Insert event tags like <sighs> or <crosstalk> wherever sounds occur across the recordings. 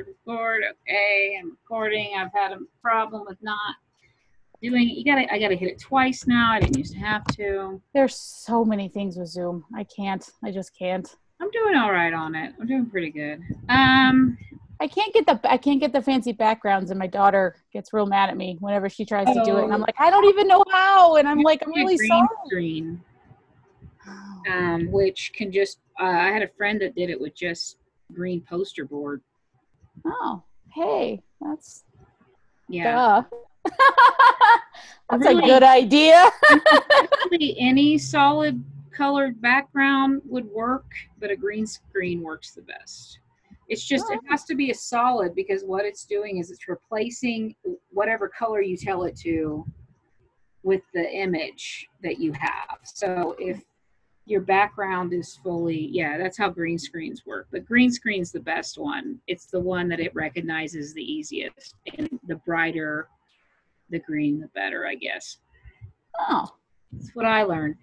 record, record. Okay, I'm recording. I've had a problem with not doing it. You gotta, I gotta hit it twice now. I didn't used to have to. There's so many things with Zoom. I can't. I just can't. I'm doing all right on it. I'm doing pretty good. Um, I can't get the I can't get the fancy backgrounds, and my daughter gets real mad at me whenever she tries to do it, and I'm Oh. like, I don't even know how, and I'm like, I'm really green sorry. screen, um, which can just. Uh, I had a friend that did it with just green poster board. Oh, hey, that's Yeah. <laughs> that's a good idea. <laughs> Really, any solid colored background would work, but a green screen works the best. It's just it oh. has to be a solid because what it's doing is it's replacing whatever color you tell it to with the image that you have. So if your background is fully, yeah, that's how green screens work. But green screen's the best one. It's the one that it recognizes the easiest, and the brighter the green, the better, I guess. Oh, That's what I learned.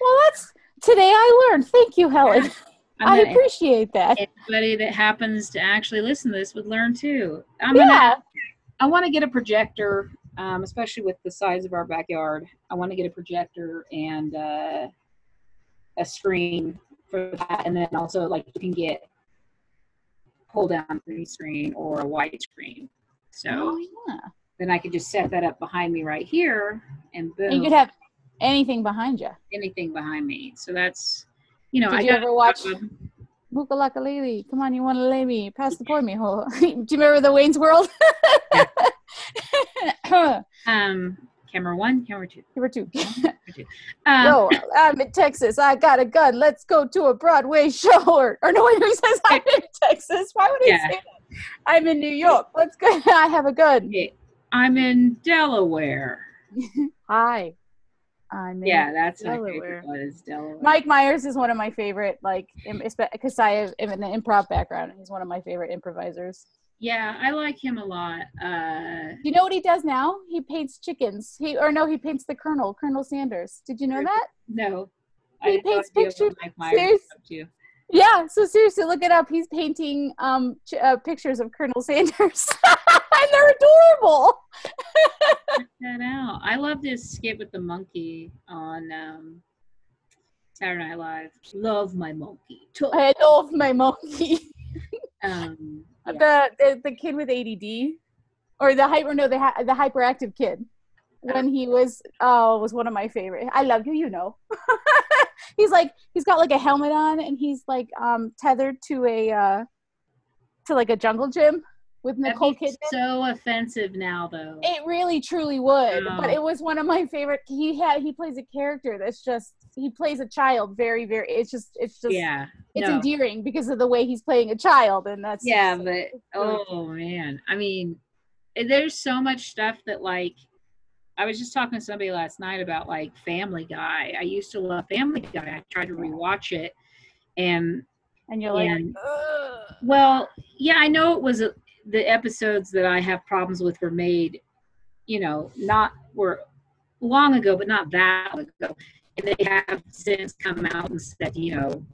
well, that's today I learned. Thank you, Helen. <laughs> I'm I appreciate that. anybody that happens to actually listen to this would learn too. I'm Yeah, gonna, I want to get a projector, um, especially with the size of our backyard. I want to get a projector and uh, a screen for that, and then also like you can get pull down green screen or a white screen. So Oh, yeah. then I could just set that up behind me right here, and boom, And you could have anything behind you. anything behind me. So that's, you know, Did I you ever watch Mookalaka Lily? Come on, you want to lay me? Pass the pour me hole. <laughs> Do you remember the Wayne's World? <laughs> <laughs> um camera one, camera two. Number two. camera two. <laughs> Um, Yo, I'm in Texas. I got a gun. Let's go to a Broadway <laughs> show. Or, or no one who says I'm in Texas. Why would he Yeah. say that? I'm in New York. Let's go. <laughs> I have a gun. Okay, I'm in Delaware. Hi. I'm in Yeah, that's my favorite one is Delaware. Mike Myers is one of my favorite, like, because I have an improv background. He's one of my favorite improvisers. Yeah, I like him a lot. Uh, you know what he does now? He paints chickens. He or no, he paints the Colonel, Colonel Sanders. Did you know that? no, He paints pictures- Mike Myers was serious- up to. Yeah. So seriously, look it up. He's painting um ch- uh, pictures of Colonel Sanders, <laughs> and they're adorable. <laughs> Check that out. I love this skit with the monkey on um, Saturday Night Live. Love my monkey. To- I love my monkey. <laughs> Um, yeah. the, the the kid with ADD, or the hyper no the the hyperactive kid. When he was oh was one of my favorite. I love you, you know. <laughs> he's like he's got like a helmet on and he's like um tethered to a uh to like a jungle gym with Nicole Kidman. so offensive now, though. It really truly would, but Oh. it was one of my favorite. He had he plays a character that's just he plays a child very very. It's just it's just yeah, it's no. endearing because of the way he's playing a child, and that's yeah, just- but oh man, I mean, there's so much stuff that like. I was just talking to somebody last night about like Family Guy. I used to love Family Guy. I tried to rewatch it, and and you're like, and- Well, yeah, I know it was a, the episodes that I have problems with were made, you know, not were long ago, but not that long ago. And they have since come out and said, you know,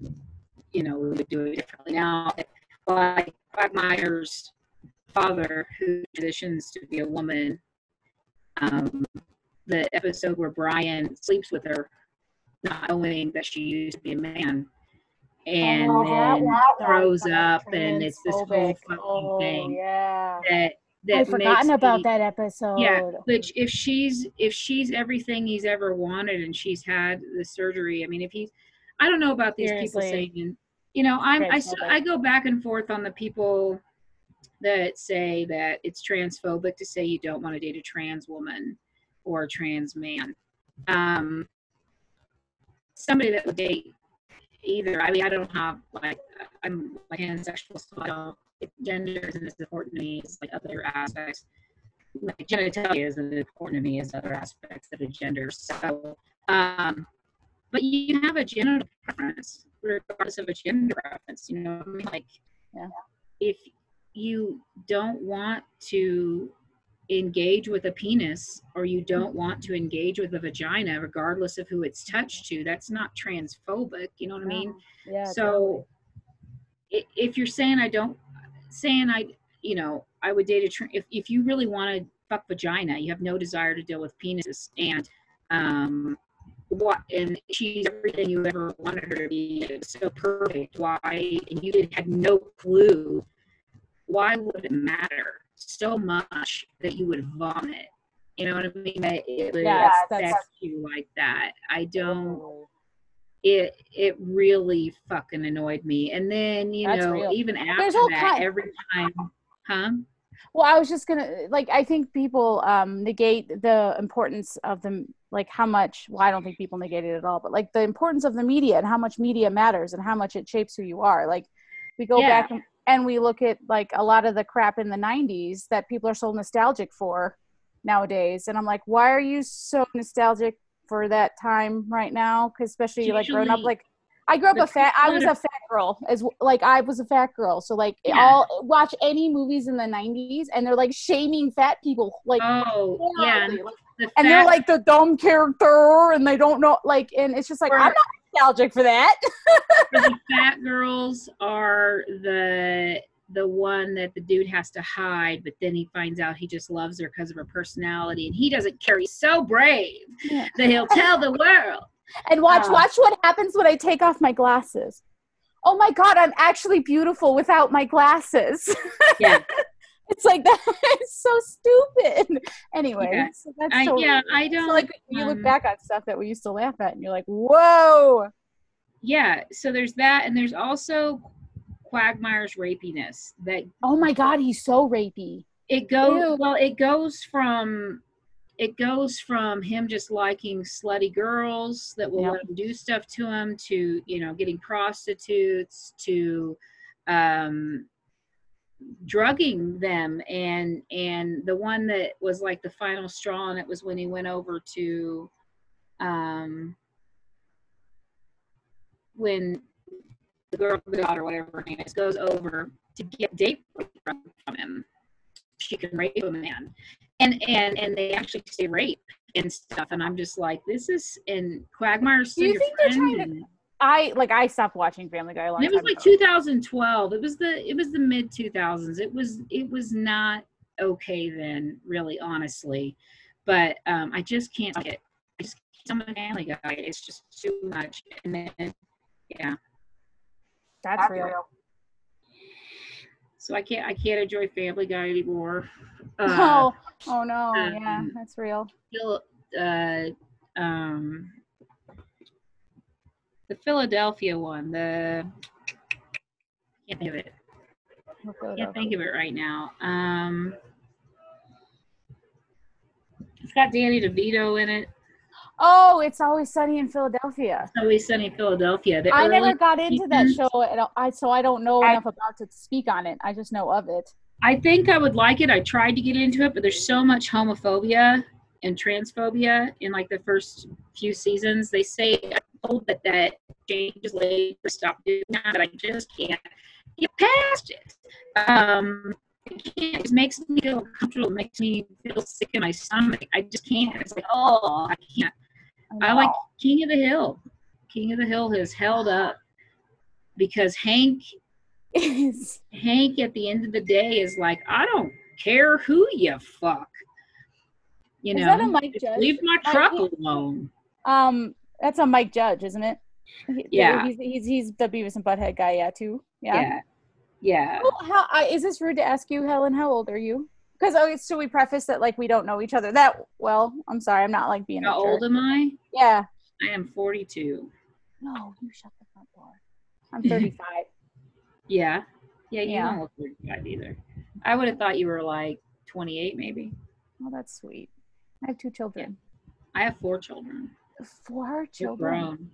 you know, we would do it differently now. Like Quagmire's father, who transitions to be a woman, um, the episode where Brian sleeps with her, not knowing that she used to be a man. And Oh, then throws up, and it's this whole fucking oh, thing Yeah. that that I've forgotten about me- that episode. Yeah, but if she's if she's everything he's ever wanted and she's had the surgery, I mean, if he's, I don't know about these people saying, you know, I'm I. I go back and forth on the people that say that it's transphobic to say you don't want to date a trans woman or a trans man. Um, somebody that would date either. I mean, I don't have like I'm like pansexual, so I don't. Gender isn't as important to me as like other aspects like genitalia isn't important to me as other aspects of a gender. So, um, but you have a gender preference regardless of a gender preference. You know, I mean, like, Yeah. if you don't want to engage with a penis or you don't want to engage with a vagina, regardless of who it's touched to, that's not transphobic. You know what I mean? Yeah. so i- if you're saying I don't saying I you know, I would date a tra- if if you really want to fuck vagina, you have no desire to deal with penises, and um, what and she's everything you ever wanted her to be. It was so perfect. Why? And you did, had no clue. Why would it matter so much that you would vomit? You know what I mean? That it would Yes, affect you like that. I don't it it really fucking annoyed me. And then you That's know, real. even after that, kind- every time, huh? Well, I was just gonna like I think people um negate the importance of the like how much well I don't think people negate it at all, but like the importance of the media and how much media matters and how much it shapes who you are. Like we go Yeah. back and, and we look at like a lot of the crap in the 90s that people are so nostalgic for nowadays and I'm like why are you so nostalgic for that time right now especially like growing up like I grew up a fat I was a fat girl as like I was a fat girl so like Yeah. all watch any movies in the 90s and they're like shaming fat people like Oh, yeah. Like, The and they're like the dumb character and they don't know like and it's just like Or- I'm not nostalgic for that <laughs> the fat girls are the the one that the dude has to hide, but then he finds out he just loves her because of her personality, and he doesn't care. He's so brave Yeah. that he'll tell the world. and watch Uh. watch what happens when I take off my glasses oh my god I'm actually beautiful without my glasses Yeah, <laughs> it's like that <laughs> it's so stupid anyway Yeah. so that's I, so yeah, I don't like you look um, back on stuff that we used to laugh at and you're like whoa Yeah, so there's that, and there's also Quagmire's rapiness that oh my god he's so rapey it goes Ew. well it goes from it goes from him just liking slutty girls that will Yeah. let him do stuff to him to you know getting prostitutes to um drugging them and and the one that was like the final straw and it was when he went over to um when the girl the daughter whatever her name is goes over to get date from, from him. She can rape a man. And and and they actually say rape and stuff. And i'm just like this is in quagmire's Do you think they're trying to- and- I like I stopped watching Family Guy a long it was time like ago. 2012 it was the it was the mid 2000s it was it was not okay then really honestly. But um i just can't like it i just can't stand the family guy it's just too much. And then yeah That's real. so i can't i can't enjoy family guy anymore <laughs> uh, oh, oh no, yeah, um, that's real. Phil, uh, um, the Philadelphia one. The can't think of it. Can't think of it right now. Um, it's got Danny DeVito in it. Oh, it's always sunny in Philadelphia. It's Always Sunny in Philadelphia. I never got into that show, at all, I so I don't know I- enough about it to speak on it. I just know of it. I think I would like it. I tried to get into it, but there's so much homophobia and transphobia in like the first few seasons. They say I told that that changes later, stop doing that, but I just can't get past it. Um, I can't. It makes me feel uncomfortable. It makes me feel sick in my stomach. I just can't. It's like, oh, I can't. I like King of the Hill. King of the Hill has held up because Hank <laughs> Is Hank at the end of the day is like, I don't care who you fuck. You Is know, that a Mike Judge? leave my I truck think- alone. um that's a Mike Judge, isn't it? He- Yeah. he's he's he's the Beavis and Butthead guy, yeah, too. Yeah. Yeah. Yeah. Well, how I, is this rude to ask you, Helen? How old are you? Because oh, so we preface that like we don't know each other that well. I'm sorry, I'm not like being. How old am I? Yeah. I am 42. No, you shut the front door. I'm 35. <laughs> Yeah. Yeah, you Yeah. don't look 35 either. I would have thought you were like 28 maybe. oh, that's sweet. I have two children. I have four children. Four children. grown.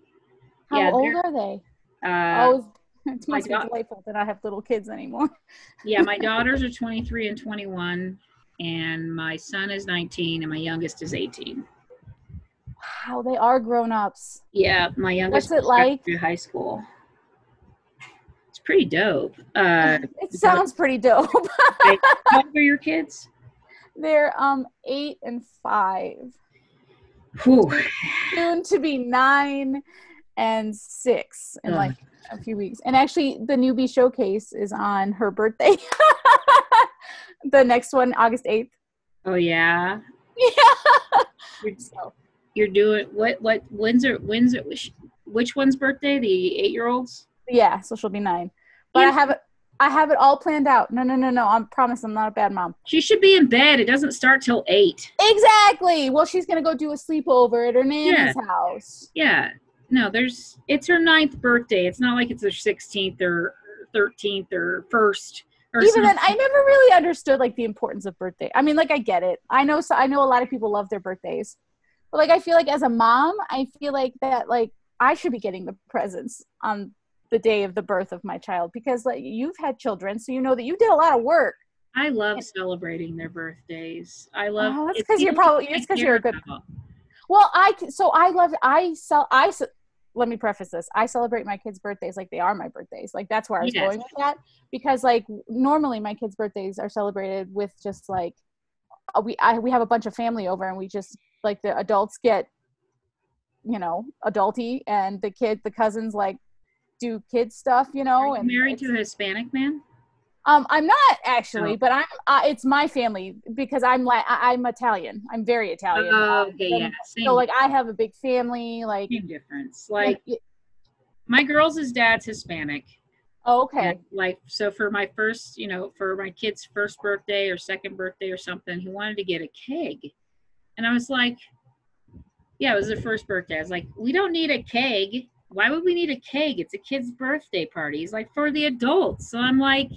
How Yeah, old are they? Uh, oh, <laughs> it my must da- delightful that I have little kids anymore. <laughs> yeah, my <laughs> daughters are 23 and 21, and my son is 19, and my youngest is 18. Wow, they are grown ups. Yeah, my youngest What's it like? through high school. It's pretty dope. Uh, It sounds pretty dope. how old are your kids? They're um eight and five, Whew. soon to be nine and six in Ugh. like a few weeks. And actually, the newbie showcase is on her birthday. <laughs> the next one, August 8th. Oh yeah. Yeah. You're, <laughs> So, you're doing what? What? When's it? When's it? Which, which one's birthday? The eight-year-olds. yeah, so she'll be nine. But I have it I have it all planned out. No, no, no, no. I promise I'm not a bad mom. She should be in bed. It doesn't start till eight. Exactly. Well, she's gonna go do a sleepover at her nanny's house. Yeah. No, there's. It's her ninth birthday. It's not like it's her sixteenth or thirteenth or first. Or Even then. I never really understood like the importance of birthday. I mean, like I get it. I know. So I know a lot of people love their birthdays, but like I feel like as a mom, I feel like that like I should be getting the presents on the day of the birth of my child because like you've had children, so you know that you did a lot of work. I love celebrating their birthdays. I love. Oh, that's it's 'cause you're probably- it's because you're a good-. Well, I so I love I sell I let me preface this. I celebrate my kids' birthdays like they are my birthdays. Like that's where I was Yes. going with that because like normally my kids' birthdays are celebrated with just like uh, we I, we have a bunch of family over and we just like the adults get you know adulty and the kid the cousins like do kid stuff you know you and married to a Hispanic man? Um i'm not actually Oh. but i'm uh, it's my family because i'm like I, i'm italian i'm very italian Oh, Um, okay, and yeah. Same, so like i have a big family like same difference. Like my girls' dad's Hispanic. oh, okay And, like so for my first, you know, for my kid's first birthday or second birthday or something, he wanted to get a keg. And I was like, Yeah, it was their first birthday. I was like, We don't need a keg. Why would we need a keg? It's a kid's birthday party. He's like, for the adults. So I'm like,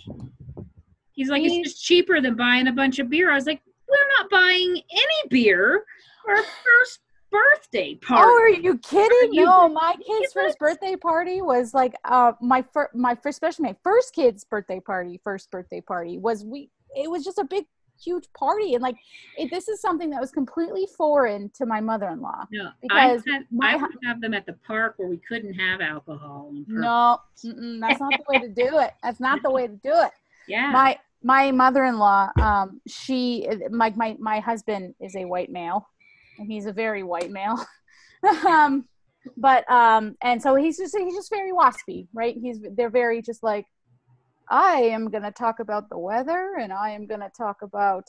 he's like, it's just cheaper than buying a bunch of beer. I was like, we're not buying any beer for our first birthday party. Oh, are you kidding? you no, my kid's first birthday party was like uh my first my first especially my first kid's birthday party, first birthday party was we it was just a big huge party and like it, this is something that was completely foreign to my mother-in-law. no, I, had, I would have them at the park where we couldn't have alcohol. No, that's not the way to do it. That's not the way to do it. <laughs> Yeah. My my mother-in-law, um, she my my my husband is a white male, and he's a very white male. <laughs> um, but um, and so he's just he's just very waspy, right? He's they're very just like, I am gonna talk about the weather, and I am gonna talk about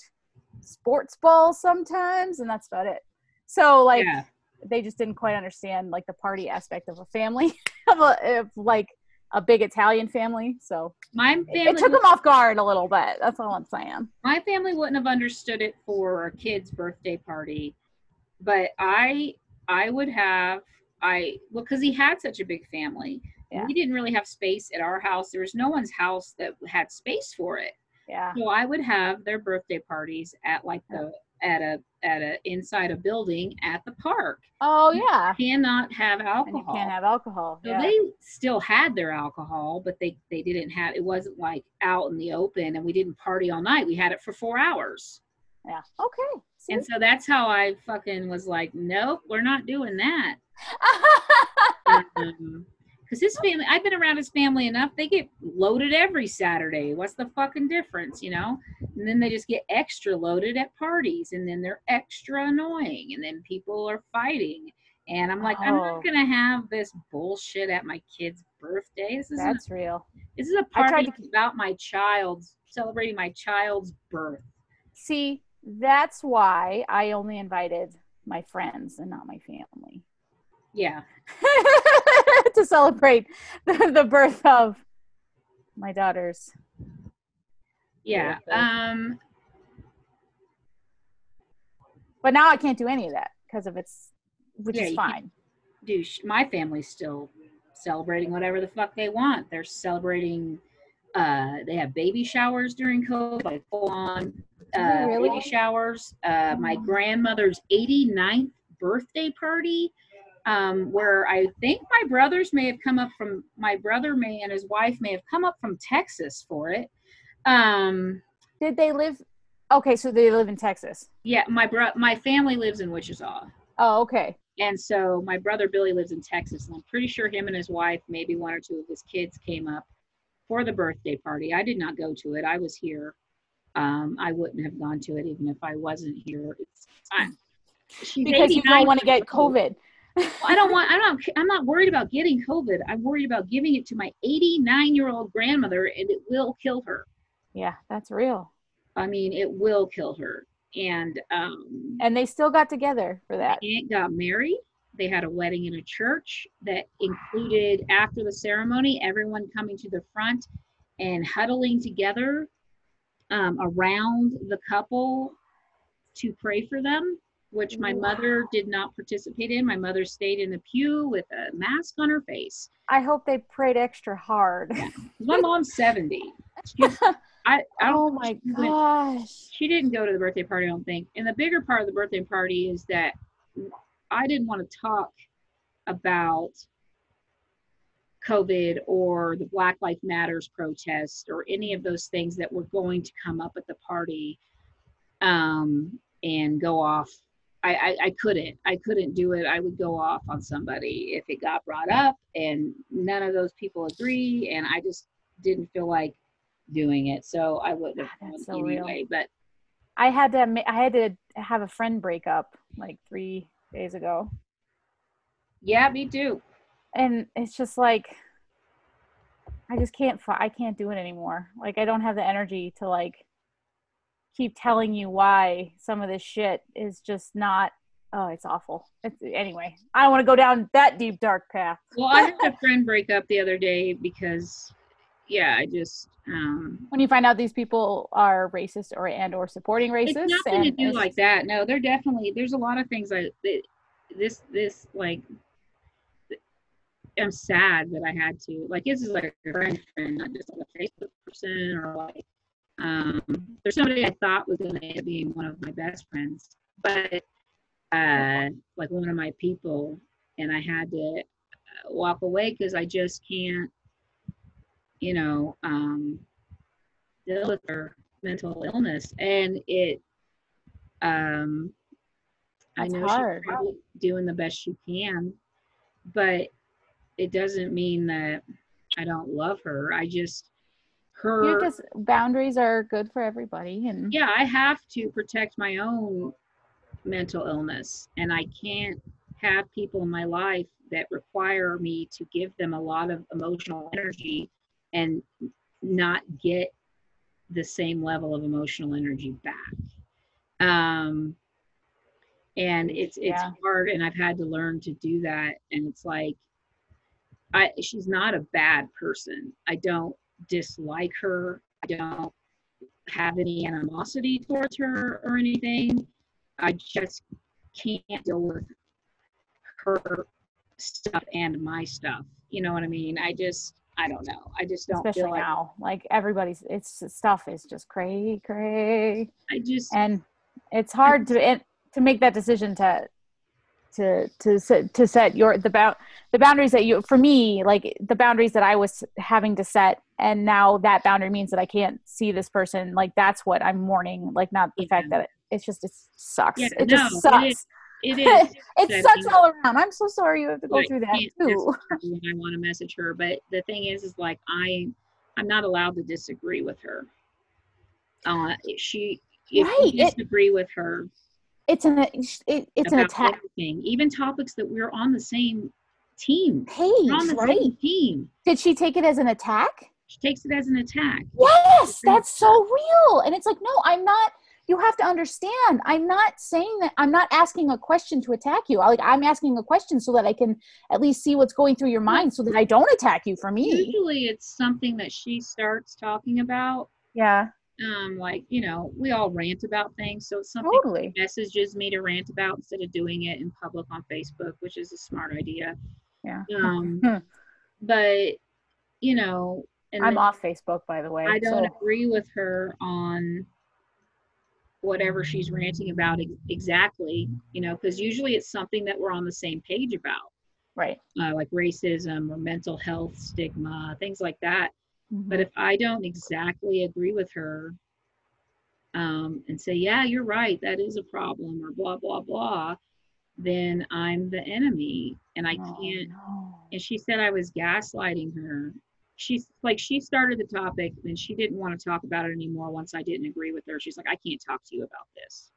sports ball sometimes, and that's about it. So like yeah. they just didn't quite understand like the party aspect of a family <laughs> of, a, of like a big Italian family. So My it, it took them off guard a little bit. That's all I'm saying. my family wouldn't have understood it for a kid's birthday party but i i would have i well because he had such a big family Yeah. we didn't really have space at our house there was no one's house that had space for it Yeah. so i would have their birthday parties at like the at a at a inside a building at the park Oh yeah. cannot have And you alcohol can't have alcohol. so yeah. they still had their alcohol, but they they didn't have it wasn't like out in the open and we didn't party all night. We had it for 4 hours. yeah. Okay. See? And so that's how I fucking was like, nope, we're not doing that. <laughs> Um, Because his family, I've been around his family enough. They get loaded every Saturday. What's the fucking difference, you know? And then they just get extra loaded at parties, and then they're extra annoying, and then people are fighting. And I'm like, I'm Oh. not gonna have this bullshit at my kid's birthday. This is a, real. this is a party to- about my child's celebrating my child's birth. See, that's why I only invited my friends and not my family Yeah, <laughs> <laughs> to celebrate the, the birth of my daughters. yeah. Um, But now I can't do any of that because of its, which Yeah, is fine. douche. My family's still celebrating whatever the fuck they want. They're celebrating. Uh, they have baby showers during COVID, like full on uh, really? baby showers. Uh, my Oh. grandmother's 89th birthday party, um, where I think my brothers may have come up from. My brother may and his wife may have come up from Texas for it. Um, Did they live? Okay, so they live in Texas. yeah, my bro, my family lives in Wichita. Oh, okay. And so my brother Billy lives in Texas, and I'm pretty sure him and his wife, maybe one or two of his kids, came up for the birthday party. I did not go to it. I was here. Um, I wouldn't have gone to it even if I wasn't here. It's. She's Because you don't want to get. COVID. I don't want. I don't. I'm not worried about getting COVID. I'm worried about giving it to my 89 year old grandmother, and it will kill her. Yeah, that's real. I mean, it will kill her. And um, And they still got together for that. aunt got married. They had a wedding in a church that included, after the ceremony, everyone coming to the front and huddling together um, around the couple to pray for them, which my mother did not participate in. My mother stayed in the pew with a mask on her face. I hope they prayed extra hard. My mom's 70. <laughs> She's, I, I don't Oh my she went- gosh. she didn't go to the birthday party, I don't think. And the bigger part of the birthday party is that I didn't want to talk about COVID or the Black Lives Matters protest or any of those things that were going to come up at the party um, and go off. I, I, I couldn't. I couldn't do it. I would go off on somebody if it got brought up, and none of those people agree. And I just didn't feel like doing it, so I wouldn't have ah, that's gone so real. But I had to I had to have a friend break up like 3 days ago. yeah, me too. and it's just like i just can't i can't do it anymore like i don't have the energy to like keep telling you why some of this shit is just not oh it's awful it's anyway i don't want to go down that deep dark path <laughs> Well, I had a <laughs> friend break up the other day because, yeah, I just um, when you find out these people are racist or and or supporting it's racists nothing to do like that. No, they're definitely there's a lot of things I that, this this like I'm sad that I had to like this is like a friend friend, not just like a Facebook person or like um there's somebody I thought was gonna end up being one of my best friends, but uh like one of my people and I had to uh, walk away because I just can't you know um deal with her mental illness and it um I know hard. she's probably doing the best she can, but it doesn't mean that I don't love her. I just her you just boundaries are good for everybody and yeah, I have to protect my own mental illness and I can't have people in my life that require me to give them a lot of emotional energy and not get the same level of emotional energy back. Um and it's it's Yeah. hard and I've had to learn to do that and it's like I she's not a bad person. I don't dislike her. I don't have any animosity towards her or anything. I just can't deal with her stuff and my stuff. You know what I mean? I just, I don't know. I just don't especially feel like now like everybody's it's stuff is just cray cray I just, and it's hard to it, to make that decision to to to set to set your the bound the boundaries that you for me like the boundaries that I was having to set and now that boundary means that I can't see this person. Like that's what I'm mourning like not the fact that it, it's just it sucks. Yeah, it no, just sucks. <laughs> is- it is. it sucks all around. I'm so sorry you have to go through that too. message <laughs> her when I want to message her, but the thing is, is like I, I'm not allowed to disagree with her. Uh, she, if Right, you it- disagree with her it's an it, it's an attack everything, even topics that we're on the same team, page on the right same team. did she take it as an attack She takes it as an attack. Yes, that's so real. And it's like, no, I'm not. You have to understand. I'm not saying that. I'm not asking a question to attack you. I, like, I'm asking a question so that I can at least see what's going through your mind, so that I don't attack you for me. Usually, it's something that she starts talking about. Yeah, Um, like you know, we all rant about things, so it's something totally. messages me to rant about instead of doing it in public on Facebook, which is a smart idea. Yeah. Um, <laughs> Hmm. but you know, and I'm off Facebook, by the way. I don't so- agree with her on whatever she's ranting about ex- exactly. You know, because usually it's something that we're on the same page about, right. uh, like racism or mental health stigma, things like that. Mhm. But if I don't exactly agree with her um, and say, yeah, you're right, that is a problem, or blah, blah, blah, then I'm the enemy and I Oh, can't. no. And she said I was gaslighting her. She's like, she started the topic and she didn't want to talk about it anymore once I didn't agree with her. She's like, I can't talk to you about this.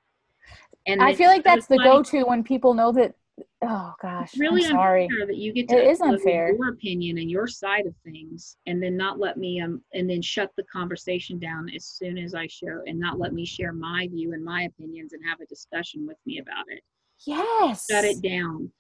And I feel like that's the go-to when people know that oh gosh, It's really I'm sorry. unfair that you get to It is unfair. your opinion and your side of things, and then not let me um and then shut the conversation down as soon as I share and not let me share my view and my opinions and have a discussion with me about it. Yes. Shut it down.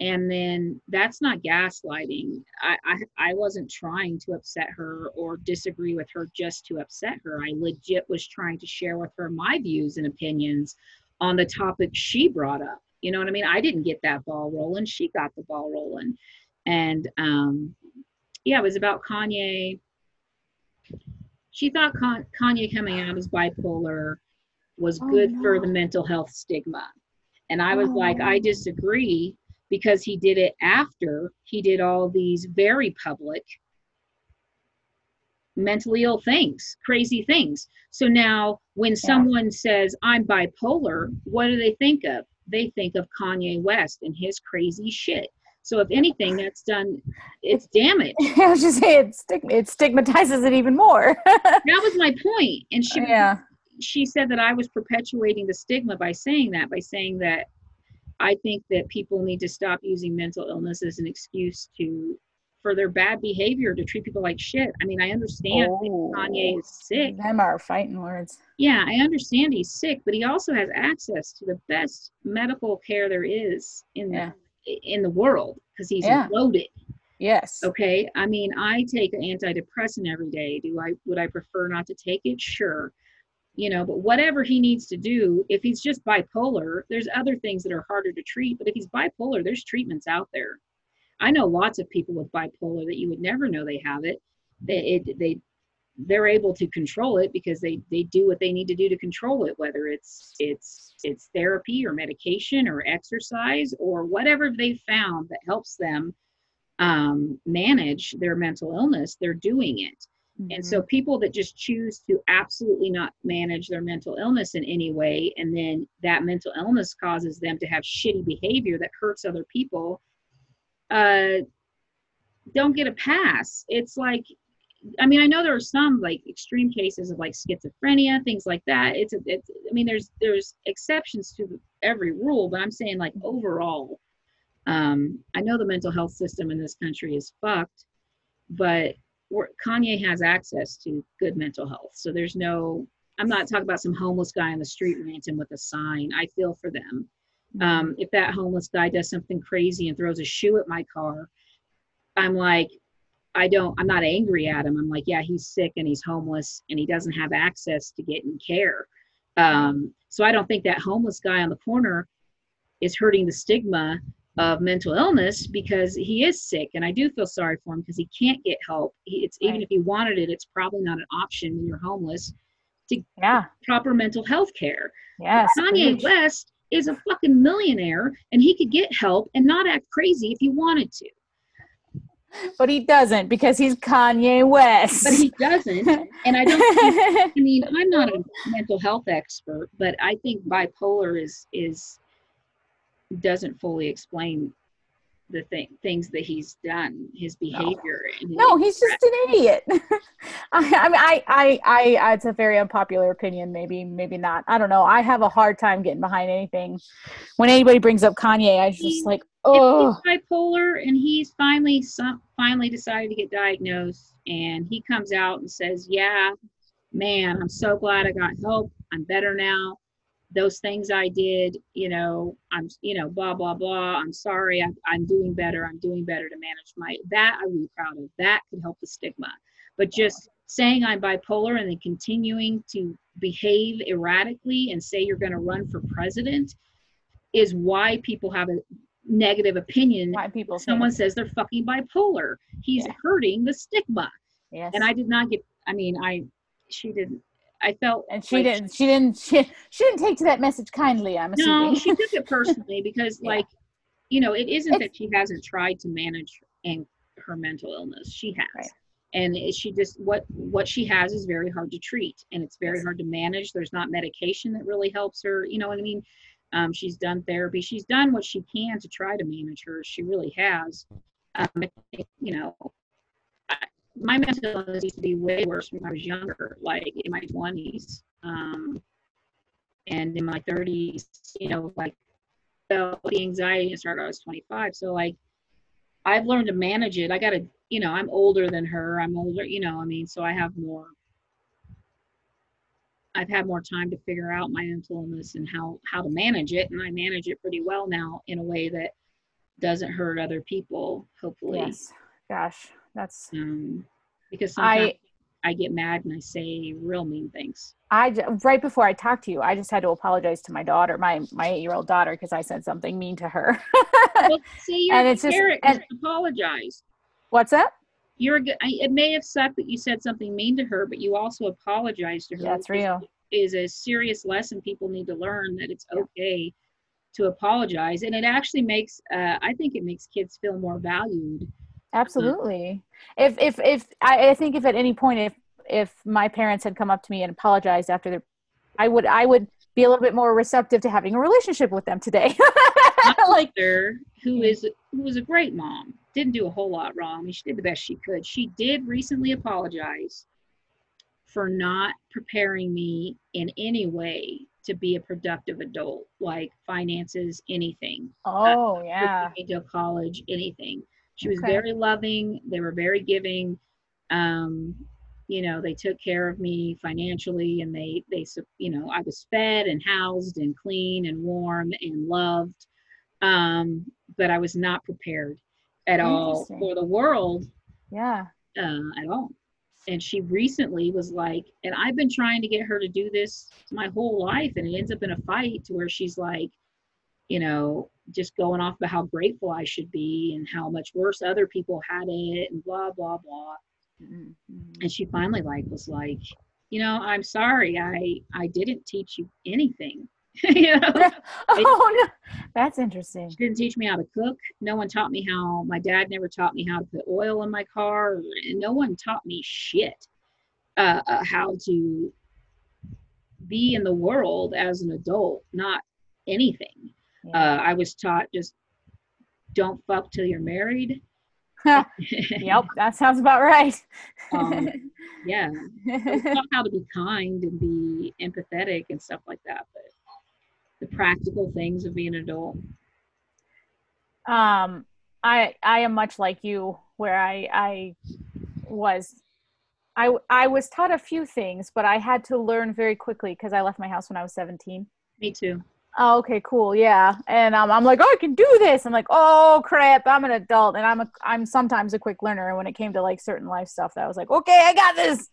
And then that's not gaslighting. I, I I wasn't trying to upset her or disagree with her just to upset her. I legit was trying to share with her my views and opinions on the topic she brought up. You know what I mean? I didn't get that ball rolling. She got the ball rolling. And um, yeah, it was about Kanye. She thought Con- Kanye coming out as bipolar was Oh, good for the mental health stigma. And I was like, Oh. I disagree because he did it after he did all these very public mentally ill things, crazy things. So now when someone says, I'm bipolar, what do they think of? They think of Kanye West and his crazy shit. So if anything, that's done, it's damage. <laughs> I was just saying it, stig- it stigmatizes it even more. <laughs> That was my point. And she yeah. she said that I was perpetuating the stigma by saying that, by saying that I think that people need to stop using mental illness as an excuse to for their bad behavior to treat people like shit. I mean, I understand Oh. Kanye is oh, sick. Them are fighting words. Yeah, I understand he's sick, but he also has access to the best medical care there is in Yeah. the in the world because he's Yeah. loaded. Yes. Okay. I mean, I take an antidepressant every day. Do I would I prefer not to take it? Sure. You know, but whatever he needs to do, if he's just bipolar, there's other things that are harder to treat. But if he's bipolar, there's treatments out there. I know lots of people with bipolar that you would never know they have it. They it, they they're able to control it because they they do what they need to do to control it whether it's it's it's therapy or medication or exercise or whatever they found that helps them um, manage their mental illness, they're doing it. And so people that just choose to absolutely not manage their mental illness in any way, and then that mental illness causes them to have shitty behavior that hurts other people, uh, don't get a pass. It's like, I mean, I know there are some like extreme cases of like schizophrenia, things like that. It's, a, it's I mean, there's there's exceptions to every rule, but I'm saying like overall, um, I know the mental health system in this country is fucked, but we're, Kanye has access to good mental health. So there's no, I'm not talking about some homeless guy on the street ranting with a sign. I feel for them. Um, if that homeless guy does something crazy and throws a shoe at my car, I'm like, I don't, I'm not angry at him. I'm like, yeah, he's sick and he's homeless and he doesn't have access to getting care. Um, so I don't think that homeless guy on the corner is hurting the stigma of mental illness because he is sick and i do feel sorry for him because he can't get help he, it's even if he wanted it it's probably not an option when you're homeless to Yeah. proper mental health care Yes. kanye west is a fucking millionaire and he could get help and not act crazy if he wanted to But he doesn't because he's Kanye West. but he doesn't and i don't <laughs> think, i mean i'm not a mental health expert but i think bipolar is is doesn't fully explain the thing, things that he's done, his behavior. and his- no, he's just an idiot. <laughs> I, I mean, I, I, I, it's a very unpopular opinion. Maybe, maybe not. I don't know. I have a hard time getting behind anything. When anybody brings up Kanye, I just like, oh, he's bipolar and he's finally some, finally decided to get diagnosed and he comes out and says yeah man i'm so glad i got help i'm better now those things i did you know i'm you know blah blah blah i'm sorry I'm, I'm doing better i'm doing better to manage my that i would be proud of that could help the stigma. But just saying i'm bipolar and then continuing to behave erratically and say you're going to run for president is why people have a negative opinion why people someone says they're fucking bipolar. He's Yeah. hurting the stigma. Yes. and i did not get i mean i she didn't i felt and she like didn't, she didn't, she, she didn't take to that message kindly. I'm assuming. no she took it <laughs> personally because Yeah. like you know it isn't It's- that she hasn't tried to manage and her mental illness she has Right. and she just what what she has is very hard to treat and it's very hard to manage there's not medication that really helps her you know what i mean um, she's done therapy she's done what she can to try to manage her she really has um, you know my mental illness used to be way worse when i was younger like in my 20s um, and in my 30s you know like felt the anxiety and started. I was 25, so like I've learned to manage it. I got to, you know, I'm older than her. I'm older, you know. I mean, so I have more. I've had more time to figure out my mental illness and how how to manage it, and I manage it pretty well now in a way that doesn't hurt other people. Hopefully, Yes. Gosh, that's um, because sometimes I I get mad and I say real mean things. I right before I talked to you, I just had to apologize to my daughter, my my eight year old daughter, because I said something mean to her. Well, <laughs> see, you're And it's just- and- apologize. What's that? You're a good. I, it may have sucked that you said something mean to her, but you also apologized to her. That's real. Is a serious lesson people need to learn that it's okay to apologize, and it actually makes. Uh, I think it makes kids feel more valued. Absolutely. If if if I, I think if at any point if if my parents had come up to me and apologized after their, I would I would be a little bit more receptive to having a relationship with them today. <laughs> like Mother, who Mm. is who was a great mom, didn't do a whole lot wrong. I mean, she did the best she could. She did recently apologize for not preparing me in any way to be a productive adult, like finances, anything. oh yeah. me to college, anything. She was Okay. very loving. They were very giving. Um, you know, they took care of me financially, and they they you know I was fed and housed and clean and warm and loved. Um, but I was not prepared at all for the world Yeah. uh, at all. And she recently was like, and I've been trying to get her to do this my whole life, and it ends up in a fight to where she's like, you know, just going off about how grateful I should be and how much worse other people had it, and blah blah blah. Mhm. And she finally like was like, you know, I'm sorry, I I didn't teach you anything. <laughs> you know, <laughs> oh no, that's interesting. she didn't teach me how to cook. No one taught me how. My dad never taught me how to put oil in my car, and no one taught me shit uh, uh, how to be in the world as an adult. Not anything. Yeah. Uh, I was taught just don't fuck till you're married. <laughs> yep, that sounds about right. um, <laughs> yeah, I was taught how to be kind and be empathetic and stuff like that. But the practical things of being an adult. um i i am much like you where i i was i i was taught a few things but i had to learn very quickly because i left my house when i was 17 Me too. Oh okay cool yeah. And um, i'm like oh, i can do this. I'm like oh crap i'm an adult and i'm a i'm sometimes a quick learner and when it came to like certain life stuff that I was like okay i got this.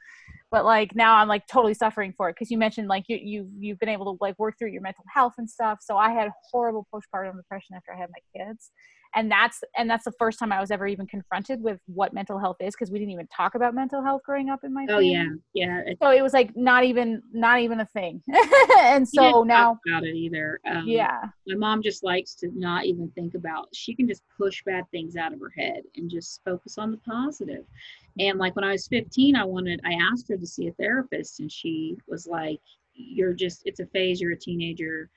But like now i'm like totally suffering for it because you mentioned like you, you you've been able to like work through your mental health and stuff so i had horrible postpartum depression after i had my kids and that's and that's the first time i was ever even confronted with what mental health is because we didn't even talk about mental health growing up in my Oh yeah, yeah. So it was like not even not even a thing. <laughs> And so now about it either. Um, yeah. my mom just likes to not even think about she can just push bad things out of her head and just focus on the positive. And like when i was 15 i wanted i asked her to see a therapist and she was like you're just it's a phase you're a teenager.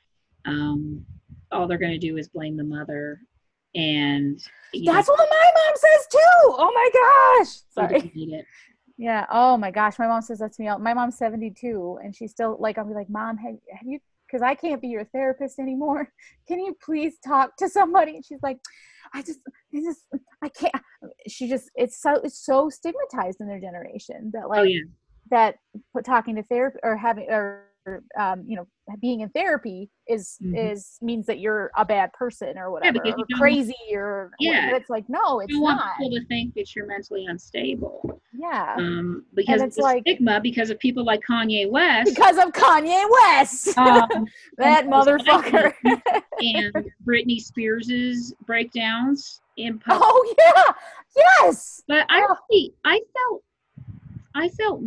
Um, all they're going to do is blame the mother and that's what my mom says too oh my gosh sorry. Yeah. Oh my gosh, my mom says that to me. My mom's 72, and she's still like, I'll be like, Mom, have, have you? Because I can't be your therapist anymore. <laughs> Can you please talk to somebody? And she's like, I just, I just, I can't. She just, it's so, it's so stigmatized in their generation that like oh yeah that talking to therapy or having or um, you know being in therapy is Mhm. is means that you're a bad person or whatever because you or crazy or Yeah. it's like no it's you want not people to think that you're mentally unstable yeah um, because of it's the like- stigma because of people like kanye west because of Kanye West. um, <laughs> that motherfucker. and Britney Spears's breakdowns in <laughs> public. oh yeah, yes. But I oh. really, I felt, I felt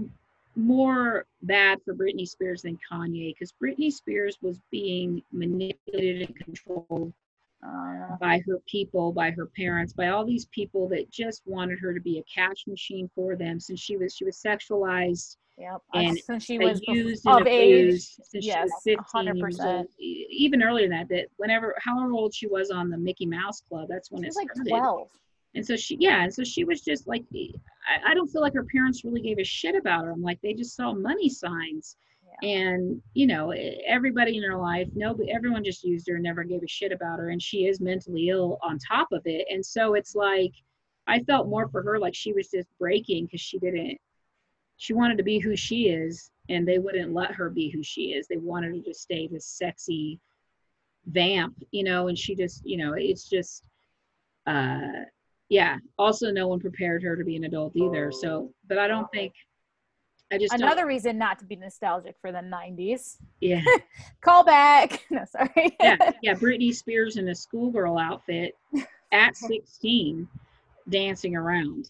more bad for Britney Spears than Kanye because Britney Spears was being manipulated and controlled Uh, by her people, by her parents, by all these people that just wanted her to be a cash machine for them since she was she was sexualized yep. And Since she was used of and age. abused since yes, she was 15 years 100%. old. Even earlier than that, that whenever however old she was on the Mickey Mouse Club, that's when She it was like started. 12. And so she, yeah, and so she was just like, I, I don't feel like her parents really gave a shit about her. I'm like, they just saw money signs. and you know everybody in her life nobody everyone just used her and never gave a shit about her and she is mentally ill on top of it and so it's like i felt more for her like she was just breaking because she didn't she wanted to be who she is and they wouldn't let her be who she is they wanted her to stay this sexy vamp you know and she just you know it's just uh yeah also no one prepared her to be an adult either so but i don't think i just don't- Another reason not to be nostalgic for the 90s. yeah <laughs> Call back. <laughs> No, sorry. yeah, <laughs> yeah, Britney Spears in a schoolgirl outfit at 16 dancing around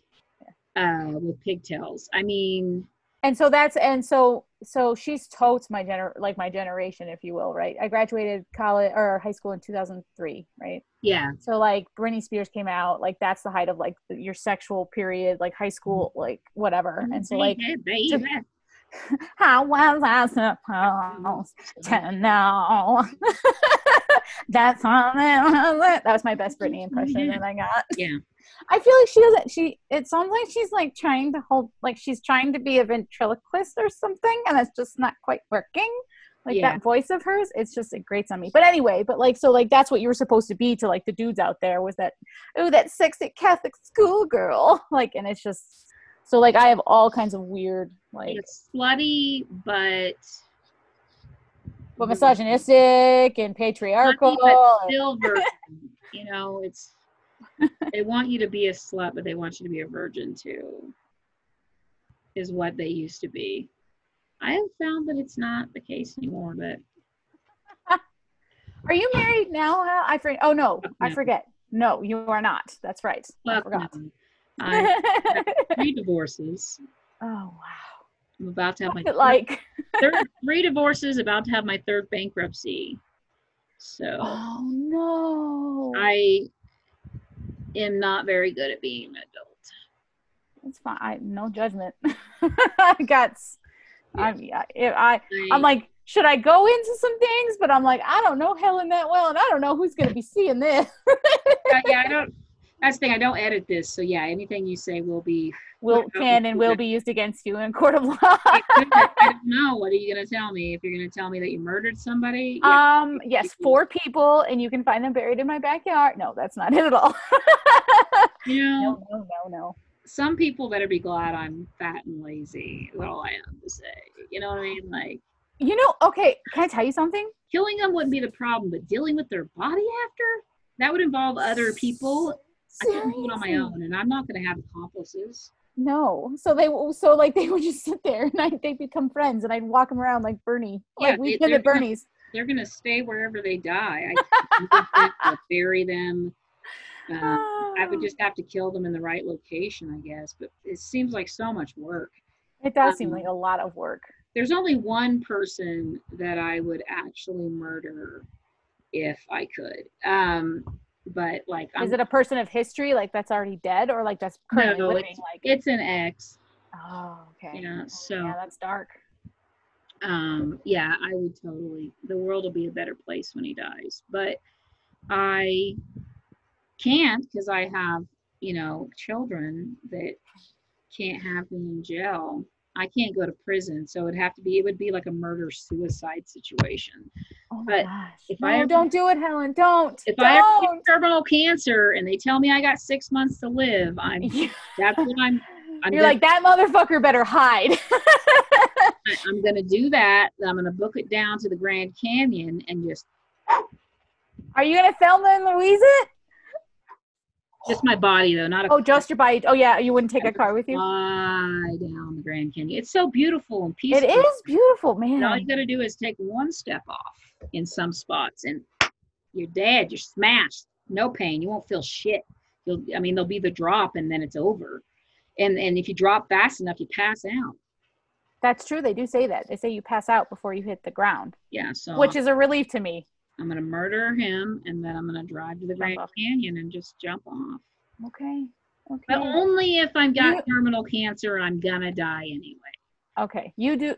uh, with pigtails. I mean, and so that's and so so she's totes my gener like my generation, if you will, right? I graduated college or high school in 2003, right? yeah, So like Britney Spears came out, like that's the height of like your sexual period, like high school, mm-hmm. like whatever. And so like to- how was I supposed to know? That's all that was my best Britney impression that I got. <laughs> Yeah. I feel like she doesn't. She. It sounds like she's like trying to hold, like she's trying to be a ventriloquist or something, and it's just not quite working. Like Yeah. that voice of hers, it's just it grates on me. But anyway, but like so, like that's what you were supposed to be to like the dudes out there was that, oh, that sexy Catholic schoolgirl. <laughs> Like, and it's just so like I have all kinds of weird like it's slutty, but but misogynistic and patriarchal. but <laughs> still virgin. you know, it's they want you to be a slut, but they want you to be a virgin too. Is what they used to be. I have found that it's not the case anymore, but Are you married now? I forget. Oh no, I forget. No, you are not. That's right. I forgot. no. I <laughs> three divorces. oh wow. I'm about to have my What's it like? <laughs> third, three divorces, about to have my third bankruptcy. So Oh no. I am not very good at being an adult. It's fine. I, no judgment. <laughs> I got. I'm. I. I, I'm like, should I go into some things? But I'm like, I don't know Helen that well, and I don't know who's gonna be seeing this. yeah, yeah, I don't. That's the thing. I don't edit this, so yeah, anything you say will be. will <laughs> can and will be used against you in court of law. I <laughs> don't know. What are you gonna tell me? If you're gonna tell me that you murdered somebody? Yeah. Um, yes, four people, and you can find them buried in my backyard. No, that's not it at all. you <laughs> know, no, no, no, no. some people better be glad I'm fat and lazy. Is all I have to say. You know what I mean? Like You know, okay, can I tell you something? killing them wouldn't be the problem, but dealing with their body after that would involve other people. I can't do it on my own, and I'm not going to have accomplices. No, so they so like they would just sit there <laughs> and I they become friends and I'd walk them around like Bernie, Yeah, like we did at gonna- Bernie's. They're going to stay wherever they die. I <laughs> can't them bury them. <sighs> Uh, I would just have to kill them in the right location, I guess. But it seems like so much work. It does seem um, like a lot of work. There's only one person that I would actually murder if I could. Um, but like, I'm, Is it a person of history like that's already dead or like that's currently No, living? it's- Like, it's an ex. oh, okay. Yeah. So. yeah, that's dark. um yeah i would totally the world will be a better place when he dies but i can't because i have you know children that can't have me in jail i can't go to prison so it'd have to be it would be like a murder suicide situation Oh But gosh. if no, I ever- don't do it, Helen. Don't. if i don't. get terminal cancer and they tell me i got six months to live i'm <laughs> that's what i'm I'm You're like that motherfucker better hide. <laughs> I- i'm gonna do that i'm gonna book it down to the grand canyon and just Are you gonna Thelma and Louise it? Just my body though not a Oh, just your body. Oh yeah, you wouldn't take a car with you. fly down the Grand Canyon. It's so beautiful and peaceful. It is beautiful, And all you got to do is take one step off in some spots, and you're dead. You're smashed. No pain. You won't feel shit. You'll. I mean, there'll be the drop, and then it's over. And and if you drop fast enough, you pass out. That's true. They do say that. They say you pass out before you hit the ground, Yeah. So which is a relief to me. I'm gonna murder him, and then I'm gonna drive to the Grand off. Canyon and just jump off. Okay. Okay. But only if I've got You- terminal cancer I'm gonna die anyway. Okay. You do.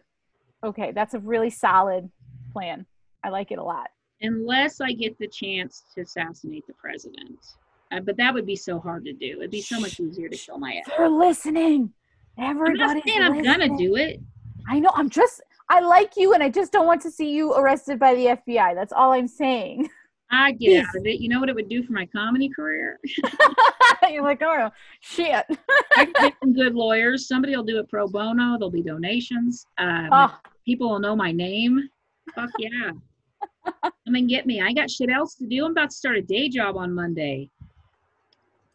Okay, that's a really solid plan. I like it a lot. unless I get the chance to assassinate the president. Uh, but that would be so hard to do. It'd be so much easier to kill my ex. They're listening. I'm not saying I'm gonna do it. I know. I'm just. I like you, and I just don't want to see you arrested by the FBI. That's all I'm saying. <laughs> I get out of it. You know what it would do for my comedy career? <laughs> You're like, oh shit. <laughs> I can get some good lawyers. Somebody will do it pro bono. There'll be donations. Um, Oh, People will know my name. Fuck yeah. Come and get me. I got shit else to do. I'm about to start a day job on Monday.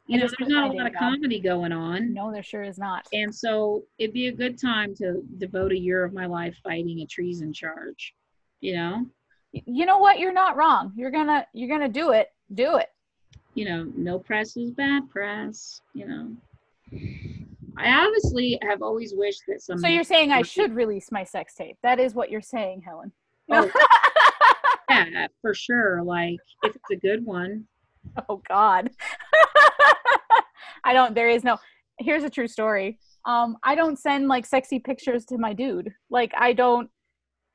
You know, there's not a lot of comedy going on. no, there sure is not. And so it'd be a good time to devote a year of my life fighting a treason charge. You know? You know what? You're not wrong. You're gonna you're gonna do it. Do it. You know, no press is bad press, you know. I honestly have always wished that some So you're saying I should release my sex tape. That is what you're saying, Helen. Oh. <laughs> yeah, for sure. Like if it's a good one. oh god <laughs> i don't there is no here's a true story. Um i don't send like sexy pictures to my dude. Like i don't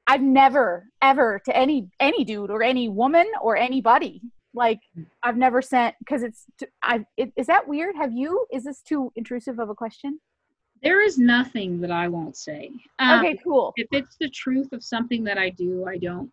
i've never ever to any any dude or any woman or anybody. Like i've never sent because it's I it, is that weird? Have you is this too intrusive of a question? There is nothing that I won't say. Um, okay cool. if it's the truth of something that I do, I don't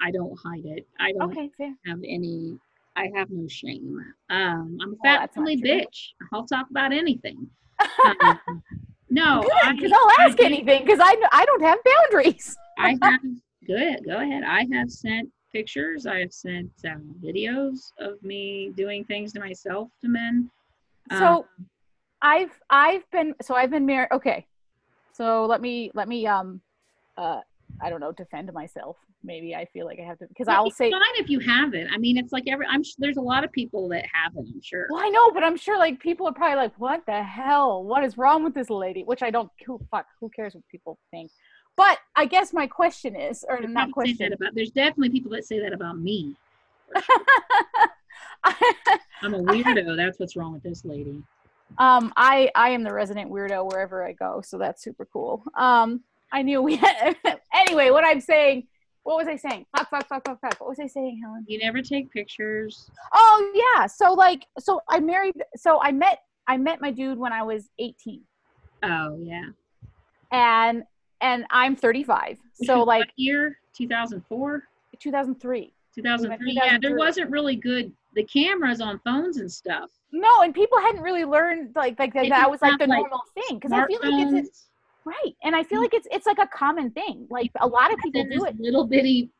I don't hide it. I don't okay have any I have no shame. Um I'm a fat not family bitch. I'll talk about anything. <laughs> Um, no, I, because i'll ask do- anything because i i don't have boundaries I <laughs> have good. Go ahead. I have sent pictures. I have sent um, videos of me doing things to myself to men. Um, so i've i've been so i've been married okay so let me let me um uh i don't know defend myself maybe i feel like i have to because i'll it's say fine if you have it. I mean, it's like every. I'm. s- There's a lot of people that have it. I'm sure. well i know but i'm sure like people are probably like what the hell what is wrong with this lady which i don't who fuck who cares what people think but i guess my question is or There's not question that about. There's definitely people that say that about me. <laughs> I'm a weirdo. That's what's wrong with this lady. um i i am the resident weirdo wherever i go so that's super cool um i knew we had <laughs> anyway what i'm saying what was i saying fuck fuck fuck fuck fuck what was i saying helen You never take pictures. oh yeah so like so i married so i met i met my dude when i was 18 Oh yeah. and and i'm 35 so like year 2004, 2003 2003. Yeah, there wasn't really good. The cameras on phones and stuff. no and people hadn't really learned like like that, that was like the like, normal thing because i feel like it's right and i feel mm. like it's it's like a common thing like a lot of people do it little bitty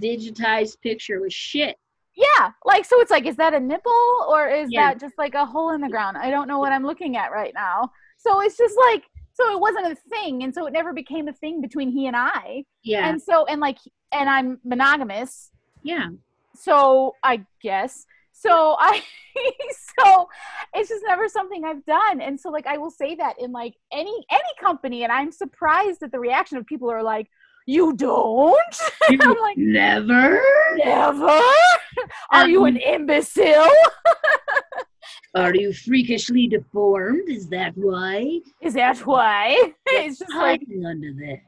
digitized picture was shit. Yeah, like so it's like is that a nipple or is Yeah. that just like a hole in the ground? I don't know what I'm looking at right now. So it's just like so it wasn't a thing and so it never became a thing between he and I. Yeah, And so and like and I'm monogamous. yeah. So I guess so I <laughs> so it's just never something I've done. And so like I will say that in like any any company and I'm surprised at the reaction of people who are like you don't? <laughs> I'm like Never. never? Are you an imbecile? <laughs> Are you freakishly deformed? Is that why? Is that why? It's just like under there.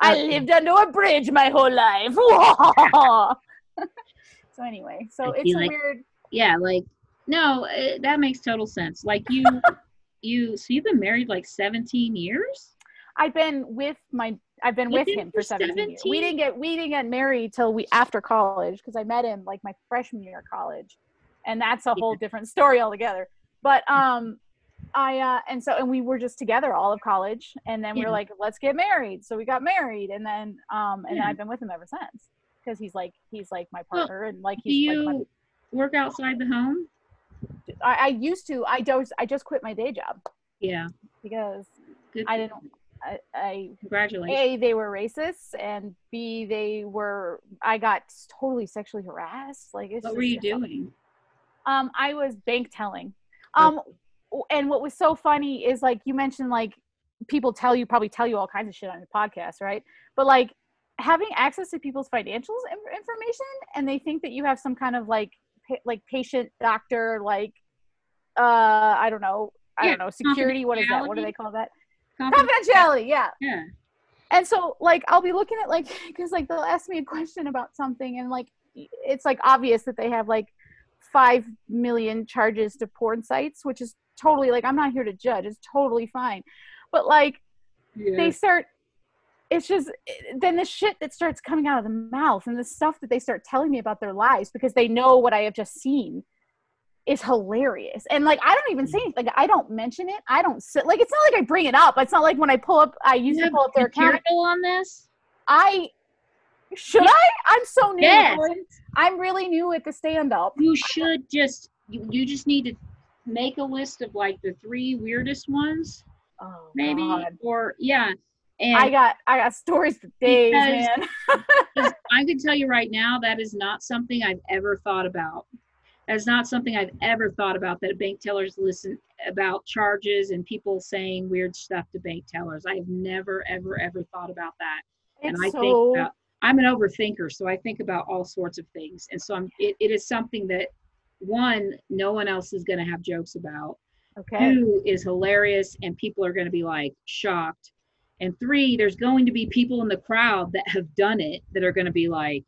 I Okay. lived under a bridge my whole life. so anyway, so I it's a like- weird. Yeah, like no, uh, that makes total sense. Like you, <laughs> you. So you've been married like 17 years. I've been with my. I've been You've with been him for for 17 years. We didn't get we didn't get married till we after college because I met him like my freshman year of college, and that's a whole different story altogether. But um, I uh, and so and we were just together all of college, and then we Yeah. were like, let's get married. So we got married, and then um, and then Yeah. I've been with him ever since because he's like he's like my Well, partner and like he's you like my, work outside the home? I, I used to I just I just quit my day job Yeah. because Good. I didn't- I, I Congratulations. a they were racist and b they were i got totally sexually harassed like it's what were you doing? um i was bank telling um and what was so funny is like you mentioned like people tell you probably tell you all kinds of shit on your podcast right but like having access to people's financials information and they think that you have some kind of like like patient doctor like uh i don't know i Yeah, don't know security what is that? What do they call that? Confidential- confidentiality yeah. Yeah. and so like i'll be looking at like <laughs> because like they'll ask me a question about something and like it's like obvious that they have like five million charges to porn sites which is totally like i'm not here to judge it's totally fine. But like Yeah. they start it's just then the shit that starts coming out of the mouth and the stuff that they start telling me about their lives because they know what I have just seen is hilarious. And like I don't even say anything. Like I don't mention it. I don't sit like it's not like I bring it up. It's not like when I pull up I usually pull up their account. on this. I should I? I'm so new. Yes. I'm really new at the stand up. You should just you, you just need to make a list of like the three weirdest ones, Oh, maybe God. or yeah. And I got I got stories for days, man. <laughs> I can tell you right now that is not something I've ever thought about. That's not something I've ever thought about that bank tellers listen about charges and people saying weird stuff to bank tellers. I have never, ever, ever thought about that. and I It's think about, I'm an overthinker, so I think about all sorts of things. And so I'm, it, it is something that one, no one else is going to have jokes about. okay. Two is hilarious and people are going to be like shocked. And three, there's going to be people in the crowd that have done it that are going to be like,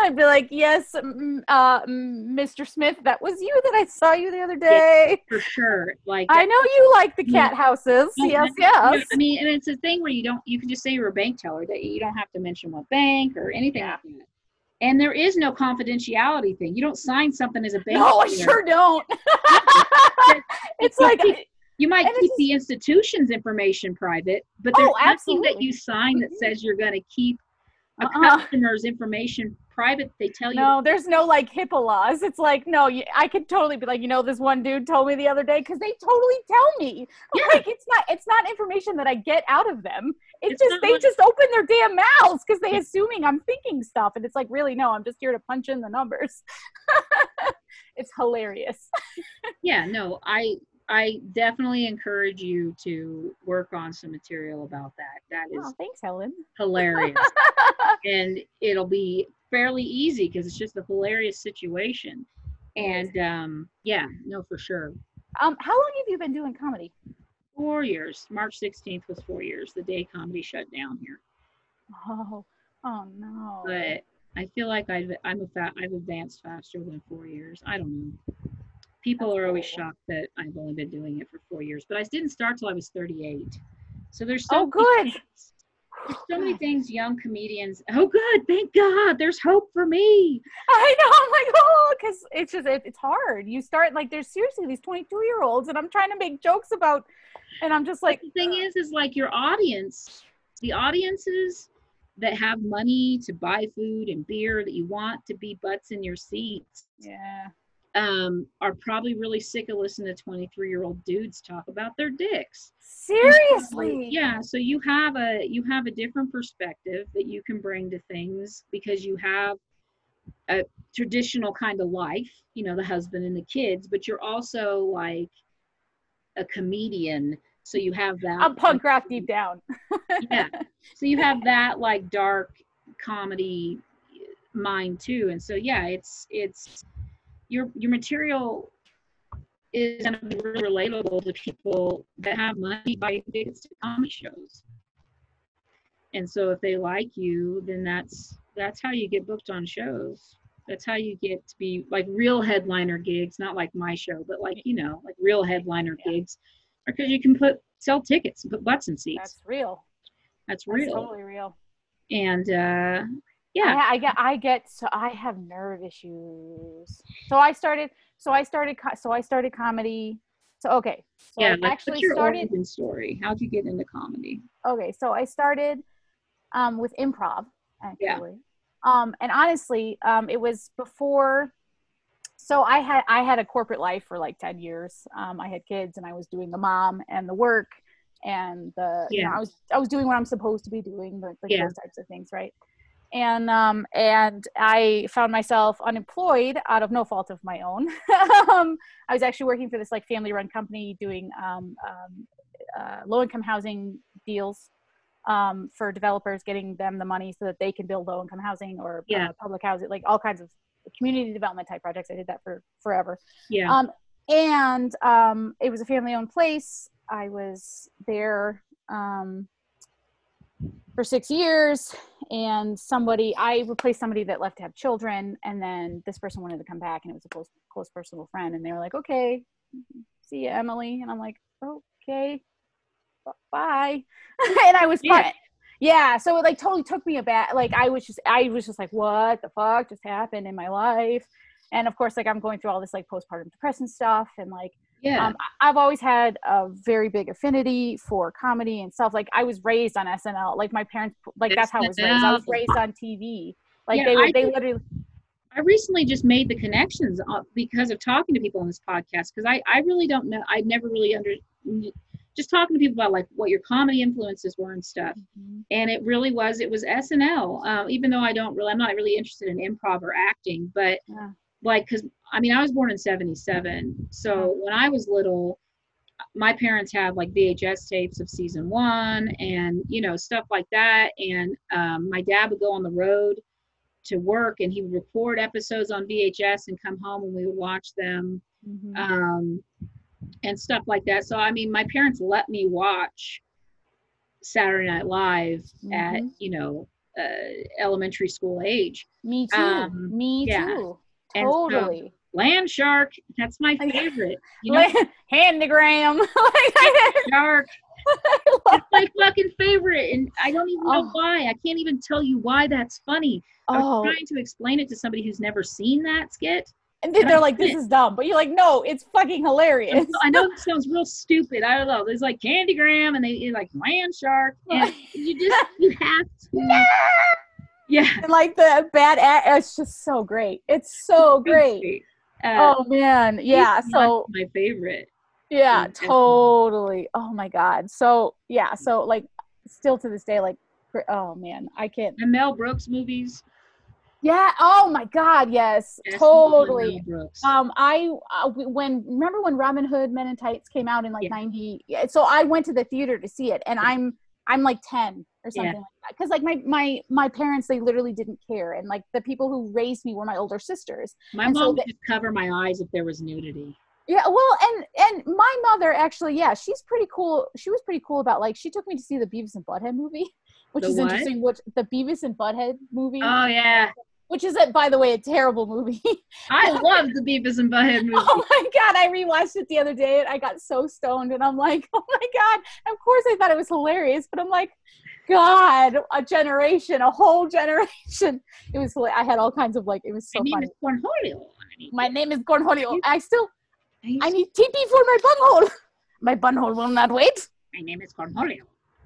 I'd <laughs> be like, yes, uh, Mr. Smith, that was you that I saw you the other day. for sure. Like, I know you like the cat houses. No, Yes, no, no, yes. I mean, and it's a thing where you don't, you can just say you're a bank teller that you don't have to mention what bank or anything Yeah. like that. And there is no confidentiality thing. You don't sign something as a bank. No, I sure don't. <laughs> it's like, You might and keep the institution's information private, but Oh, there's nothing that you sign that Mhm. says you're going to keep a Uh-uh. customer's information private. They tell you. no, there's no like HIPAA laws. It's like, no, you, I could totally be like, you know, this one dude told me the other day because they totally tell me. <laughs> Yeah. Like, it's not, it's not information that I get out of them. It's, It's just they like- just open their damn mouths because they assuming I'm thinking stuff, and it's like, really, no, I'm just here to punch in the numbers. <laughs> it's hilarious. <laughs> Yeah, no, I I definitely encourage you to work on some material about that. That is Oh, thanks, Helen. hilarious. <laughs> and it'll be fairly easy because it's just a hilarious situation. And um, yeah, no, for sure. um, how long have you been doing comedy? Four years. March 16th was four years. The day comedy shut down here. Oh, oh no. But I feel like I've I'm a fa- I've advanced faster than four years. I don't know. People are always shocked that I've only been doing it for four years, but I didn't start till I was 38. So there's so Oh, good. things- There's so many <sighs> things young comedians. Oh, good. Thank God. There's hope for me. <laughs> I know. I'm like, oh, because it's just it, it's hard. You start like there's seriously these 22 year olds, and I'm trying to make jokes about, and I'm just like, the thing is, is like your audience, the audiences that have money to buy food and beer that you want to be butts in your seats yeah, um, are probably really sick of listening to 23 year old dudes talk about their dicks. seriously. Yeah, so you have a you have a different perspective that you can bring to things because you have a traditional kind of life, you know, the husband and the kids, but you're also like a comedian, so you have that. I'm punk rock deep down. Yeah. So you have that like dark comedy mind too, and so yeah, it's it's your your material is going to be really relatable to people that have money buy tickets to comedy shows. And so if they like you, then that's that's how you get booked on shows. That's how you get to be like real headliner gigs, not like my show, but like you know, like real headliner Yeah. gigs, because you can put sell tickets and put butts in seats. That's real. That's That's real. totally real. And uh, yeah, I, I get I get so I have nerve issues. So I started so I started so I started comedy. So okay. So yeah. I Like, actually what's your started origin story? How'd you get into comedy? okay, so I started um, with improv actually. Um, and honestly, um, it was before. So I had I had a corporate life for like ten years. Um, I had kids, and I was doing the mom and the work, and the you know Yeah. I was I was doing what I'm supposed to be doing, like, like Yeah. those types of things, right? And um, and I found myself unemployed out of no fault of my own. <laughs> um, I was actually working for this like family run company doing um, um, uh, low income housing deals um, for developers, getting them the money so that they can build low income housing or Yeah. uh, public housing, like all kinds of community development type projects. I did that for forever. Yeah. Um, and um, it was a family owned place. I was there um, for six years, and somebody I replaced somebody that left to have children, and then this person wanted to come back, and it was a close close personal friend, and they were like, "Okay, see you, Emily," and I'm like, "Okay." bye. <laughs> and I was Yeah. Yeah, so it like totally took me aback. Like I was just, I was just like, what the fuck just happened in my life? And of course, like I'm going through all this like postpartum depression stuff, and like Yeah. um, I've always had a very big affinity for comedy and stuff. Like I was raised on SNL. Like my parents, like that's how I was raised. I was raised on TV. Like Yeah, they would, they did- literally. I recently just made the connections uh, because of talking to people on this podcast because I, I really don't know. I never really under just talking to people about like what your comedy influences were and stuff. And it really was it was SNL. Um, even though I don't really I'm not really interested in improv or acting, but Yeah. Like because I mean I was born in '77, so when I was little. My parents had like VHS tapes of season one and you know stuff like that. And um, my dad would go on the road to work and he would record episodes on VHS and come home and we would watch them Mhm. um, and stuff like that. So I mean, my parents let me watch Saturday Night Live at Mhm. you know uh, elementary school age. Me too. um, Me yeah. too. And so- Totally. Land Shark, that's my favorite. You know. <laughs> I Shark, that's my fucking favorite, and I don't even know Oh. why. I can't even tell you why that's funny. I was oh, trying to explain it to somebody who's never seen that skit. and then they're like, "This is dumb," but you're like, "No, it's fucking hilarious." I know it sounds real stupid. I don't know. There's like Candygram and they like Land Shark, and <laughs> you just you have to. Yeah, and like the bad act, it's just so great. It's so great. Uh, Oh man, yeah. So my favorite. yeah, totally. Oh my god. So yeah. So like, still to this day, like, oh man, I can't. The Mel Brooks movies. Yeah. Oh my god. Yes. Yes, Totally. Um, I uh, when remember when Robin Hood Men in Tights came out in like Yeah. ninety. Yeah, so I went to the theater to see it, and I'm I'm like ten or Yeah. something like that. Because like my my my parents, they literally didn't care, and like the people who raised me were my older sisters. my and mom the- would just cover my eyes if there was nudity. Yeah, well, and and my mother actually, yeah, she's pretty cool. She was pretty cool about like she took me to see the Beavis and Butthead movie, <laughs> which The is what? interesting. Which the Beavis and Butthead movie, Oh yeah, which is a, by the way a terrible movie. <laughs> I love the Beavis and Butthead <laughs> oh movie. Oh my god, I rewatched it the other day and I got so stoned and I'm like, <laughs> oh my god. And of course I thought it was hilarious, but I'm like, God, a generation, a whole generation. It was I had all kinds of like it was so my name funny. is Cornholio. My name is Cornholio. I still I I need TP for my bunghole. My bunghole will not wait. my name is Cornholio,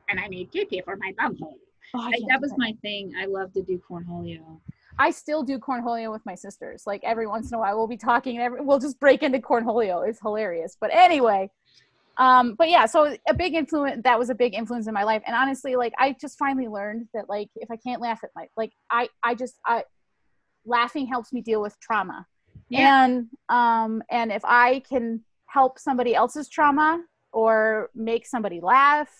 and I need TP for my bunghole. Oh, I I, that was my thing. I love to do cornholio. I still do cornholio with my sisters. Like every once in a while, we'll be talking and every, we'll just break into cornholio. It's hilarious. But anyway, um, but yeah, so a big influence. That was a big influence in my life. And honestly, like I just finally learned that like if I can't laugh at my like I I just I laughing helps me deal with trauma. Yeah. And um and if I can help somebody else's trauma or make somebody laugh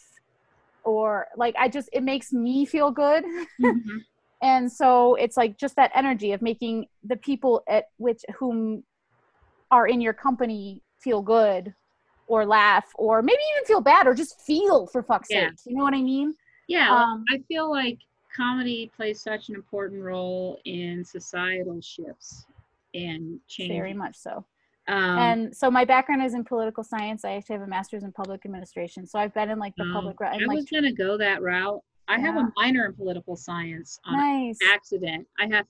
or like I just it makes me feel good <laughs> Mhm. And so it's like just that energy of making the people at which whom are in your company feel good or laugh or maybe even feel bad or just feel for fuck's Yeah. sake you know what i mean Yeah, Um, I feel like comedy plays such an important role in societal shifts and change. very much so Um, and so my background is in political science i actually have a master's in public administration so i've been in like the um, public re- I and like was gonna go that route. I have Yeah. a minor in political science on nice accident. I have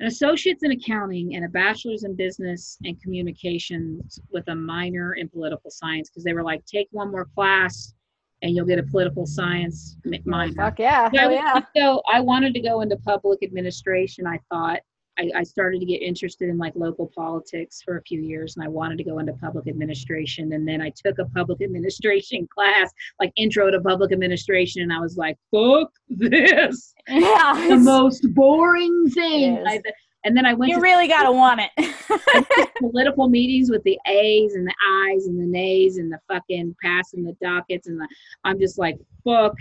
an associate's in accounting and a bachelor's in business and communications with a minor in political science because they were like, take one more class and you'll get a political science mi- oh, minor. fuck yeah So yeah gonna I wanted to go into public administration. I thought I, I started to get interested in like local politics for a few years, and I wanted to go into public administration. And then I took a public <laughs> administration class, like intro to public administration, and I was like, "Fuck this! <laughs> yeah The most boring thing." I, and then I went you to really gotta want it <laughs> political meetings with the A's and the ayes and the nays and the fucking passing the dockets and the. I'm just like, "Fuck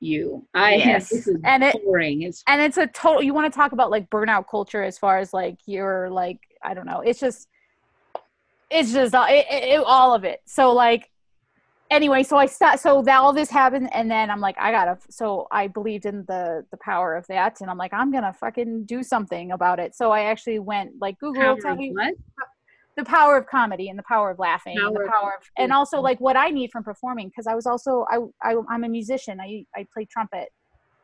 you!" I <laughs> Yes. this is And it- boring. It's and it's a total you want to talk about like burnout culture as far as like you're like i don't know it's just it's just it, it, all of it so like anyway so i so that all this happened and then i'm like i gotta so i believed in the the power of that and i'm like i'm gonna fucking do something about it so i actually went like google Power tell me what? The power of comedy and the power of laughing and Power the of- power of and also like what I need from performing because I was also I, I I'm a musician. I I play trumpet.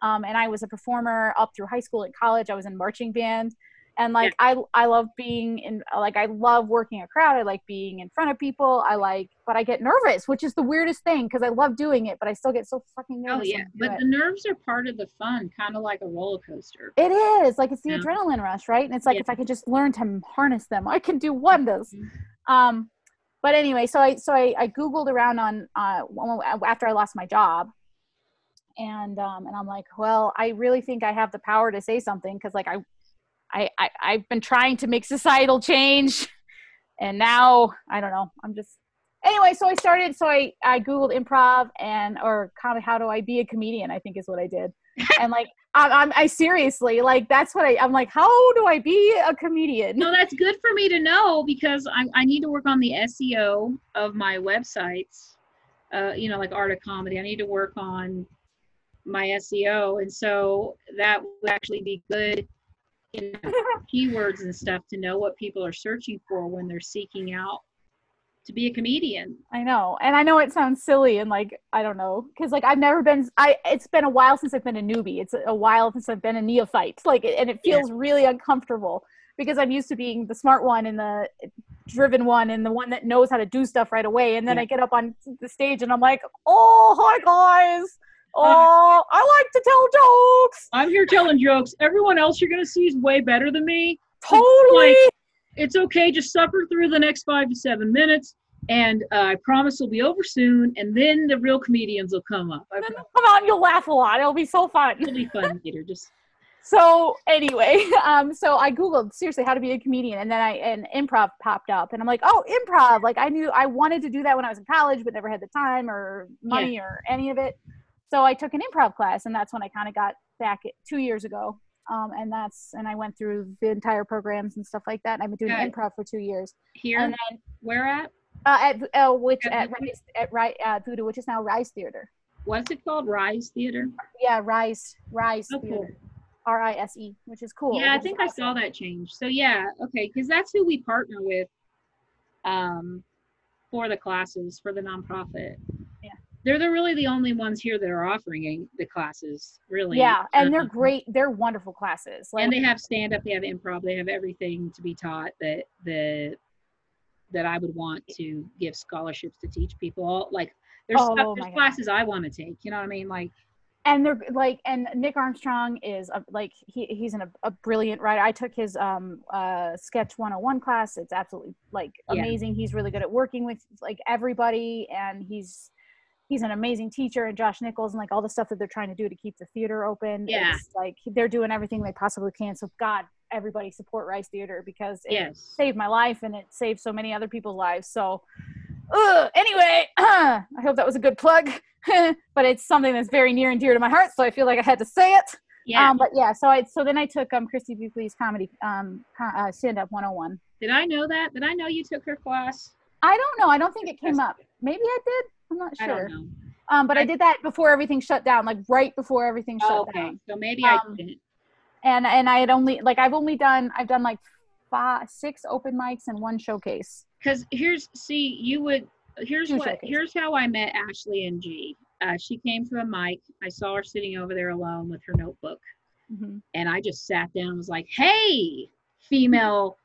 Um and I was a performer up through high school and college. I was in marching band and like I I love being in like I love working a crowd I like being in front of people I like but I get nervous which is the weirdest thing because I love doing it but I still get so fucking nervous Oh yeah, when I do but it. the nerves are part of the fun, kind of like a roller coaster. It is like it's the Yeah. adrenaline rush, right? And it's like Yeah. if I could just learn to harness them, I can do wonders. Mhm. Um, but anyway, so I so I, I googled around on uh after I lost my job, and um and I'm like, well, I really think I have the power to say something because like I, I I I've been trying to make societal change, and now I don't know. I'm just anyway. So I started. So I I googled improv and or how do I be a comedian? I think is what I did, <laughs> and like. I'm, I'm I seriously like that's what I I'm like how do I be a comedian? No, that's good for me to know because I, I need to work on the SEO of my websites. Uh, you know, like Art of Comedy. I need to work on my SEO, and so that would actually be good. You know, <laughs> keywords and stuff to know what people are searching for when they're seeking out to be a comedian. I know, and I know it sounds silly and like I don't know, because like I've never been. I it's been a while since I've been a newbie. It's a while since I've been a neophyte. Like, and it Yeah. feels really uncomfortable because I'm used to being the smart one and the driven one and the one that knows how to do stuff right away. And then Yeah. I get up on the stage and I'm like, oh hi guys, oh I like to tell jokes. I'm here telling jokes. Everyone else you're gonna see is way better than me. Totally. it's okay. Just suffer through the next five to seven minutes, and uh, I promise it'll be over soon. And then the real comedians will come up. Then promise Come on, you'll laugh a lot. It'll be so fun. it'll be fun later. <laughs> Just so anyway <laughs> um so i googled seriously how to be a comedian and then i and improv popped up and i'm like oh improv like i knew i wanted to do that when i was in college but never had the time or money or any of it so i took an improv class and that's when i kind of got back at two years ago um and that's and i went through the entire programs and stuff like that and i've been doing improv for two years here, and then where at? uh, at uh, which At at rise at right at voodoo which is now rise theater What's it called? Rise Theater. yeah rise rise Oh, theater r-i-s-e which is cool yeah, I think I saw that change. So yeah, okay, because that's who we partner with, um, for the classes for the nonprofit. Yeah. They're the really the only ones here that are offering the classes, really. Yeah, and they're Um, great. They're wonderful classes. Like, and they have stand up, they have improv, they have everything to be taught that the that I would want to give scholarships to teach people. Like there's Oh, stuff, my there's God. classes I want to take. You know what I mean? Like and they're like, and Nick Armstrong is a, like he he's an, a brilliant writer. I took his um uh sketch 101 class. It's absolutely like Yeah. amazing. He's really good at working with like everybody, and he's he's an amazing teacher. And Josh Nichols and like all the stuff that they're trying to do to keep the theater open. Yeah. it's like they're doing everything they possibly can. So God, everybody support Rise Theater because it, yes. saved my life and it saved so many other people's lives. So, ugh, anyway, <clears throat> I hope that was a good plug, <laughs> but it's something that's very near and dear to my heart. So I feel like I had to say it. Yeah. Um, but yeah, so I so then I took um Christy Buckley's comedy um uh, stand up 101. Did I know that? Did I know you took her class? I don't know. I don't think it came up. Maybe I did. I'm not I sure. don't know. Um, but I I- did that before everything shut down, like right before everything shut Oh, okay. down. So maybe Um, I didn't. And and I had only like I've only done I've done like five six open mics and one showcase. Because here's see, you would here's Two what showcases. here's how I met Ashley and G. Uh, she came to a mic. I saw her sitting over there alone with her notebook. hmm and I just sat down and was like, "Hey, female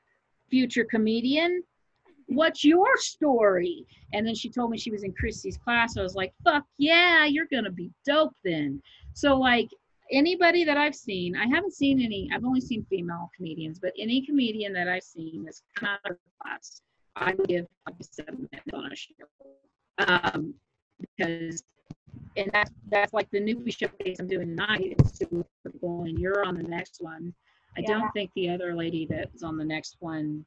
future comedian, what's your story?" And then she told me she was in Christy's class. I was like, "Fuck yeah, you're gonna be dope then." So like anybody that I've seen, I haven't seen any. I've only seen female comedians, but any comedian that I've seen that's come out of class, I give like seven minutes on a show, um, because. And that's that's like the new showcase I'm doing tonight. It's super cool, and you're on the next one. I Yeah. don't think the other lady that was on the next one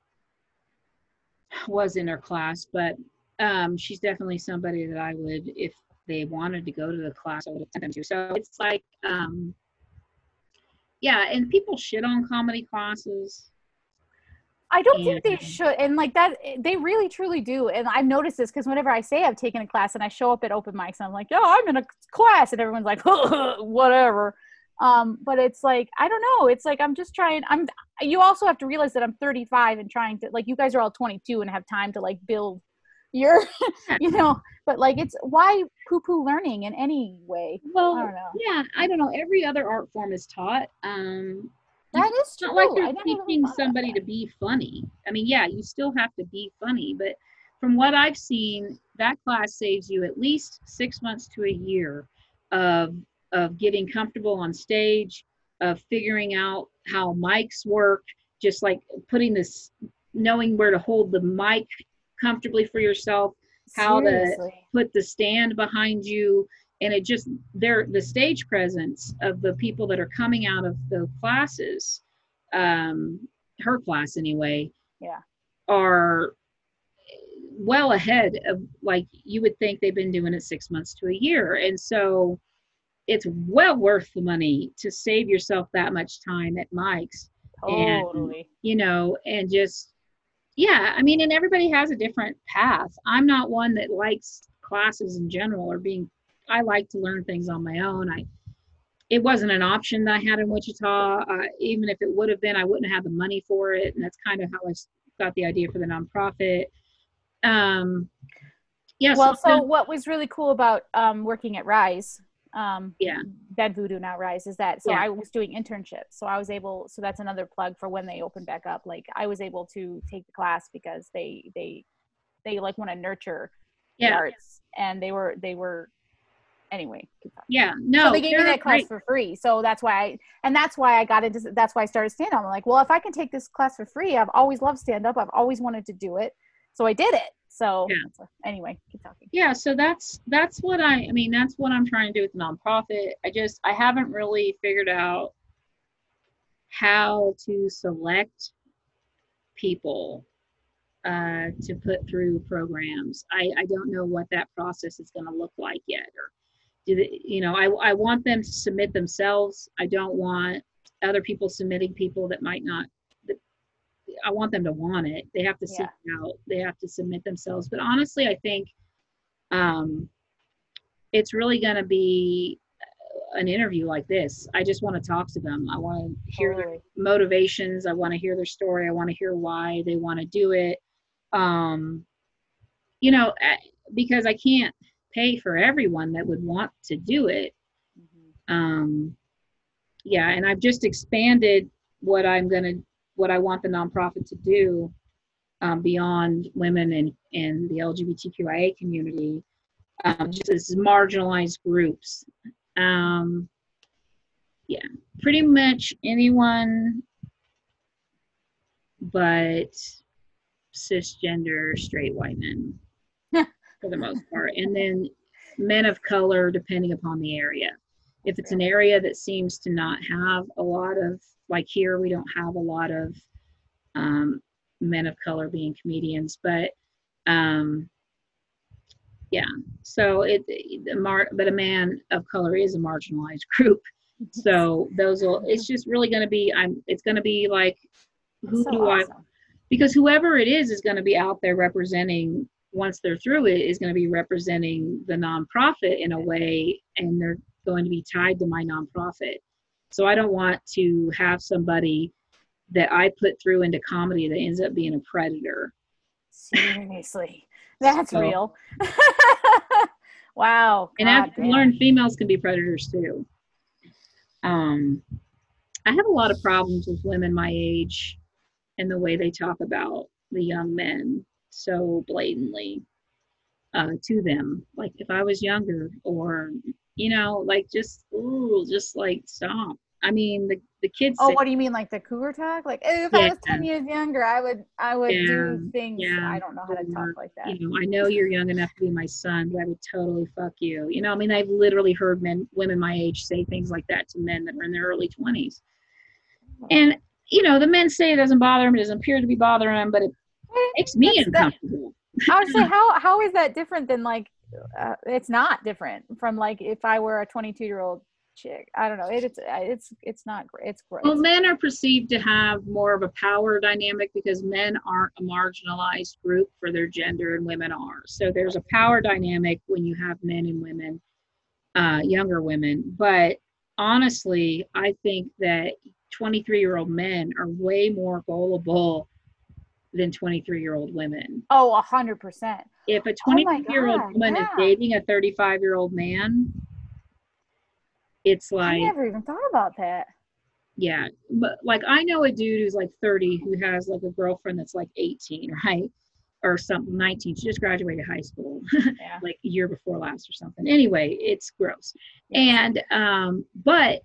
was in her class, but um, she's definitely somebody that I would, if they wanted to go to the class, I would send them to. So it's like, um, yeah, and people shit on comedy classes. I don't think they should, and like that, they really truly do. And I've noticed this because whenever I say I've taken a class and I show up at open mics, and I'm like, "Yeah, I'm in a class," and everyone's like, <laughs> "Whatever." Um, but it's like I don't know. It's like I'm just trying. I'm. You also have to realize that I'm 35 and trying to like you guys are all 22 and have time to like build your, <laughs> you know. But like it's why poo poo learning in any way. Well, I don't know. yeah, I don't know. Every other art form is taught. Um, That is it's true. not like you're really teaching somebody to be funny. I mean, yeah, you still have to be funny, but from what I've seen, that class saves you at least six months to a year of of getting comfortable on stage, of figuring out how mics work, just like putting this, knowing where to hold the mic comfortably for yourself, how to put the stand behind you. And it just they're the stage presence of the people that are coming out of the classes um her class anyway Yeah. are well ahead of like you would think they've been doing it six months to a year. And so it's well worth the money to save yourself that much time at mike's And- Totally. you know, and just, yeah, I mean, and everybody has a different path. I'm not one that likes classes in general or being, I like to learn things on my own. I, it wasn't an option that I had in Wichita. Uh, even if it would have been, I wouldn't have had the money for it. And that's kind of how I got the idea for the nonprofit. Um, yeah. well, so then- what was really cool about um, working at Rise, um, Yeah. that Voodoo now Rise, is that so Yeah. I was doing internships. So I was able. So that's another plug for when they open back up. Like I was able to take the class because they they they like want to nurture the arts, and they were they were anyway. Yeah. No, so they gave me that class great. for free. So that's why I and that's why I got into that's why I started stand up. I'm like, well, if I can take this class for free, I've always loved stand up. I've always wanted to do it. So I did it. So Yeah. anyway, keep talking. yeah so that's that's what i i mean that's what i'm trying to do with the nonprofit i just i haven't really figured out how to select people uh, to put through programs i i don't know what that process is going to look like yet or do they, you know I, I want them to submit themselves i don't want other people submitting people that might not i want them to want it they have to seek it out they have to submit themselves but honestly i think um, it's really going to be an interview like this. I just want to talk to them. I want to hear their motivations. I want to hear their story. I want to hear why they want to do it. Um, you know, eh, because I can't pay for everyone that would want to do it. Mhm. Um, yeah, and I've just expanded what I'm going to, what I want the nonprofit to do um, beyond women and, and the LGBTQIA community, um, just as marginalized groups. Um, yeah, pretty much anyone but cisgender straight white men <laughs> for the most part. And then men of color, depending upon the area. If it's an area that seems to not have a lot of, like here, we don't have a lot of um, men of color being comedians, but um, yeah. So it, the mar- but a man of color is a marginalized <laughs> group. So those will. It's just really going to be. I'm. It's going to be like, who So do I? Because whoever it is is going to be out there representing. Once they're through it, is going to be representing the nonprofit in a way, and they're going to be tied to my nonprofit. So I don't want to have somebody that I put through into comedy that ends up being a predator. Seriously, that's So- real. <laughs> wow. and God I've damn. learned females can be predators too. Um, I have a lot of problems with women my age and the way they talk about the young men so blatantly uh, to them. Like if I was younger, or you know, like just ooh, just like stop. I mean, the the kids. Oh, say- what do you mean, like the cougar talk? Like, "Eh, if I was ten years younger, I would, I would do things. yeah, I don't know how to talk like that. you know, I know you're young enough to be my son, but I would totally fuck you. You know, I mean, I've literally heard men, women my age say things like that to men that are in their early 20s. And, you know, the men say it doesn't bother them, it doesn't appear to be bothering them, but it makes me That's- that- uncomfortable. I would <laughs> say, how, how is that different than like? Uh, it's not different from like if I were a 22 year old chick. I don't know. It, it's, it's, it's not great. It's gross. Well, men are perceived to have more of a power dynamic because men aren't a marginalized group for their gender and women are. So there's a power dynamic when you have men and women, uh, younger women. But honestly, I think that 23 year old men are way more gullible than 23 year old women. Oh, a hundred percent. If a Oh my 23 year old God, woman is dating a 35 year old man, it's like I never even thought about that. yeah. But like, I know a dude who's like 30 who has like a girlfriend that's like 18, <laughs> right? Or something, 19. She just graduated high school. <laughs> Yeah. like a year before last or something. Anyway, it's gross. And um, but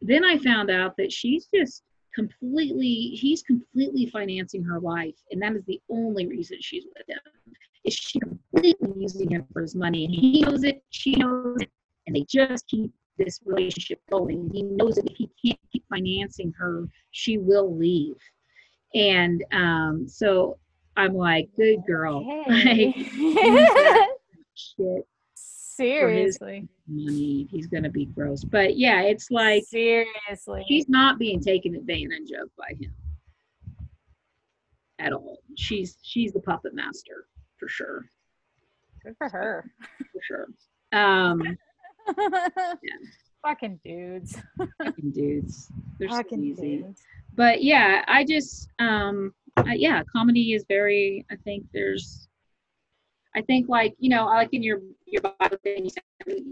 then I found out that she's just completely he's completely financing her life, and that is the only reason she's with him. Is she completely using him for his money, and he knows it, she knows it, and they just keep this relationship going. He knows that if he can't keep financing her, she will leave. And um, so I'm like, good girl. <laughs> Like, <laughs> shit Seriously. money. He's gonna be gross. But yeah, it's like Seriously. she's not being taken advantage of by him at all. She's she's the puppet master for sure. Good for her. For sure. Um <laughs> Fucking dudes. fucking dudes. They're so easy. dudes. But yeah, I just um I, yeah, comedy is very I think there's I think like, you know, like in your your Bible thing, you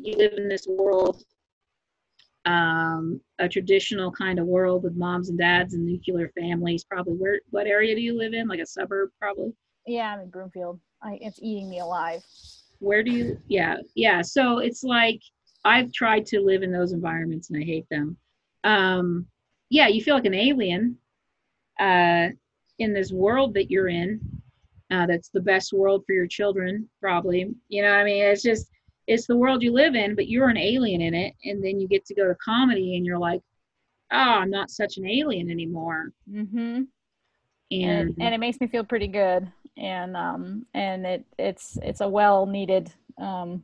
you live in this world um, a traditional kind of world with moms and dads and nuclear families. Probably where what area do you live in? Like a suburb, probably. Yeah, I'm in Broomfield. I, it's eating me alive. Where do you? Yeah, yeah. So it's like I've tried to live in those environments and I hate them. Um, yeah, you feel like an alien uh, in this world that you're in. Uh, that's the best world for your children, probably. You know what I mean? It's just it's the world you live in, but you're an alien in it, and then you get to go to comedy, and you're like, oh, I'm not such an alien anymore. Mm-hmm. And, and and it makes me feel pretty good and um and it it's it's a well needed um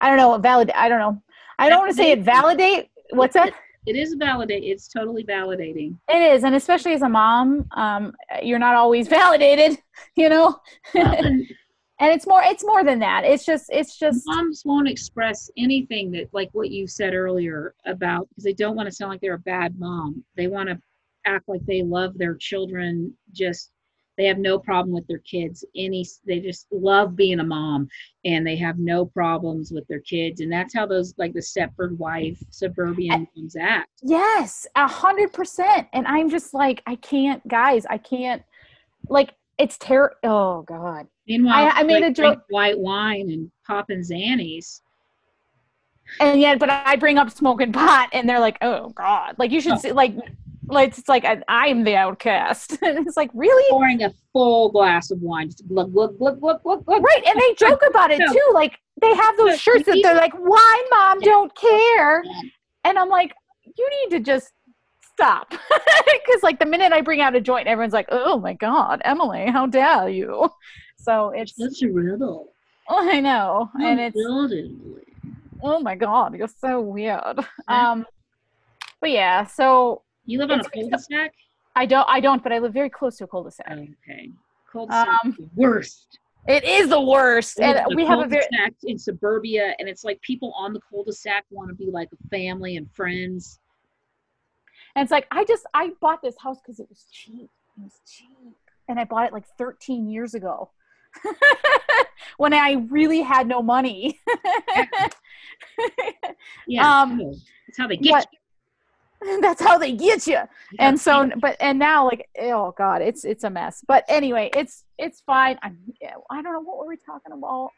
i don't know valid i don't know i don't want to say it validate what's that it is validate. It's totally validating. it is and especially as a mom um you're not always <laughs> validated you know and <laughs> and it's more it's more than that it's just it's just moms won't express anything that like what you said earlier about because they don't want to sound like they're a bad mom they want to act like they love their children just they have no problem with their kids. Any they just love being a mom and they have no problems with their kids. And that's how those like the stepford wife suburban moms act. Yes a hundred percent. And i'm just like i can't guys i can't like it's ter oh god. Meanwhile I- I made like, a drink joke- white wine and popping zannies. And yet but i bring up smoking pot and they're like oh god. Like you should Oh. see like like it's like i'm the outcast. <laughs> And it's like really? Pouring a full glass of wine just glug glug glug glug glug glug. Right and they joke <laughs> about it too like they have those shirts that they're like wine mom? Don't care. And i'm like you need to just stop. <laughs> Because like the minute i bring out a joint everyone's like oh my god emily how dare you? So it's Such a riddle. oh, i know and it's building. oh my god you're so weird. Um but yeah so You live on a cul-de-sac? I don't. I don't. But I live very close to a cul-de-sac. Okay. Cul-de-sac Um, the worst. It is the worst, and we have a very. cul-de-sac in suburbia, and it's like people on the cul-de-sac want to be like a family and friends. And it's like I just I bought this house because it was cheap. It was cheap, and I bought it like 13 years ago, <laughs> when I really had no money. Yeah, <laughs> Um, that's how they get what- you. <laughs> That's how they get you. And so, but and now like oh god, it's it's a mess. But anyway, it's it's fine. I'm, I don't know what were we talking about.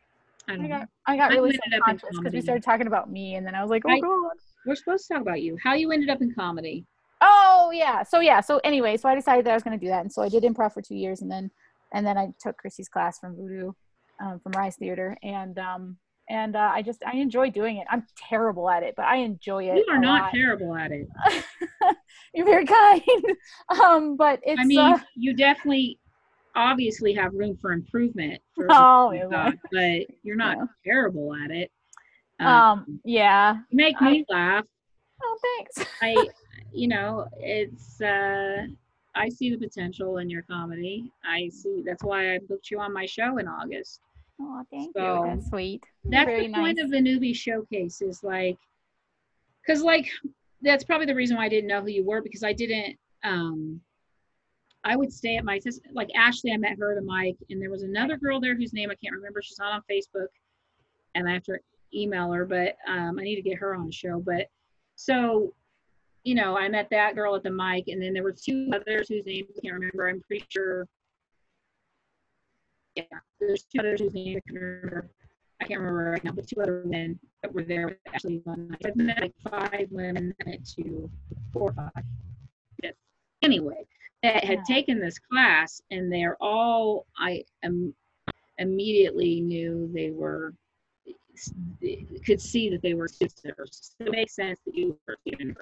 I I got I got I really ended self-conscious because we started talking about me, and then I was like, oh I- god. We're supposed to talk about you. How you ended up in comedy. Oh yeah. So yeah. So anyway, so I decided that I was going to do that, and so I did improv for two years, and then and then I took Chrissy's class from Voodoo, um, from Rise Theater, and um and uh, I just I enjoy doing it. I'm terrible at it, but I enjoy it. You are not lot. terrible at it. <laughs> You're very kind. <laughs> um, but it's I mean, uh, you definitely obviously have room for improvement. For <laughs> Oh, yeah. but you're not Yeah. terrible at it. um yeah. you make me laugh. Oh thanks. I, you know, it's. uh I see the potential in your comedy. I see. That's why I booked you on my show in August. Oh thank So, you. That's sweet. That's very the point nice. of the newbie showcase. Is like because like that's probably the reason why I didn't know who you were because I didn't. um I would stay at my like Ashley. I met her at a mic, and there was another girl there whose name I can't remember. She's not on Facebook, and I have to email her, but um, I need to get her on the show. But so, you know, I met that girl at the mic, and then there were two others whose names I can't remember. I'm pretty sure. Yeah, there's two others whose names I can't remember. I can't remember right now, but two other women that were there with Ashley one night. I've met like five women, met two, four or five. Yes. Anyway, that had Yeah. taken this class, and they're all I am immediately knew they were could see that they were sisters. So it makes sense that you were given.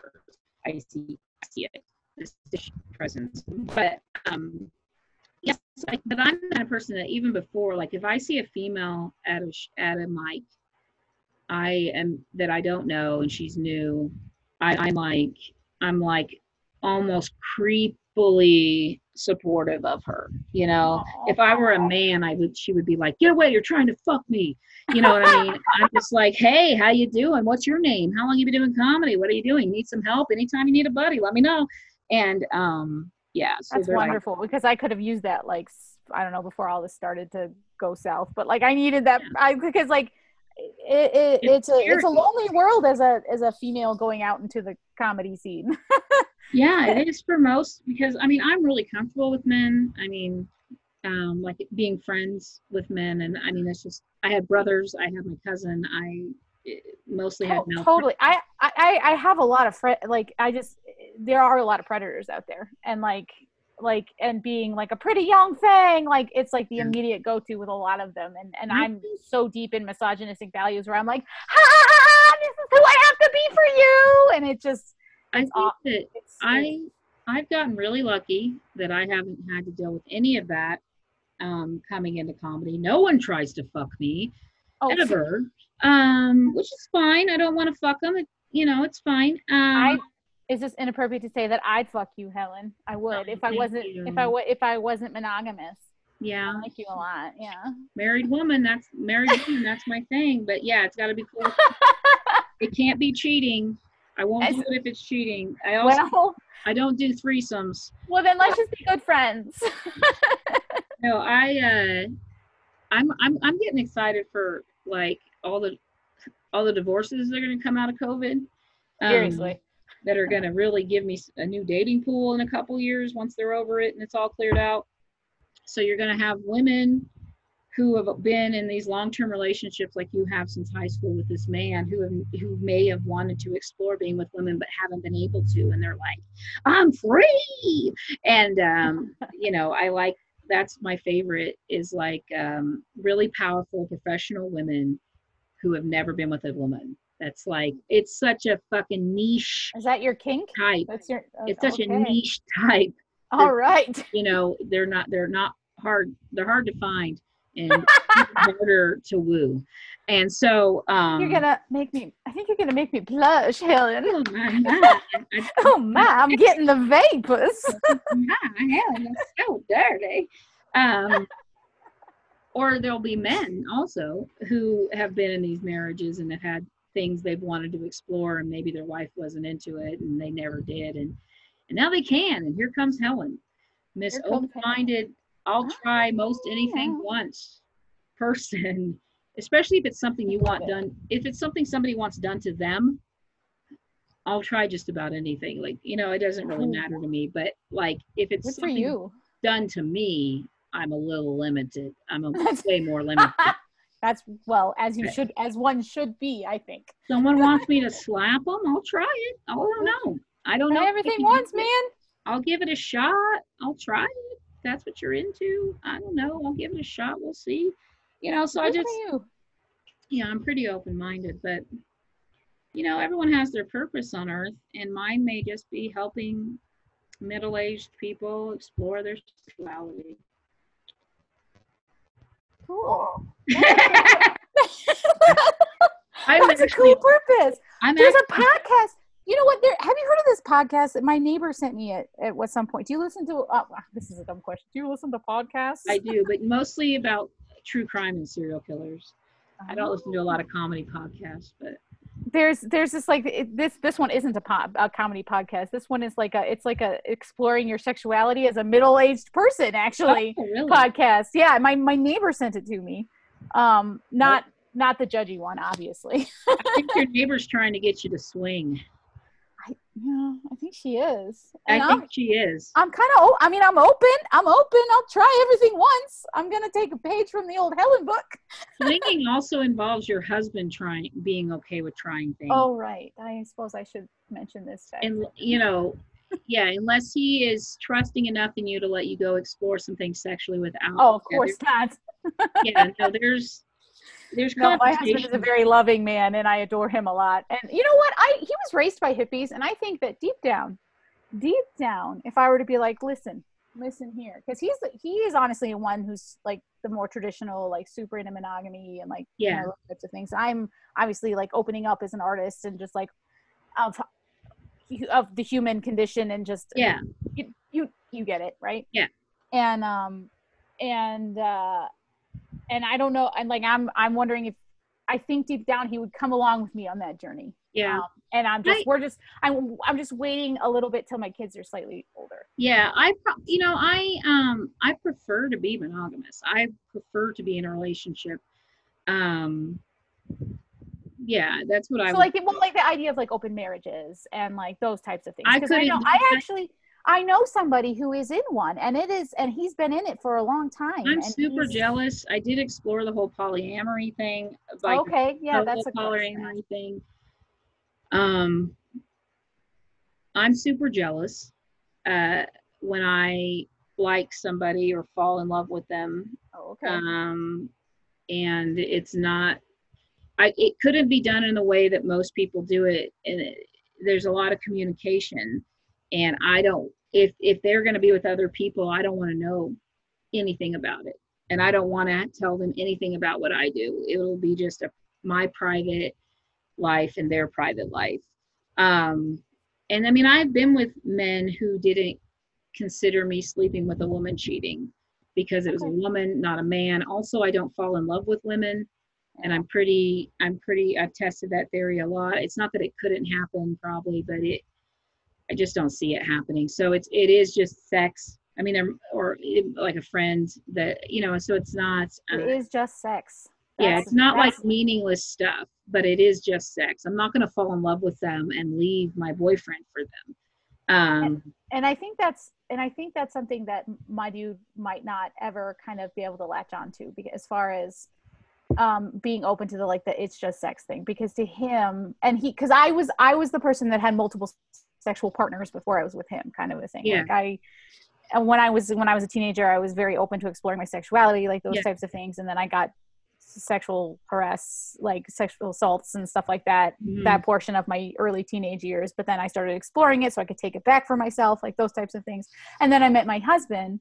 I see, I see it. This presence, but um, like, but I'm the kind person that even before, like, if I see a female at a at a mic, I am that I don't know and she's new. I, I'm like, I'm like almost creepily supportive of her. You know, if I were a man, I would. She would be like, "Get away! You're trying to fuck me." You know what I mean? <laughs> I'm just like, "Hey, how you doing? What's your name? How long you been doing comedy? What are you doing? Need some help? Anytime you need a buddy, let me know." And um, yeah, so That's they're like, wonderful because I could have used that like i don't know before all this started to go south, but like I needed that I because like it, it It's it's a it's a lonely world as a as a female going out into the comedy scene. <laughs> yeah it is for most because i mean i'm really comfortable with men. I mean um like being friends with men and i mean it's just i had brothers i had my cousin i mostly To- totally. I, I I have a lot of fre- like I just there are a lot of predators out there. And like like and being like a pretty young thing like it's like the immediate go to with a lot of them. And and. I'm so deep in misogynistic values where I'm like ha this is who I have to be for you. And it just i think aw- that it's i i've gotten really lucky that i haven't had to deal with any of that um coming into comedy. No one tries to fuck me oh, ever um which is fine i don't want to fuck them it, you know it's fine um I is this inappropriate to say that I'd fuck you, Helen? I would if I wasn't you. if I wa- if I wasn't monogamous. yeah I like you a lot. Yeah. married woman that's married woman that's my thing but yeah it's got to be cool <laughs> it can't be cheating i won't do it if it's cheating i also Well, <laughs> i don't do threesomes well then let's just be good friends. <laughs> no i uh i'm i'm, I'm getting excited for like all the all the divorces that are going to come out of covid um, Seriously. that are going to really give me a new dating pool in a couple years once they're over it and it's all cleared out. So you're going to have women who have been in these long-term relationships like you have since high school with this man who have, who may have wanted to explore being with women but haven't been able to and they're like I'm free and um <laughs> you know I like that's my favorite is like um really powerful professional women who have never been with a woman that's like it's such a fucking niche Is that your kink? type That's your. it's such a niche type <laughs> All right. you know they're not they're not hard they're hard to find and <laughs> harder to woo and so um You're gonna make me. I think you're gonna make me blush, Helen. oh my, my, I, <laughs> Oh my, I'm getting the vapors. my Helen, that's so dirty um or there'll be men also who have been in these marriages and have had things they've wanted to explore and maybe their wife wasn't into it and they never did and and now they can and here comes helen miss Here comes Helen. open-minded i'll ah, try most anything once person <laughs> especially if it's something you want done if it's something somebody wants done to them i'll try just about anything like you know it doesn't really matter to me but like if it's Good for something you. done to me i'm a little limited. I'm a way more limited. <laughs> That's well as you should, as one should be. I think. someone wants me to slap them i'll try it. I don't know. I don't know. everything once, man. i'll give it a shot. I'll try it. That's what you're into i don't know. I'll give it a shot. We'll see. You know so i just you. yeah i'm pretty open-minded but you know everyone has their purpose on earth and mine may just be helping middle-aged people explore their sexuality Cool. <laughs> i'm That's a cool purpose. i'm There's actually, a podcast. You know what? There. Have you heard of this podcast that my neighbor sent me at, at what some point? Do you listen to? Uh, this is a dumb question. Do you listen to podcasts? i do but mostly about true crime and serial killers i don't listen to a lot of comedy podcasts but there's there's this like it, this this one isn't a, pop, a comedy podcast. This one is like a it's like a exploring your sexuality as a middle aged person actually Oh, really? podcast. Yeah, my my neighbor sent it to me. Um, not not the judgy one, obviously. I think your <laughs> neighbor's trying to get you to swing. I, yeah, I think she is. I And think I'm, she is. I'm kind of, I mean, I'm open. I'm open. I'll try everything once. I'm going to take a page from the old Helen book. <laughs> Swinging also involves your husband trying, being okay with trying things. Oh, right. I suppose I should mention this. fact. and you know yeah unless he is trusting enough in you to let you go explore some things sexually without oh, of course not. <laughs> yeah no there's there's No, my husband is a very loving man and I adore him a lot. And you know what? I he was raised by hippies and I think that deep down, deep down, if I were to be like, listen, listen here, because he's he is honestly one who's like the more traditional, like super into monogamy and like you Yeah. know, types of things. I'm obviously like opening up as an artist and just like of of the human condition and just yeah you you you get it right Yeah. and um and uh and i don't know and like i'm i'm wondering if i think deep down he would come along with me on that journey. Yeah. Um, and i'm just I- we're just i'm i'm just waiting a little bit till my kids are slightly older. Yeah i pro- you know i um i prefer to be monogamous. I prefer to be in a relationship um yeah that's what i so would like well like the idea of like open marriages and like those types of things. I because i, know i actually i know somebody who is in one and it is and he's been in it for a long time i'm super jealous i did explore the whole polyamory thing like okay yeah that's a polyamory thing. Um, I'm super jealous uh, when I like somebody or fall in love with them, oh, okay um, and it's not. I, it couldn't be done in the way that most people do it, and it, there's a lot of communication, and I don't. If if they're going to be with other people, I don't want to know anything about it, and I don't want to tell them anything about what I do. It'll be just a my private life and their private life. Um, and I mean, I've been with men who didn't consider me sleeping with a woman cheating because it was a woman, not a man. Also, I don't fall in love with women. And I'm pretty, I'm pretty, I've tested that theory a lot. It's not that it couldn't happen, probably, but it, I just don't see it happening. So it's, it is just sex. I mean, there, or like a friend that, you know, so it's not, uh, it is just sex yeah it's not like meaningless stuff but it is just sex i'm not going to fall in love with them and leave my boyfriend for them um and I think that's and I think that's something that my dude might not ever kind of be able to latch on to because as far as um being open to the like the it's just sex thing because to him and he because I was I was the person that had multiple sexual partners before I was with him kind of a thing Yeah. like I and when I was when I was a teenager I was very open to exploring my sexuality like those Yeah. types of things and then I got sexual harass like sexual assaults and stuff like that mhm. that portion of my early teenage years but then i started exploring it so i could take it back for myself like those types of things and then i met my husband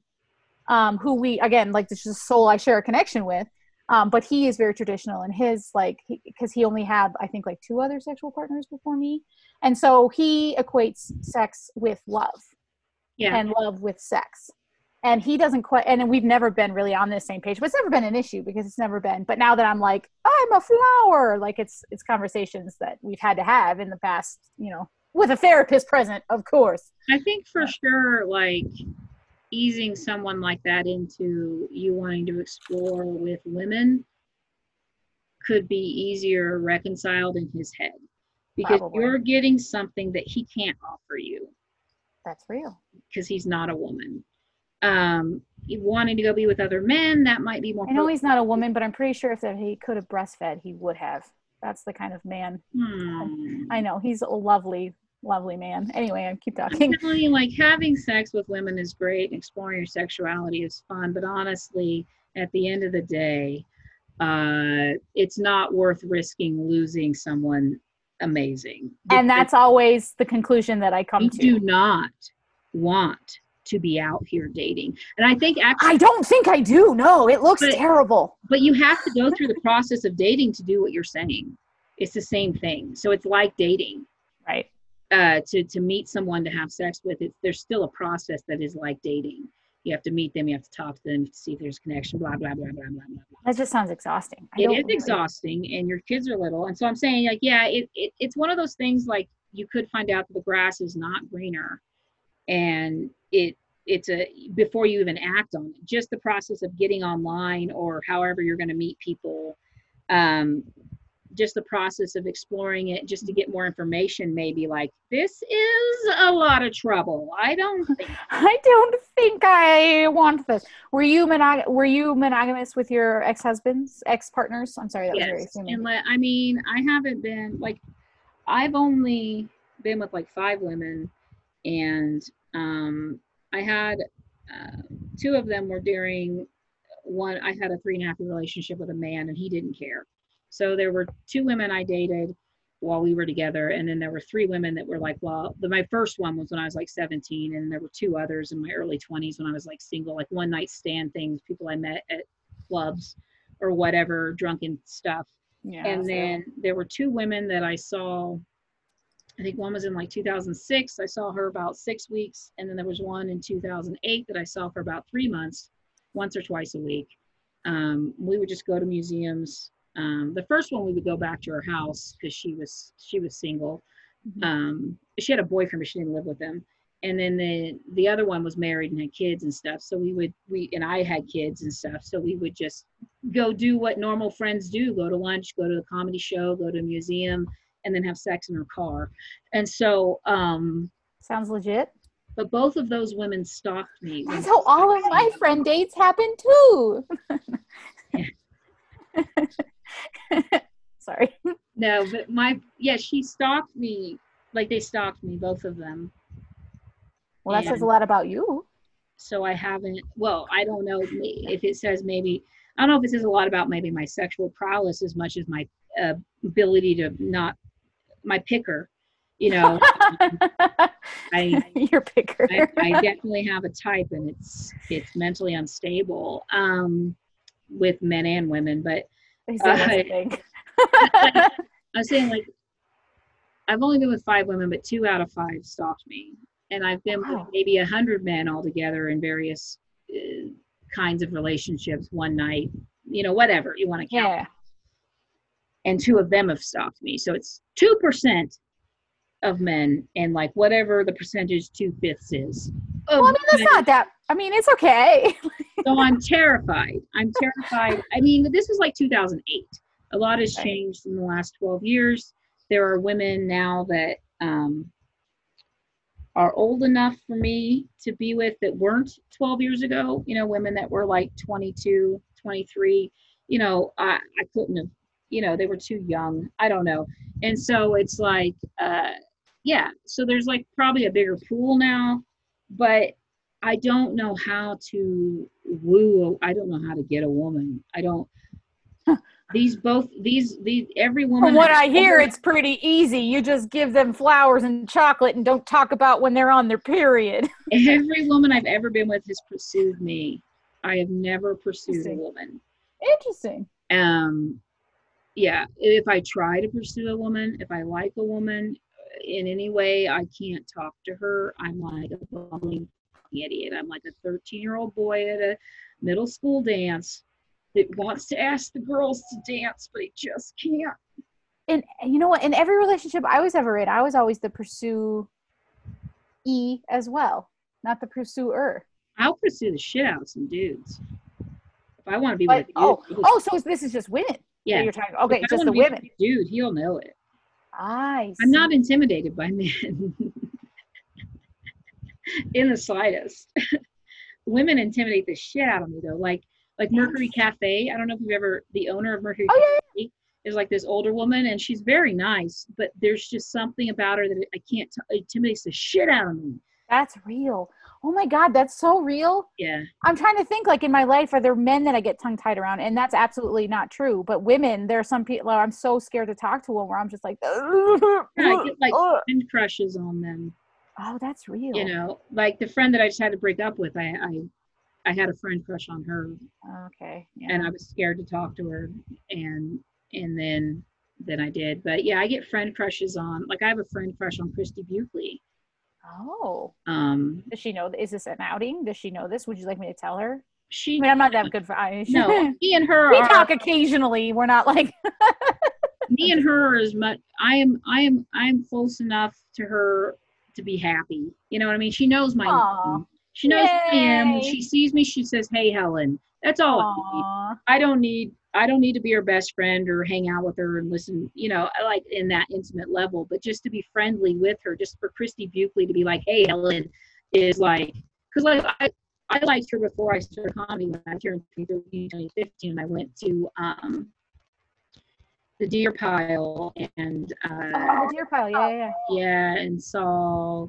um, who we again like this is a soul i share a connection with um, but he is very traditional and his like because he, only had i think like two other sexual partners before me and so he equates sex with love yeah. and love with sex. And he doesn't quite and we've never been really on the same page but it's never been an issue because it's never been. But now that i'm like oh, i'm a flower like it's it's conversations that we've had to have in the past you know with a therapist present of course. I think for sure like easing someone like that into you wanting to explore with women could be easier reconciled in his head because Probably. you're getting something that he can't offer you. That's real. Because he's not a woman. Um wanting to go be with other men that might be more i know he's not a woman but i'm pretty sure if that he could have breastfed he would have. That's the kind of man. Hmm. i know he's a lovely lovely man. Anyway i keep I'm talking. telling you, like having sex with women is great and exploring your sexuality is fun, but honestly, at the end of the day, uh, it's not worth risking losing someone amazing. and that's always the conclusion that i come to. do not want to be out here dating. And I think actually, i don't think i do no it looks But- terrible but you have to go through the process of dating to do what you're saying. It's the same thing. So it's like dating. right uh, to to meet someone to have sex with, it's there's still a process that is like dating, you have to meet them, you have to talk to them to see if there's a connection, blah blah blah blah blah blah. blah. That just sounds exhausting. I It really- exhausting, and your kids are little, and so I'm saying like, yeah, it, it it's one of those things like you could find out that the grass is not greener, and it it's a before you even act on it, just the process of getting online or however you're going to meet people, um, just the process of exploring it, just to get more information, maybe like this is a lot of trouble. I don't <laughs> think I don't think I want this. Were you monog- Were you monogamous with your ex husbands, ex partners? I'm sorry, that was very yes. assuming. And let, I mean, I haven't been like, I've only been with like five women, and um, I had uh, two of them were during one. I had a three and a half year relationship with a man, and he didn't care. So there were two women I dated while we were together, and then there were three women that were like, well, the, my first one was when I was like 17, and there were two others in my early 20s when I was like single, like one night stand things, people I met at clubs or whatever, drunken stuff yeah. and so- then there were two women that I saw. I think one was in like 2006. I saw her about six weeks, and then there was one in 2008 that I saw for about three months, once or twice a week. Um, we would just go to museums. Um, the first one we would go back to her house because she was she was single. Mhm. Um, she had a boyfriend, but she didn't live with him. And then the the other one was married and had kids and stuff. So we would we and I had kids and stuff. So we would just go do what normal friends do go to lunch go to a comedy show go to a museum and then have sex in her car and so um Sounds legit. but both of those women stalked me That's how all of my friend dates happen too. <laughs> <laughs> Sorry. no but my yeah she stalked me like they stalked me both of them Well, that says a lot about you. so i haven't well i don't know if it says maybe i don't know if it says a lot about maybe my sexual prowess as much as my uh, ability to not my picker you know <laughs> I- Your picker. I, I definitely have a type and it's it's mentally unstable um with men and women but They that's a Uh, thing. i was saying like i've only been with five women but two out of five stalked me and i've been Wow. with maybe a hundred men altogether in various uh, kinds of relationships one night you know whatever you want to count yeah. and two of them have stalked me so it's two percent of men and like whatever the percentage two fifths is Well, I mean, that's women. not that. I mean, it's okay. <laughs> so I'm terrified. I'm terrified. I mean, this was like 2008. A lot has Right. changed in the last 12 years. There are women now that um, are old enough for me to be with that weren't 12 years ago. You know, women that were like 22, 23. You know, I, I couldn't have, you know, they were too young. I don't know. And so it's like, uh, yeah, so there's like probably a bigger pool now, but I don't know how to woo. I don't know how to get a woman. I don't. <laughs> These both these these every woman. From what I hear, it's pretty easy. You just give them flowers and chocolate and don't talk about when they're on their period. <laughs> every woman I've ever been with has pursued me. I have never pursued a woman. Interesting. Um, yeah, if I try to pursue a woman, if I like a woman uh, in any way, I can't talk to her. I'm like a bumbling idiot. I'm like a 13 year old boy at a middle school dance that wants to ask the girls to dance, but he just can't. And you know what? In every relationship I was ever in, I was always the pursue e as well, not the pursuer. I'll pursue the shit out of some dudes. If I want to be But, with oh, I'll oh, so this is just women. yeah. You're talking. Okay, If just the women. Dude, he'll know it. I. I'm not intimidated by men <laughs> <laughs> in the slightest. <laughs> Women intimidate the shit out of me though. Like like Mercury Cafe. I don't know if you've ever the owner of Mercury Oh Cafe is like this older woman and she's very nice, but there's just something about her that I can't t- intimidates the shit out of me. That's real. Oh my God, that's so real. Yeah. I'm trying to think like in my life, are there men that I get tongue tied around? And that's absolutely not true. But women, there are some people I'm so scared to talk to them where I'm just like, Yeah, I get like <laughs> crushes on them. Oh, that's real. You know, like the friend that I just had to break up with, I I, I had a friend crush on her Okay. Yeah. and I was scared to talk to her and and then then I did. But yeah, I get friend crushes on like I have a friend crush on Christy Buckley. Oh. Um, Does she know? Is this an outing? Does she know this? Would you like me to tell her? she I mean, I'm not that good for I no, <laughs> me and her we are talk occasionally. We're not like <laughs> me and her are as much. I am I am I am close enough to her to be happy. You know what I mean? She knows my Aw. name. She knows who I am. When she sees me, she says, "Hey, Helen." That's all I need. I don't need I don't need to be her best friend or hang out with her and listen, you know, I like in that intimate level, but just to be friendly with her, just for Christy Buckley to be like, hey, Helen, is like, because like I, I liked her before I started comedy when I was here in 2015. I went to um, the Deer Pile and uh, Oh, deer pile. Yeah, yeah, yeah. and saw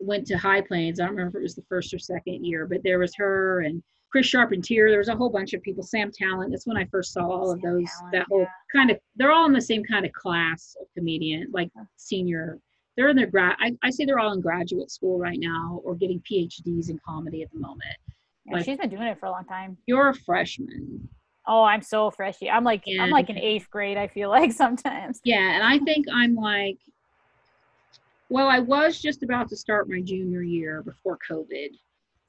went to High Plains. I don't remember if it was the first or second year, but there was her and Chris Charpentier. There was a whole bunch of people. Sam Tallent. That's when I first saw all of those. Tallent, that whole yeah. kind of. They're all in the same kind of class of comedian, like senior. They're in their grad. I, I say they're all in graduate school right now or getting PhDs in comedy at the moment. yeah Like- she's been doing it for a long time. You're a freshman. Oh, I'm so freshy. I'm like I'm like in eighth grade. I feel <laughs> like sometimes. Yeah, and I think I'm like, well, I was just about to start my junior year before COVID.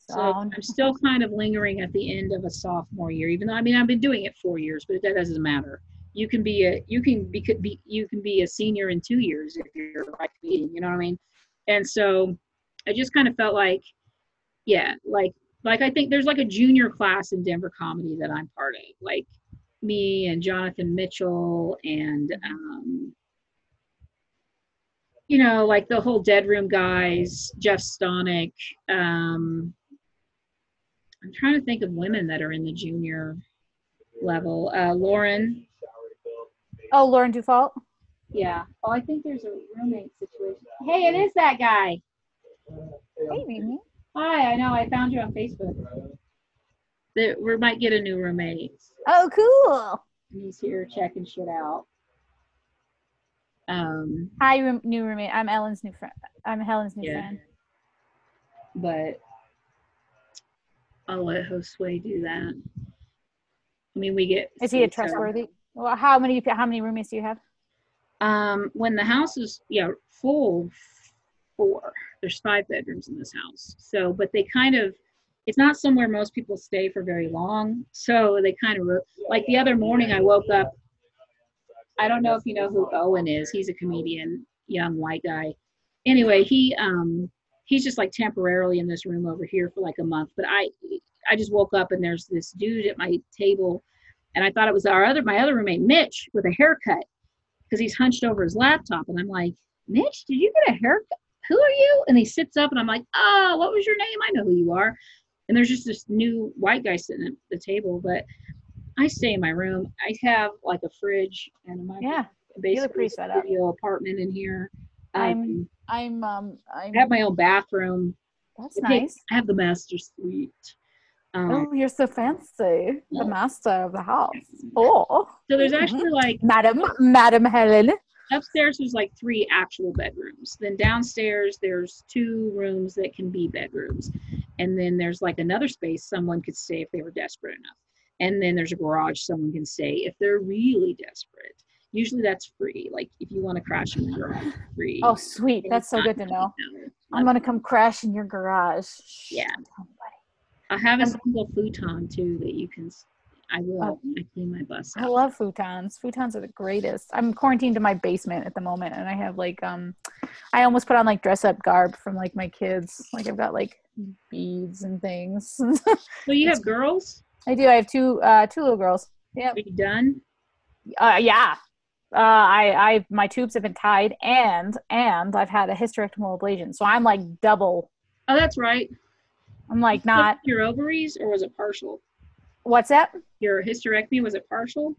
So I'm still kind of lingering at the end of a sophomore year, even though I mean I've been doing it four years, but that doesn't matter. You can be a you can be could be you can be a senior in two years if you're like me, you know what I mean? And so I just kind of felt like, yeah, like like I think there's like a junior class in Denver comedy that I'm part of, like me and Jonathan Mitchell and um, you know, like the whole Dead Room guys, Jeff Stonick. Um, I'm trying to think of women that are in the junior level. Uh, Lauren. oh, Lauren Dufault. Yeah. Oh, I think there's a roommate situation. Hey, it is that guy. Hey, Mimi. Hi, I know. I found you on Facebook. That we might get a new roommate. Oh, cool. He's here checking shit out. Um, Hi, room, new roommate. I'm Ellen's new friend. I'm Helen's new Yeah. friend. but I'll let Josue do that. I mean, we get. Is he a so- trustworthy? Well, how many how many roommates do you have? Um, when the house is yeah full, four. There's five bedrooms in this house. So, but they kind of, it's not somewhere most people stay for very long. So they kind of like the other morning I woke up. I don't know if you know who Owen is. He's a comedian, young white guy. Anyway, he um he's just like temporarily in this room over here for like a month. But I I just woke up and there's this dude at my table, and I thought it was our other my other roommate Mitch with a haircut because he's hunched over his laptop. And I'm like, Mitch, did you get a haircut? Who are you? And he sits up and I'm like, oh, what was your name? I know who you are. And there's just this new white guy sitting at the table. But I stay in my room. I have like a fridge and a microwave. Yeah, basically set up. studio apartment in here. I'm- Um, I'm um I'm I have my own bathroom. that's nice. I have the master suite. Um, Oh, you're so fancy. The master of the house. Oh, so there's actually like <laughs> Madam, Madam Helen. Upstairs there's like three actual bedrooms then downstairs there's two rooms that can be bedrooms and then there's like another space someone could stay if they were desperate enough and then there's a garage someone can stay if they're really desperate usually that's free like if you want to crash in the garage free Oh, sweet. That's so good to know. $20. I'm gonna come crash in your garage. Yeah. don't tell anybody. i have a single futon too that you can i will Oh. i clean my bus I love futons. Futons are the greatest. I'm quarantined to my basement at the moment, and I have like um, I almost put on like dress up garb from like my kids. Like I've got like beads and things. <laughs> so you have girls I do. I have two uh two little girls. Yeah. are you done Uh, yeah. Uh, I, I, my tubes have been tied, and and I've had a hysterectomal ablation, so I'm like double. oh that's right I'm like not. your ovaries or was it partial What's that? your hysterectomy was it partial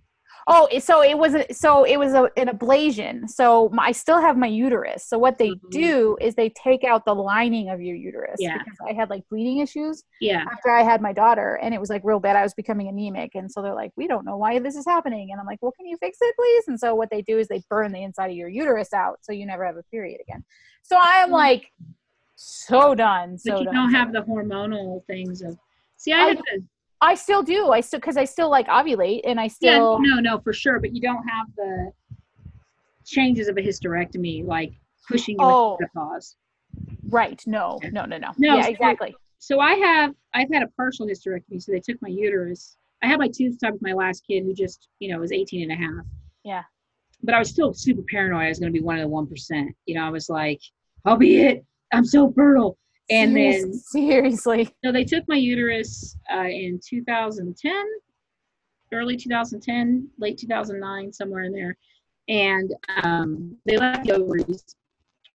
Oh, so it was a, so it was a, an ablation. So my, I still have my uterus. So what they Mhm. do is they take out the lining of your uterus Yeah. because I had like bleeding issues yeah after I had my daughter, and it was like real bad. I was becoming anemic, and so they're like, "We don't know why this is happening." And I'm like, "Well, can you fix it, please?" And so what they do is they burn the inside of your uterus out, so you never have a period again. So I am like so done. So but you done, don't so have the hormonal things of see i I have the I still do. I still because I still like ovulate, and I still yeah no no for sure but you don't have the changes of a hysterectomy like pushing you Oh. into the cause Right. No. No. No. No. No, yeah. so- Exactly. So I have I've had a partial hysterectomy. So they took my uterus. I had my tooth tucked with my last kid who just, you know, was 18 and a half. Yeah. But I was still super paranoid I was gonna be one of the one percent. You know, I was like, I'll be it. I'm so fertile. And then <laughs> seriously. so they took my uterus uh, in 2010, early 2010, late 2009, somewhere in there, and um, they left the ovaries.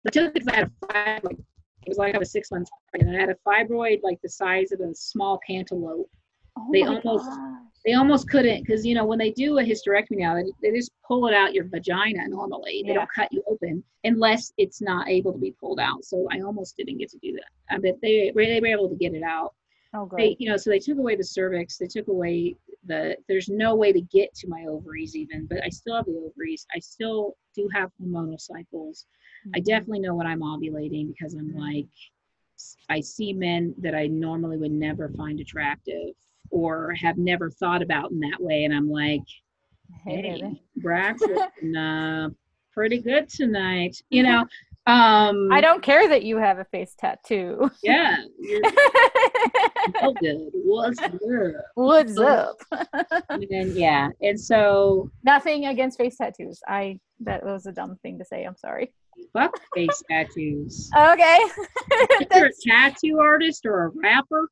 They took it 'cause I had a fibroid. It was like I was six months pregnant. I had a fibroid like the size of a small cantaloupe. Oh They almost- gosh. They almost couldn't because you know when they do a hysterectomy now, they, they just pull it out your vagina normally. They Yeah. don't cut you open unless it's not able to be pulled out. So I almost didn't get to do that. I bet they they were able to get it out. Oh, good. they you know so they took away the cervix they took away the there's no way to get to my ovaries even but i still have the ovaries i still do have hormonal cycles i Mhm. definitely know when i'm ovulating because i'm like i see men that i normally would never find attractive or have never thought about in that way and i'm like Hey, hey <laughs> uh, pretty good tonight you know um I don't care that you have a face tattoo. yeah you're so good what's good What's up? <laughs> and then yeah and so Nothing against face tattoos. I that was a dumb thing to say. I'm sorry. fuck face tattoos Okay. <laughs> if you're a tattoo artist or a rapper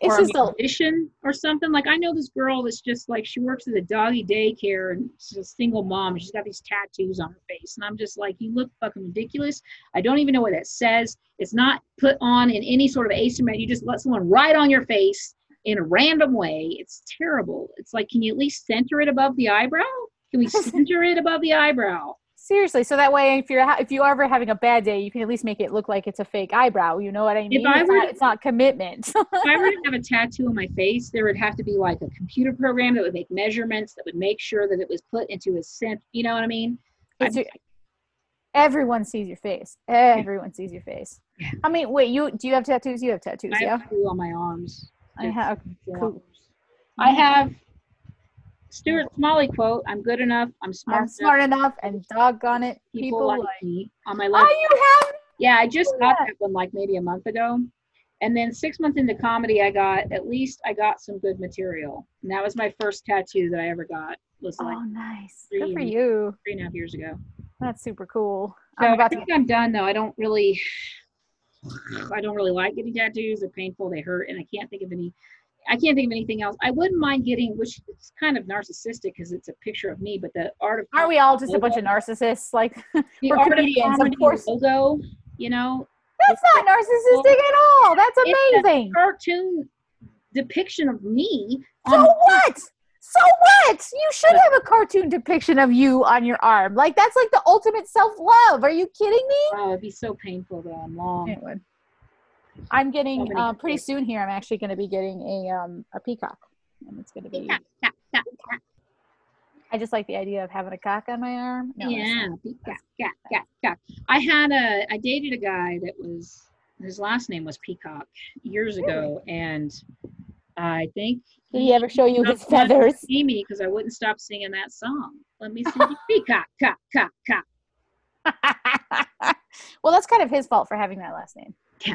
it's or a just a musician or something. Like i know this girl that's just like she works at a doggy daycare and she's a single mom and she's got these tattoos on her face. And i'm just like you look fucking ridiculous. I don't even know what that says. It's not put on in any sort of asymmetry. You just let someone write on your face in a random way. It's terrible. It's like can you at least center it above the eyebrow? Can we <laughs> center it above the eyebrow seriously. So that way, if you're ha- if you are ever having a bad day, you can at least make it look like it's a fake eyebrow. You know what I mean? If I it's, were not, it's not commitment. <laughs> if I were to have a tattoo on my face, there would have to be like a computer program that would make measurements that would make sure that it was put into a cent. You know what I mean? Your- everyone sees your face. Everyone sees your face. Yeah. I mean, wait. You do you have tattoos? You have tattoos, I yeah. have on my arms. I have. Forearms. I have Stuart Smalley quote: "I'm good enough. I'm smart. I'm smart enough, and doggone it, People, people like, like. me." On my left. Oh, you have. yeah, I just got that one like maybe a month ago. And then six months into comedy, I got at least I got some good material. And that was my first tattoo that I ever got. Was like Oh, nice. three Good for you. three and a half years ago. That's super cool. So I'm I about to. think I'm done though. I don't really, I don't really like getting tattoos. They're painful. They hurt, and I can't think of any. I can't think of anything else. I wouldn't mind getting, which is kind of narcissistic because it's a picture of me, but the art of Aren't we all just a bunch of narcissists? Like, <laughs> the we're art comedians, of comedy course. logo. You know, that's not narcissistic at all. That's It's a amazing. cartoon depiction of me. So what? So what? You should have a cartoon depiction of you on your arm. Like that's like the ultimate self love. Are you kidding me? Oh, it'd be so painful though. I'm long. It would. I'm getting uh, pretty soon here. I'm actually going to be getting a um a peacock, and it's going to be. Yeah, yeah, yeah, I just like the idea of having a cock on my arm. No, yeah, not- yeah, yeah, yeah. I had a, I dated a guy that was, his last name was Peacock years ago, and I think Did he ever show you his not wanted to feathers? <laughs> See me because I wouldn't stop singing that song. Let me see <laughs> Peacock, cock, cock, cock. <laughs> well, that's kind of his fault for having that last name. Yeah.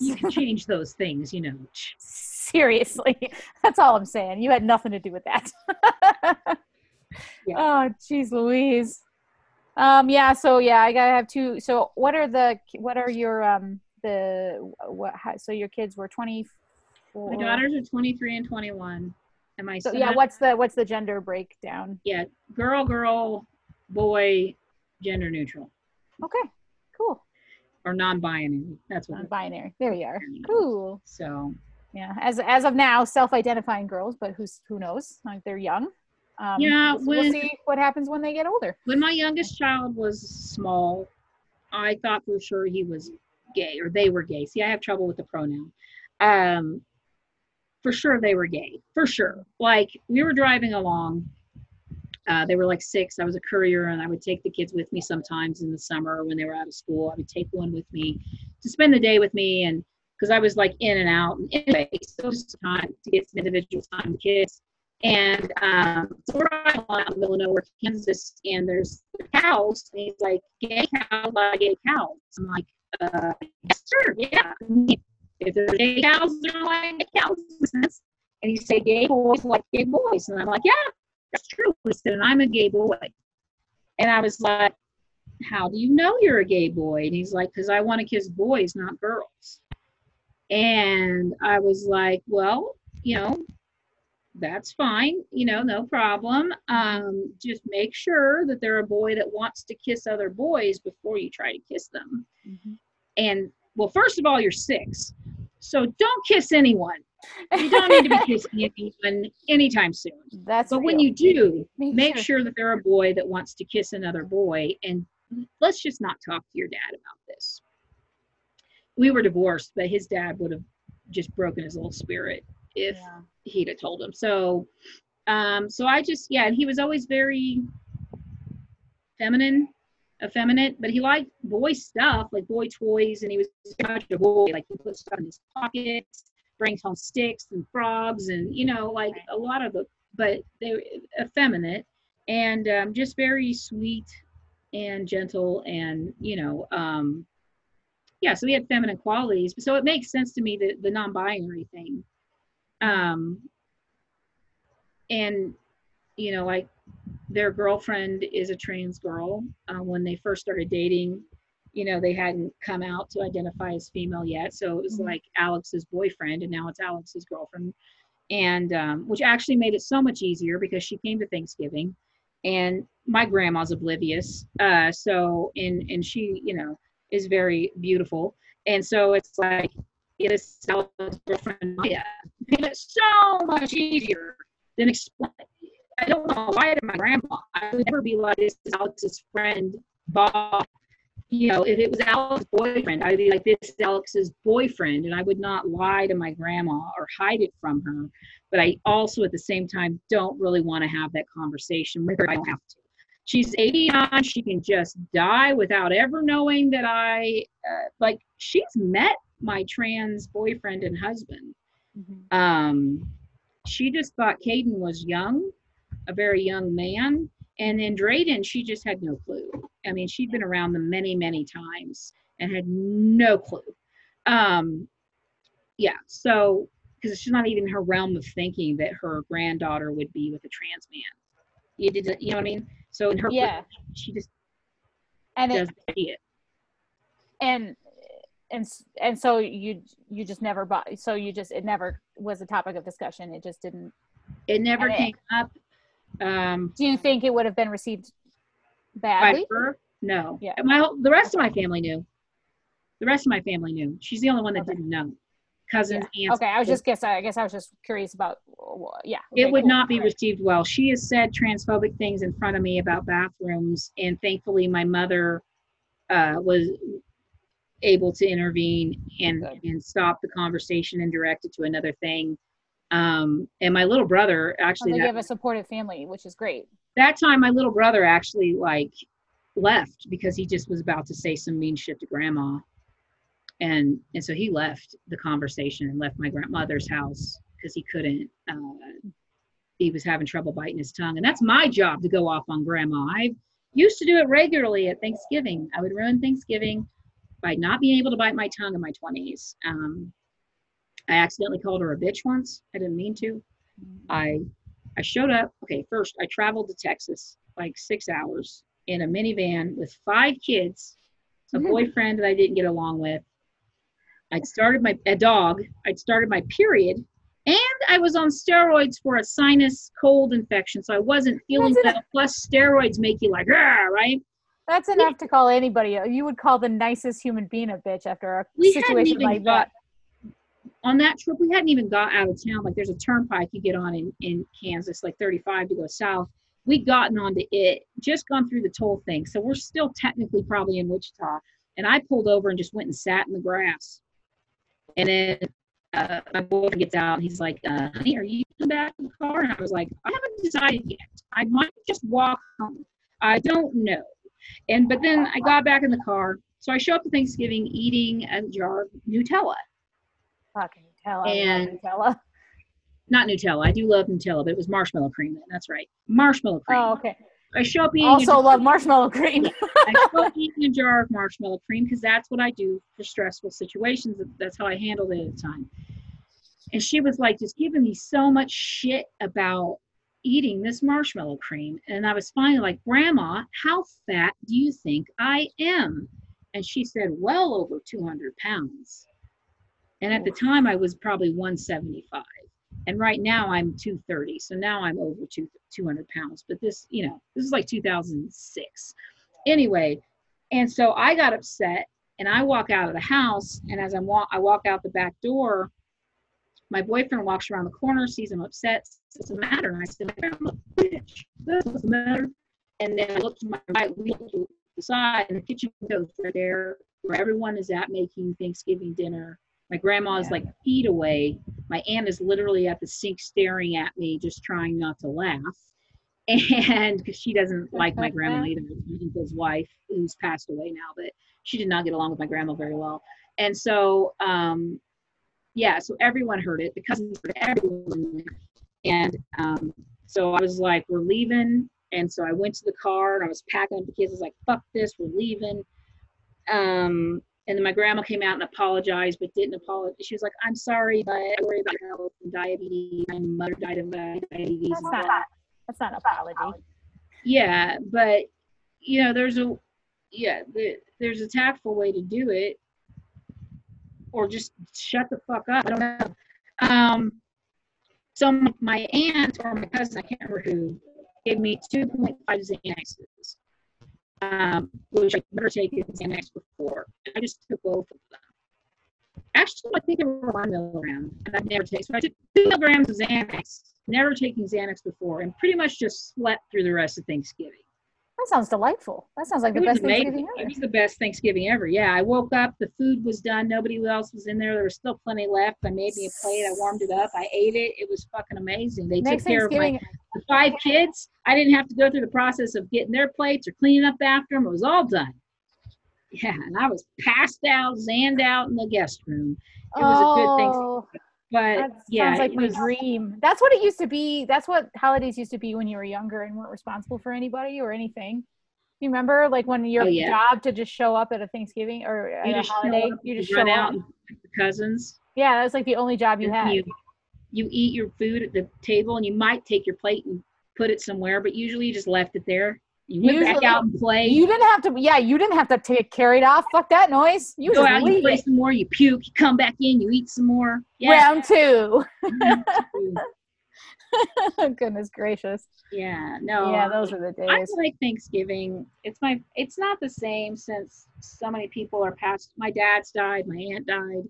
You can change those things, you know. Seriously, <laughs> that's all I'm saying. You had nothing to do with that. <laughs> Yeah. Oh, jeez, Louise. Um, yeah. So yeah, I gotta have two. So what are the what are your um the what? How, so your kids were twenty four. My daughters are 23 and 21, and my So son, yeah, what's the what's the gender breakdown? yeah, girl, girl, boy, gender neutral Okay, cool. Or non-binary. That's what. Non-binary. There we are. Cool. So Yeah. As as of now, self-identifying girls, but who's who knows? Like they're young. Um, Yeah, we'll, we'll see what happens when they get older. when my youngest child was small, I thought for sure he was gay or they were gay. See, I have trouble with the pronoun. Um, for sure they were gay. For sure. Like we were driving along. Uh, they were like six. I was a courier, and I would take the kids with me sometimes in the summer when they were out of school. I would take one with me to spend the day with me, and because I was like in and out. And anyway, so time to get some individual time with kids. And um, so we're out in the middle of nowhere, Kansas, and there's cows. And he's like, gay cows, like gay cows. I'm like, uh, sir, yeah. If there's gay cows, they're like cows. And he said, gay boys like gay boys. And I'm like, yeah, that's true. He said, and I'm a gay boy. And I was like, how do you know you're a gay boy? And he's like, because I want to kiss boys, not girls. And I was like, well, you know, that's fine, you know, no problem. Um, just make sure that they're a boy that wants to kiss other boys before you try to kiss them. Mm-hmm. And well, first of all, you're six, so don't kiss anyone. You don't need to be <laughs> kissing anyone anytime soon. That's but real. when you do, <laughs> make, sure. that they're a boy that wants to kiss another boy, and let's just not talk to your dad about this. We were divorced, but his dad would have just broken his little spirit if yeah. he'd have told him. So, um, so I just yeah, and he was always very feminine, effeminate, but he liked boy stuff like boy toys, and he was much a boy. Like he put stuff in his pockets, brings home sticks and frogs, and you know, like a lot of the, but they were effeminate and um, just very sweet and gentle, and you know, um, yeah. So he had feminine qualities, so it makes sense to me that the non-binary thing um, and you know, like their girlfriend is a trans girl. Uh, when they first started dating, you know, they hadn't come out to identify as female yet, so it was mm-hmm. like Alex's boyfriend, and now it's Alex's girlfriend. And um, which actually made it so much easier because she came to Thanksgiving, and my grandma's oblivious. Uh, so and and she, you know, is very beautiful, and so it's like it is Alex's girlfriend Maya made it so much easier than explain. I don't know why to my grandma. I would never be like, this is Alex's friend, Bob. You know, if it was Alex's boyfriend, I'd be like, this is Alex's boyfriend. And I would not lie to my grandma or hide it from her. But I also, at the same time, don't really want to have that conversation with her. I don't have to. She's 89. She can just die without ever knowing that I, uh, like, she's met my trans boyfriend and husband Mm-hmm. Um, she just thought Caden was young, a very young man. And then Drayden, she just had no clue. I mean, she'd been around them many, many times and had no clue. Um, yeah, so because it's not even her realm of thinking that her granddaughter would be with a trans man. You did, you know what I mean? So in her, yeah, she just and doesn't it, see it. And and and so you you just never bought so you just it never was a topic of discussion it just didn't it never came it, up um do you think it would have been received badly? no. Yeah. My the rest of my family knew. The rest of my family knew. She's the only one that okay. didn't know. Cousins yeah. okay i was just guess i guess i was just curious about yeah okay, it would cool. not be received well. She has said transphobic things in front of me about bathrooms and thankfully my mother uh, was able to intervene and and stop the conversation and direct it to another thing. Um, and my little brother actually well, they have a supportive family, which is great. That time, my little brother actually like left because he just was about to say some mean shit to grandma, and and so he left the conversation and left my grandmother's house because he couldn't. Uh, he was having trouble biting his tongue, and that's my job to go off on grandma. I used to do it regularly at Thanksgiving. I would ruin Thanksgiving by not being able to bite my tongue in my 20s. Um, I accidentally called her a bitch once. I didn't mean to. I I showed up. Okay, first I traveled to Texas like six hours in a minivan with five kids, a mm-hmm. boyfriend that I didn't get along with. I'd started my a dog. I'd started my period, and I was on steroids for a sinus cold infection, so I wasn't feeling well. Plus, steroids make you like, right? That's enough to call anybody. You would call the nicest human being a bitch after a situation like got, that. On that trip, we hadn't even got out of town. Like there's a turnpike you get on in, in Kansas, like 35 to go south. We'd gotten onto it, just gone through the toll thing. So we're still technically probably in Wichita. And I pulled over and just went and sat in the grass. And then uh, my boyfriend gets out and he's like, uh, honey, are you back in the car? And I was like, I haven't decided yet. I might just walk home. I don't know. And but then I got back in the car. So I show up to Thanksgiving eating a jar of Nutella. Fucking Nutella. And Nutella. <laughs> Not Nutella. I do love Nutella, but it was marshmallow cream. That's right. Marshmallow cream. Oh, okay. I show up eating. Also love marshmallow cream. <laughs> I show up eating a jar of marshmallow cream because that's what I do for stressful situations. That's how I handled it at the time. And she was like, just giving me so much shit about eating this marshmallow cream. And I was finally like, Grandma, how fat do you think I am? And she said, Well over 200 pounds. And at the time, I was probably 175. And right now, I'm 230. So now I'm over two, 200 pounds. But this, you know, this is like 2006. Anyway, and so I got upset and I walk out of the house. And as I'm walk, I walk out the back door. My boyfriend walks around the corner, sees I'm upset. What's the matter? And I said, I'm a bitch. What's the matter? And then I look to my right, we look to the side, and the kitchen goes right there where everyone is at making Thanksgiving dinner. My grandma is Yeah. like feet away. My aunt is literally at the sink staring at me, just trying not to laugh. <laughs> And because she doesn't like my grandma either, my uncle's wife who's passed away now, but she did not get along with my grandma very well. And so, um, yeah, so everyone heard it. The cousins heard it, everyone. And um, so I was like, we're leaving. And so I went to the car and I was packing up the kids. I was like, fuck this, we're leaving. Um, and then my grandma came out and apologized, but didn't apologize. She was like, I'm sorry, but I worry about your health and diabetes. My mother died of diabetes. That's not, blah. that's not an apology. Yeah, but you know, there's a yeah, the, there's a tactful way to do it, or just shut the fuck up. I don't know. Um, so my aunt or my cousin, I can't remember who, gave me 2.5 Xanaxes, um, which I'd never taken Xanax before. I just took both of them. Actually, I think they were one milligram, and I've never taken. So I took two milligrams of Xanax, never taking Xanax before, and pretty much just slept through the rest of Thanksgiving. That sounds delightful. That sounds like the It was best amazing. Thanksgiving It ever. was the best Thanksgiving ever. Yeah, I woke up, the food was done, nobody else was in there. There was still plenty left. I made me a plate, I warmed it up, I ate it. It was fucking amazing. They Next took care of my the five kids. I didn't have to go through the process of getting their plates or cleaning up after them. It was all done. Yeah, and I was passed out, zanned out in the guest room. It was a good thing. But that yeah, sounds like my was- dream. That's what it used to be. That's what holidays used to be when you were younger and weren't responsible for anybody or anything. You remember, like when your Oh, yeah. job to just show up at a Thanksgiving or you a holiday, up, you just run show out up. cousins. Yeah, that was like the only job you had. You, you eat your food at the table, and you might take your plate and put it somewhere, but usually you just left it there. You went back out and play. You didn't have to. Yeah, you didn't have to take carried off. Fuck that noise. You go out, you play it. some more, you puke, you come back in, you eat some more. Yeah. Round two. <laughs> Goodness gracious. yeah. No. yeah, those are the days. I like Thanksgiving. It's my it's not the same since so many people are passed. My dad's died, my aunt died,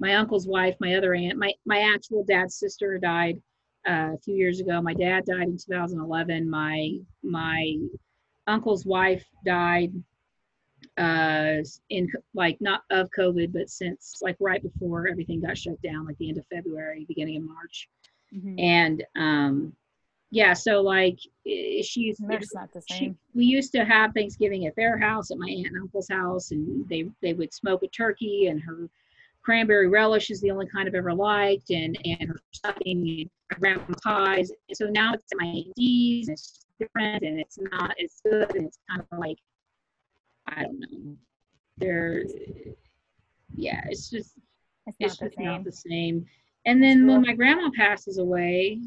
my uncle's wife, my other aunt, my my actual dad's sister died uh, a few years ago. My dad died in 2011. My my uncle's wife died uh in like not of covid but since like right before everything got shut down like the end of february beginning of march Mhm. and um yeah so like she's They're not the she, same. we used to have Thanksgiving at their house, at my aunt and uncle's house, and they they would smoke a turkey, and her cranberry relish is the only kind I've ever liked, and and her stuffing and her grandma pies. And so now it's my and it's different, and it's not as good, and it's kind of like I don't know, they're yeah, it's just It's it's not the just not same. the same. And then when my grandma passes away,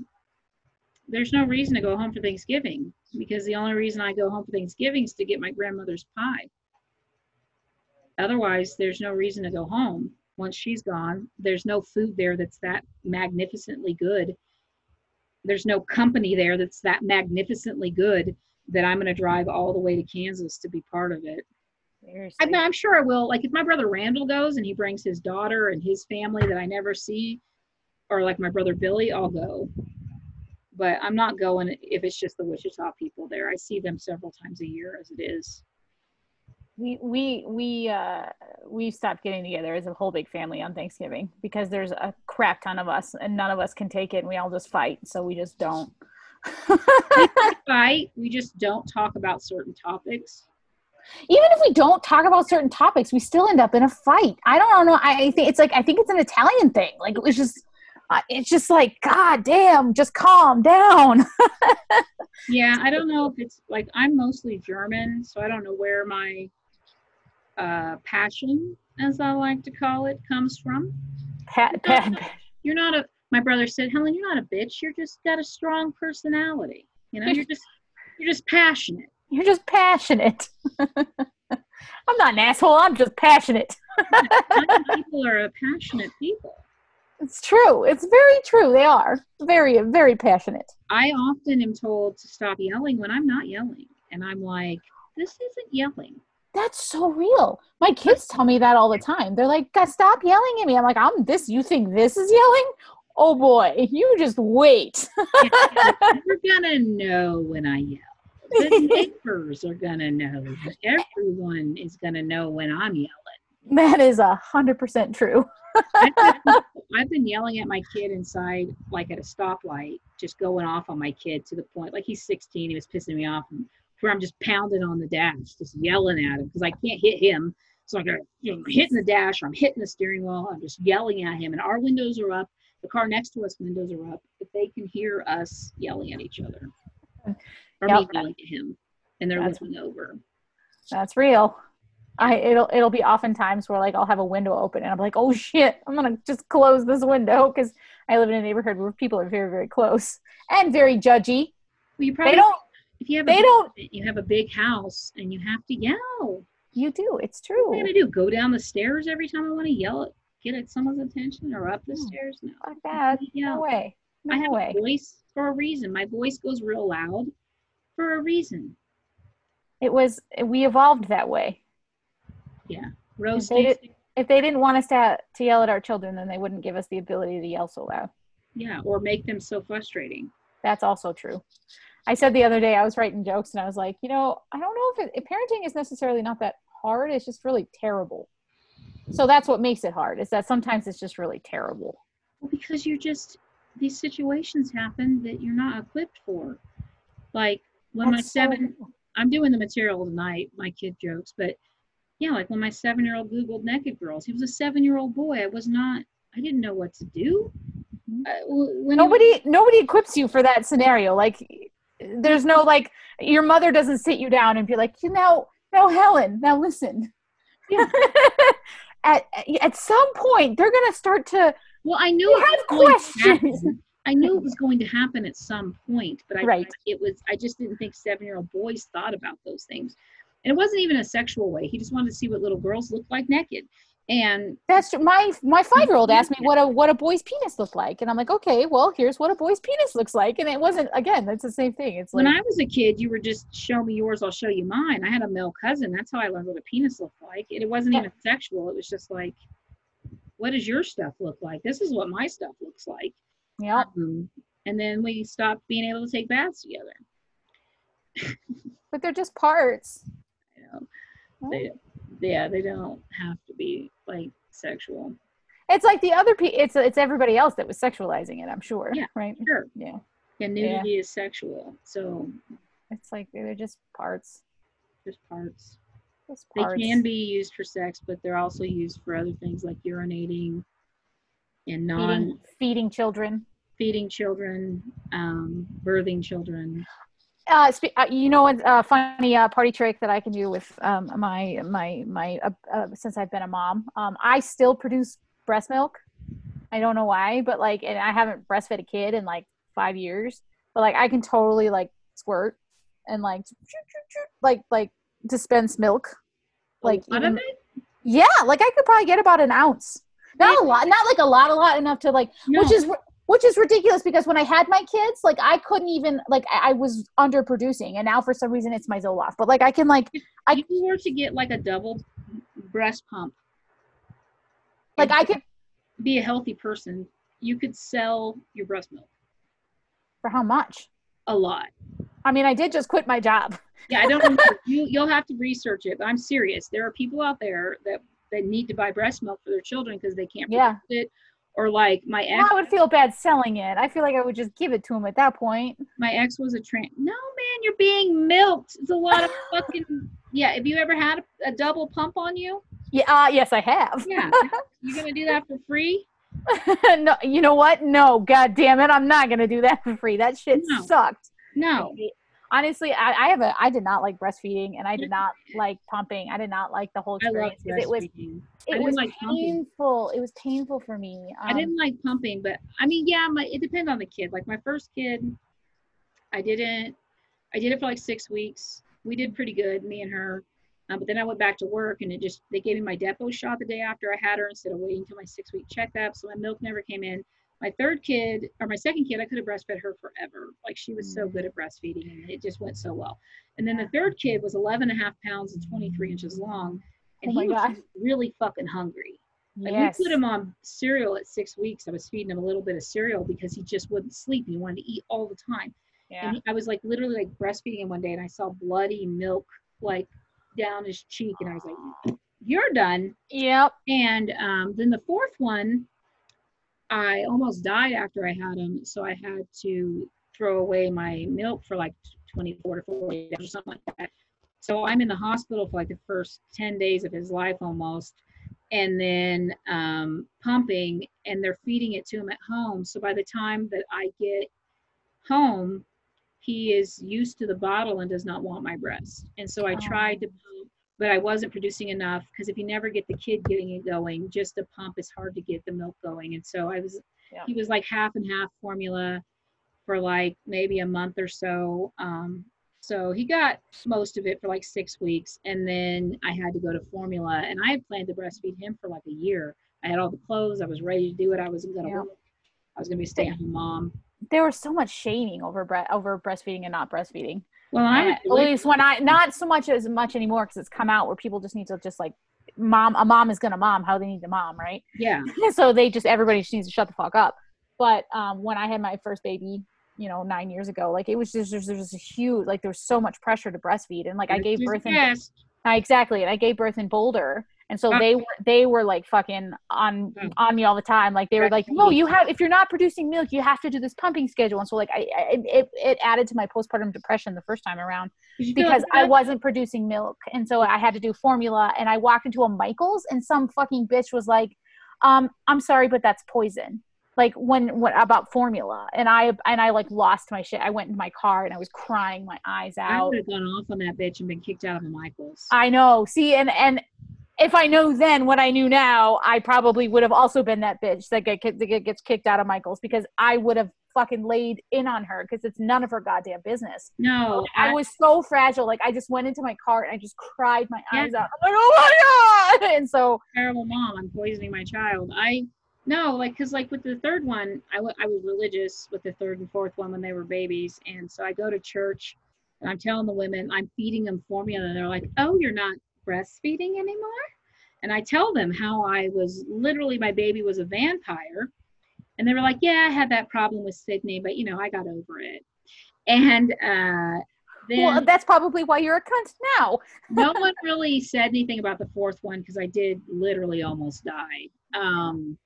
there's no reason to go home for Thanksgiving because the only reason I go home for Thanksgiving is to get my grandmother's pie. Otherwise, there's no reason to go home. Once she's gone, there's no food there that's that magnificently good. There's no company there that's that magnificently good that I'm going to drive all the way to Kansas to be part of it. I mean, I'm sure I will. Like if my brother Randall goes and he brings his daughter and his family that I never see, or like my brother Billy, I'll go. But I'm not going if it's just the Wichita people there. I see them several times a year as it is. We we we uh we stopped getting together as a whole big family on Thanksgiving because there's a crap ton of us and none of us can take it and we all just fight so we just don't. We <laughs> fight. We just don't talk about certain topics. Even if we don't talk about certain topics, we still end up in a fight. I don't know. I I think it's like I think it's an Italian thing. Like it was just I- it's just like, God damn, just calm down. <laughs> Yeah, I don't know if it's like I'm mostly German, so I don't know where my uh, passion, as I like to call it, comes from. Pat, pat, You're not a. My brother said, Helen, you're not a bitch. You're just got a strong personality. You know, you're <laughs> just you're just passionate. you're just passionate. <laughs> I'm not an asshole. I'm just passionate. <laughs> People are passionate people. It's true. It's very true. They are very, very passionate. I often am told to stop yelling when I'm not yelling, and I'm like, this isn't yelling. That's so real. My kids tell me that all the time. They're like, stop yelling at me." I'm like, "I'm this. You think this is yelling? Oh boy, you just wait." <laughs> You're gonna know when I yell. The neighbors are gonna know. Everyone is gonna know when I'm yelling. that is a hundred percent true. <laughs> I've been, yelling at my kid inside, like at a stoplight, just going off on my kid to the point, like he's 16, he was pissing me off, and where I'm just pounding on the dash, just yelling at him because I can't hit him. So I got, you know, I'm hitting the dash, or I'm hitting the steering wheel, I'm just yelling at him, and our windows are up. The car next to us windows are up, but they can hear us yelling at each other, or me yelling at him, and they're That's- looking over. That's real. I it'll it'll be oftentimes where like I'll have a window open and I'm like, oh shit, I'm gonna just close this window because I live in a neighborhood where people are very very close and very judgy. Well, you probably They don't. If you have a They big- don't. you have a big house and you have to yell. You do. It's What am true. I gonna do? Go down the stairs every time I want to yell at get at someone's attention or up the stairs? No. Fuck that. Yeah. No way. I No have way. a voice for a reason. My voice goes real loud for a reason. It was. We evolved that way. Rose They thinks, If they didn't want us to to yell at our children, then they wouldn't give us the ability to yell so loud. yeah, or make them so frustrating. That's also true. I said the other day I was writing jokes and I was like, you know, I don't know if, it, if parenting is necessarily not that hard. It's just really terrible. So that's what makes it hard. Is that sometimes it's just really terrible. Well, because you're just these situations happen that you're not equipped for. Like when my That's so- seven, I'm doing the material tonight, my kid jokes, but yeah, like when my seven year old Googled naked girls, he was a seven year old boy. I was not, I didn't know what to do. Mhm. Uh, he was- nobody nobody equips you for that scenario. Like there's no like your mother doesn't sit you down and be like, you know, no, Helen, now listen. <laughs> At at some point they're gonna start to well, I knew have questions. I knew it was going to happen at some point, but I Right. it was. I just didn't think seven-year-old boys thought about those things, and it wasn't even a sexual way. He just wanted to see what little girls looked like naked, and That's my my five year old asked me what a what a boy's penis looked like, and I'm like, okay, well, here's what a boy's penis looks like, and it wasn't again. That's the same thing. It's like when I was a kid, you were just show me yours, I'll show you mine. I had a male cousin. That's how I learned what a penis looked like. And it wasn't Yeah. even sexual. It was just like, what does your stuff look like? This is what my stuff looks like. yeah, Um, and then we stopped being able to take baths together. but they're just parts. <laughs> You know, they, yeah, they don't have to be like sexual. It's like the other pe- it's it's everybody else that was sexualizing it. I'm sure. Yeah. Right. Sure. Yeah. Yeah, nudity is sexual. So It's like they're just parts. just parts. Just parts. They can be used for sex, but they're also used for other things like urinating and non feeding, feeding children. feeding children, um, birthing children. Uh, spe- uh, you know what? Uh, funny uh, party trick that I can do with um, my my my uh, uh, since I've been a mom. Um, I still produce breast milk. I don't know why, but like, and I haven't breastfed a kid in like five years. But like, I can totally like squirt and like like like dispense milk. Like a even- of it. yeah, like I could probably get about an ounce. Not a lot, not like a lot, a lot enough to like No, which is which is ridiculous because when I had my kids, like I couldn't even like I, I was underproducing, and now for some reason it's my Zoloft. But like I can like I- if you were to get like a double breast pump, like I could be a healthy person, you could sell your breast milk for how much? a lot. I mean, I did just quit my job. <laughs> Yeah, I don't you you'll have to research it, but I'm serious. There are people out there that that need to buy breast milk for their children because they can't Yeah. produce it. Or like my Well, ex, I would feel bad selling it. I feel like I would just give it to him at that point. my ex was a trans. No, man, you're being milked. It's a lot of <laughs> fucking. Yeah, have you ever had a, a double pump on you? Yeah, uh, yes, I have. Yeah, <laughs> you're gonna do that for free? <laughs> no, you know what? No, god damn it, I'm not gonna do that for free. That shit No. sucked. No. Honestly, I, I have a I did not like breastfeeding and I did not <laughs> like pumping. I did not like the whole I experience. it was. I it was like pumping. painful. It was painful for me. I Um, didn't like pumping, but I mean, yeah, my it depends on the kid. Like my first kid, I didn't. I did it for like six weeks. We did pretty good, me and her. Um, but then I went back to work, and it just they gave me my Depo shot the day after I had her instead of waiting until my six week checkup. So my milk never came in. My third kid or my second kid, I could have breastfed her forever. Like she was so good at breastfeeding, and it just went so well. And then the third kid was 11 and a half pounds and 23 inches long, and Oh he was God. really fucking hungry. Like yes. we put him on cereal at six weeks. I was feeding him a little bit of cereal because he just wouldn't sleep. He wanted to eat all the time. yeah. And he, I was like literally like breastfeeding him one day and I saw bloody milk like down his cheek and I was like, You're done. Yep. And um, then the fourth one, I almost died after I had him. So I had to throw away my milk for like 24 to 48 hours or something like that. So I'm in the hospital for like the first 10 days of his life almost. And then um, pumping, and they're feeding it to him at home. So by the time that I get home, he is used to the bottle and does not want my breast. And so I Oh. tried to but I wasn't producing enough because if you never get the kid getting it going, just a pump is hard to get the milk going. And so I was, Yeah. he was like half and half formula for like maybe a month or so. Um, so he got most of it for like six weeks. And then I had to go to formula and I had planned to breastfeed him for like a year. I had all the clothes. I was ready to do it. I wasn't going to Yeah. work. I was going to be a stay at home mom. There was so much shaming over bre- over breastfeeding and not breastfeeding. Well, I at least when I not so much as much anymore because it's come out where people just need to just like mom a mom is gonna mom how they need to mom right yeah. <laughs> so they just everybody just needs to shut the fuck up but um when i had my first baby you know nine years ago like it was just there's, there's a huge like there was so much pressure to breastfeed and like i gave birth in. Uh, exactly and i gave birth in boulder and so Ah. they were they were like fucking on Mm. on me all the time like they were like no you have if you're not producing milk you have to do this pumping schedule and so like i, I it, it added to my postpartum depression the first time around Did you feel because I wasn't producing milk. And so I had to do formula. And I walked into a Michael's and some fucking bitch was like, um, I'm sorry, but that's poison. Like when, when about formula. And I, and I like lost my shit. I went in my car and I was crying my eyes out I would have gone off on that bitch and been kicked out of a Michaels. I know. See, and, and if I know then what I knew now, I probably would have also been that bitch that, get, that gets kicked out of Michael's because I would have fucking laid in on her because it's none of her goddamn business. no, I was so fragile. Like I just went into my car and I just cried my Yeah. eyes out. I'm like, oh my god! <laughs> And so terrible mom. I'm poisoning my child. I no, like because like with the third one, I wa- I was religious with the third and fourth one when they were babies, and so I go to church and I'm telling the women I'm feeding them formula, and they're like, "Oh, you're not breastfeeding anymore?" And I tell them how I was literally my baby was a vampire, and they were like, "Yeah, I had that problem with Sydney, but you know I got over it." And uh, then well, that's probably why you're a cunt now. no <laughs> one really said anything about the fourth one because I did literally almost die. Um,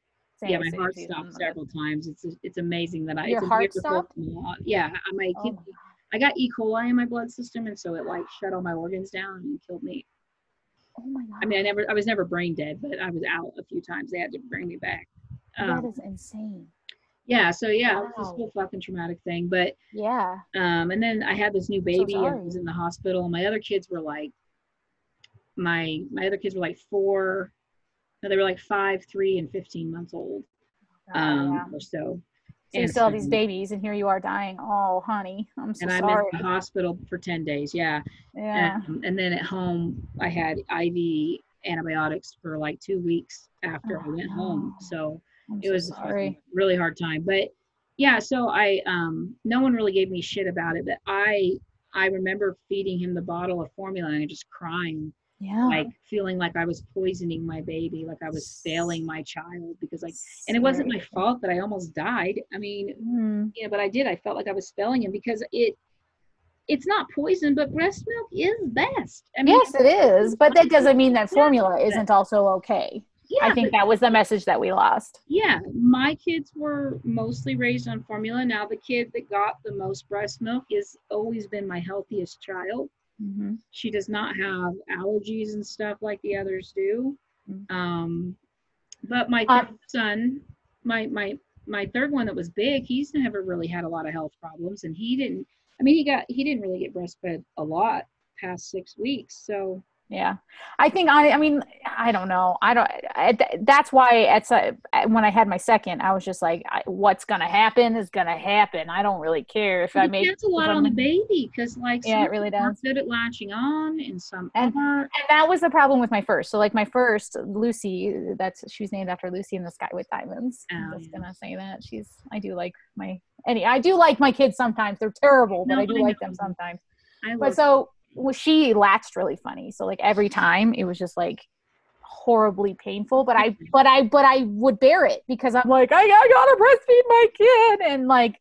yeah, my Same heart stopped several times. It's it's amazing that I. Your heart stopped? Yeah, I my Oh I got E. coli in my blood system, and so it like shut all my organs down and killed me. Oh my god. I mean, I never, I was never brain dead, but I was out a few times. They had to bring me back. that Um, is insane. yeah, so yeah, it was this Wow. whole fucking traumatic thing. But Yeah. um, and then I had this new baby and sorry. was in the hospital. And my other kids were like, my my other kids were like four. No, they were like five, three, and fifteen months old, um, yeah. or so. So you and still have these babies, and here you are dying. Oh, honey, I'm so and I'm sorry. in the hospital for 10 days yeah, yeah. And, and then at home i had iv antibiotics for like two weeks after i Oh, went home so I'm it so was a really hard time but yeah so i um no one really gave me shit about it but i i remember feeding him the bottle of formula and just crying Yeah. like feeling like i was poisoning my baby like i was failing my child because like and it wasn't my fault that i almost died i mean Mm. yeah, but I did. I felt like I was failing him because it it's not poison, but breast milk is best. I mean, Yes, it is, but that doesn't mean that formula isn't also okay. yeah, I think but- that was the message that we lost. yeah. My kids were mostly raised on formula. Now the kid that got the most breast milk has always been my healthiest child. Mm-hmm. She does not have allergies and stuff like the others do. Mm. Um, but my third son, my my my third one that was big, he's never really had a lot of health problems, and he didn't. I mean, he got he didn't really get breastfed a lot past six weeks. So yeah. I think i i mean i don't know. I don't I, that's why it's a, when i had my second i was just like I, what's gonna happen is gonna happen. I don't really care if it i make depends a lot on the baby because like Yeah, it really does. good at latching on, and some And- and that was the problem with my first. So like my first lucy that's she was named after lucy in the sky with diamonds. Oh, I'm Oh, just yeah. gonna say that. She's i do like my any i do like my kids sometimes. They're terrible but No, i do I like them sometimes. I but so well, she latched really funny. So like every time it was just like horribly painful but i <laughs> but i but i would bear it because i'm like i, I gotta breastfeed my kid. And like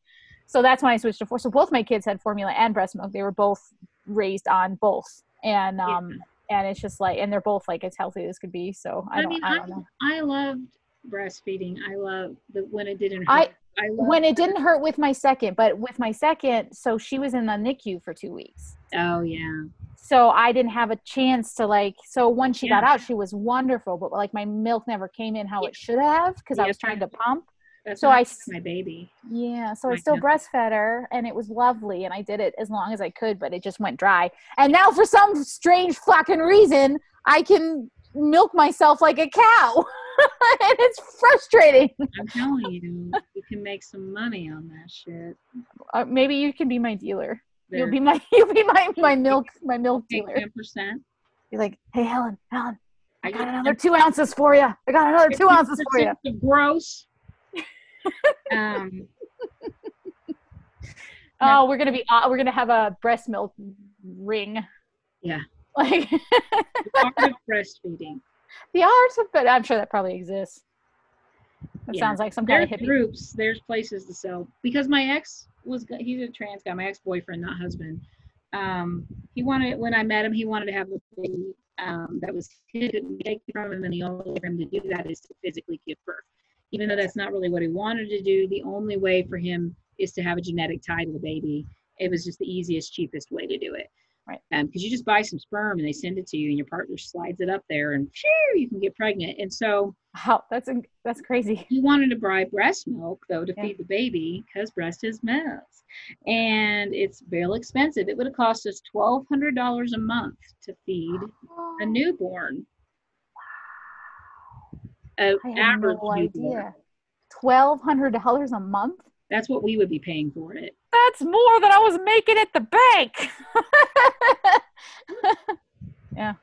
so that's when i switched to four so both my kids had formula and breast milk. They were both raised on both. And Yeah. um and it's just like and they're both like as healthy as could be. So i I don't mean, i I, don't know. I loved breastfeeding. I love the when it didn't. I- Hurt. I love when it didn't hurt with my second but with my second so she was in the nicu for two weeks Oh yeah. so I didn't have a chance to like. So when she got out, she was wonderful, but like my milk never came in how Yeah. it should have because I was trying to pump. That's So I happened s- to my baby. Yeah, so I I still know. breastfed her, and it was lovely, and I did it as long as I could, but it just went dry. And now, for some strange fucking reason, I can milk myself like a cow, <laughs> and it's frustrating. I'm telling you, you can make some money on that shit. Uh, maybe you can be my dealer. You'll be my <laughs> you'll be my my milk my milk dealer. ten percent. You're like, hey Helen, Helen, I got another two ounces for you. I got another two ounces for you. Gross. <laughs> um, Oh, we're gonna be uh, we're gonna have a breast milk ring. Yeah. Like the art of <laughs> breastfeeding. the art of but I'm sure that probably exists. That Yeah. sounds like some kind There's of hippie. groups. There's places to sell because my ex was he's a trans guy. My ex boyfriend, not husband. Um, he wanted when I met him, he wanted to have the baby um, that was his that take from him, and the only way for him to do that is to physically give birth. Even though that's not really what he wanted to do, the only way for him is to have a genetic tie to the baby. It was just the easiest, cheapest way to do it. Right. Because you just buy some sperm and they send it to you, and your partner slides it up there, and phew, you can get pregnant. And so Wow, that's in- that's crazy. he wanted to buy breast milk though to Yeah. feed the baby because breast is milk and it's real expensive it would have cost us $1200 a month to feed a newborn a I had average no newborn. idea. Twelve hundred dollars a month. that's what we would be paying for it That's more than I was making at the bank. <laughs> yeah,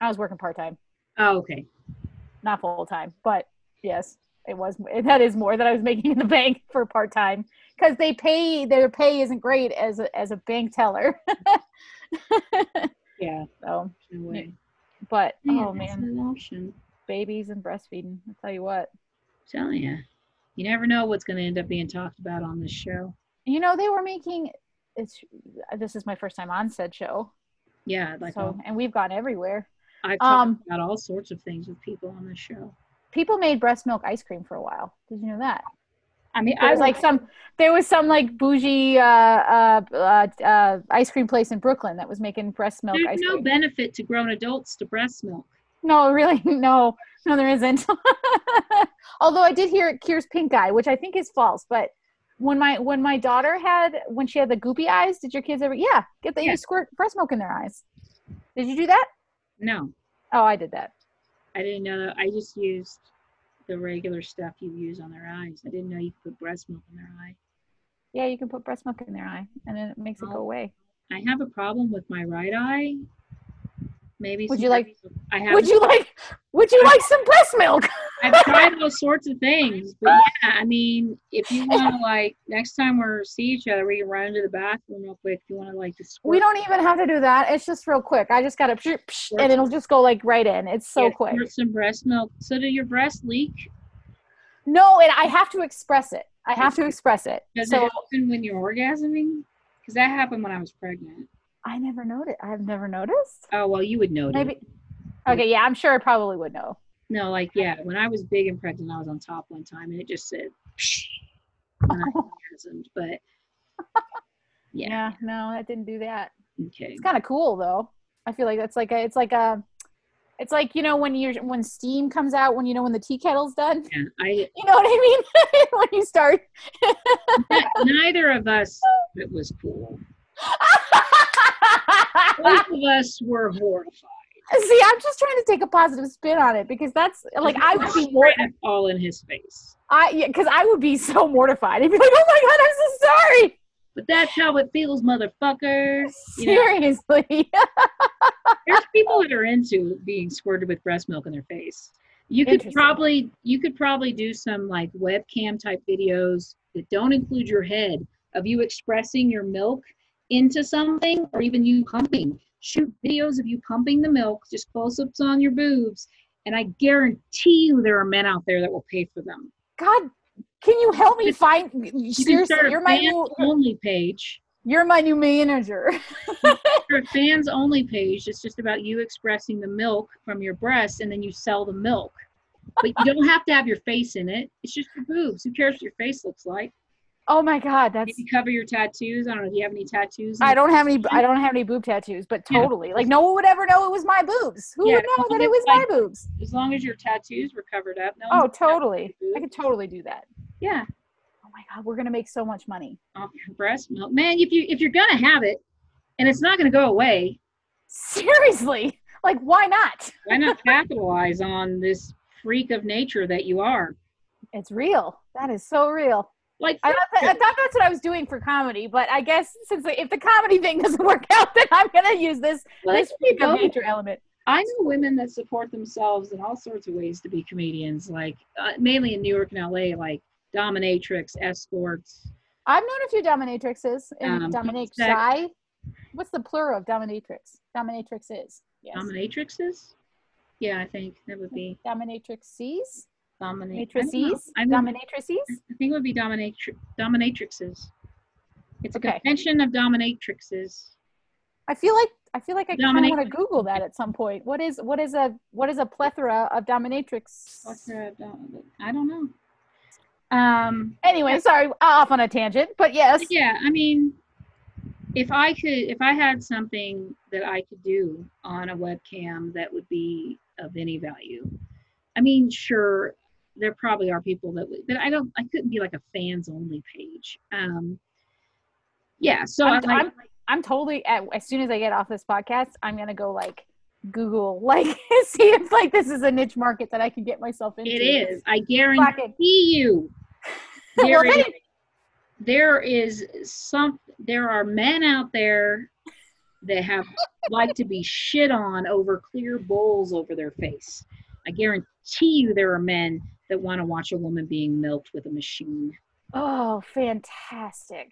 I was working part time, oh, okay not full time, but yes, it was. That is more than I was making in the bank for part time because they pay. Their pay isn't great as a, as a bank teller. <laughs> yeah so, no way but Yeah, oh man, an babies and breastfeeding. I'll tell you what. I'm telling you you never know what's going to end up being talked about on this show You know, they were making. It's. This is my first time on said show. yeah like so, I'll- and we've gone everywhere. i've talked um, about all sorts of things with people on this show People made breast milk ice cream for a while. Did you know that? i mean There i was like some. There was some like bougie uh, uh, uh, uh, ice cream place in Brooklyn that was making breast milk there's ice no cream. benefit to grown adults to breast milk no, really, <laughs> no, no, there isn't. <laughs> Although I did hear it cures pink eye, which I think is false. But when my when my daughter had when she had the goopy eyes, did your kids ever? Yeah, get the Yeah. you squirt breast milk in their eyes. Did you do that? no Oh, I did that. I didn't know. I just used the regular stuff you use on their eyes. I didn't know you could put breast milk in their eye. Yeah, you can put breast milk in their eye, and then it makes it go away. I have a problem with my right eye. Maybe. Would you like- I have. Would you like? Would you like some breast milk? <laughs> I've tried all sorts of things, but yeah, I mean, if you want to like next time we see each other, we can run into the bathroom real quick. If you want to like to squirt, We don't even have to do that. It's just real quick. I just psh, psh, and it'll just go like right in. It's so yeah, quick. some breast milk. So do your breast leak? No, and I have to express it. I have to express it. Does So it happen when you're orgasming? Because that happened when I was pregnant. I never noticed. I've never noticed. Oh well, you would notice. Maybe. Okay, yeah, I'm sure I probably would know. No, like yeah, when I was big and pregnant, I was on top one time, and it just said, and I <laughs> orgasmed. But <laughs> yeah, Yeah, no, that didn't do that. okay. It's kind of cool though. I feel like that's like a, it's like a, It's like you know when you're when steam comes out when you know when the tea kettle's done. Yeah, I <laughs> You know what I mean? when you start. neither of us it was cool. Both of us were horrified. See, I'm just trying to take a positive spin on it because that's like I would be more. All in his face. I yeah, because I would be so mortified. I'd be like, oh my god, I'm so sorry. But that's how it feels, motherfuckers. You know, Seriously. <laughs> there's people that are into being squirted with breast milk in their face. You could probably you could probably do some like webcam type videos that don't include your head of you expressing your milk into something or even you pumping. Shoot videos of you pumping the milk, just close ups on your boobs, and I guarantee you there are men out there that will pay for them. God, can you help me find? You Seriously, you're my new. only page. You're my new manager. A fans only page, it's just about you expressing the milk from your breast and then you sell the milk. But you don't have to have your face in it. It's just your boobs. Who cares what your face looks like? Oh my god, that's. You cover your tattoos, I don't know. Do you have any tattoos? I don't have any. I don't have any boob tattoos, but Yeah. totally, like no one would ever know it was my boobs. Who Yeah, would know that it was like- my boobs? As long as your tattoos were covered up. No Oh, totally. I could totally do that. Yeah, Oh my god, we're gonna make so much money. off your breast milk, man. If you if you're gonna have it, and it's not gonna go away, Seriously, like why not? why not <laughs> capitalize on this freak of nature that you are? It's real. That is so real. Like, I thought, I thought that's what I was doing for comedy, but I guess since if the comedy thing <laughs> doesn't work out, then I'm gonna use this let's this be freak of both. nature element. I know women that support themselves in all sorts of ways to be comedians, like uh, mainly in New York and LA, like dominatrix, escorts. I've known a few dominatrixes and Um, dominatrix. that- What's the plural of dominatrix? Dominatrixes. yes. Dominatrixes? Yeah, I think that would be Dominatrixes, dominate. I matrices, I, mean, dominatrices. I think it would be dominatri- dominatrixes. It's a Okay. convention of dominatrixes. I feel like I feel like I kind of want to Google that at some point. What is what is a what is a plethora of dominatrix? What's the, dom- I don't know. Um, Anyway, sorry, off on a tangent, but yes. yeah, I mean, if I could, if I had something that I could do on a webcam that would be of any value, I mean, sure, there probably are people that would, but I don't, I couldn't be like a fans only page. Um, yeah, so I'm, I'm, like, I'm, I'm totally at, as soon as I get off this podcast, I'm gonna go like Google <laughs> like see if like this is a niche market that I can get myself into. it is. I guarantee you. <laughs> There is, there is some. There are men out there that have like to be shit on over clear bowls over their face. I guarantee you there are men that want to watch a woman being milked with a machine. Oh, fantastic!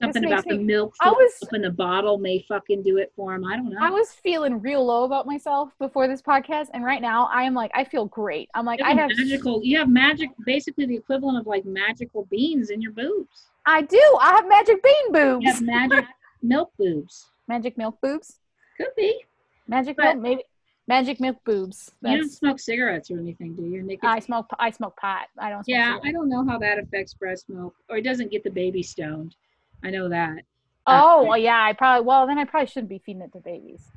Something about the milk I was up in the bottle may fucking do it for him. I don't know. I was feeling real low about myself before this podcast, and right now I am like I feel great. I'm like I have have magical. You have magic. Basically, the equivalent of like magical beans in your boobs. I do I have magic bean boobs. You have magic <laughs> milk boobs. magic milk boobs. Could be. Magic But- milk maybe. Magic milk boobs. you don't smoke cigarettes or anything, do you? Nicotine? I smoke. I smoke pot. I don't. Smoke yeah, cigarettes. I don't know how that affects breast milk, or it doesn't get the baby stoned. I know that. Oh uh, well, yeah. I probably. Well, then I probably shouldn't be feeding it to babies.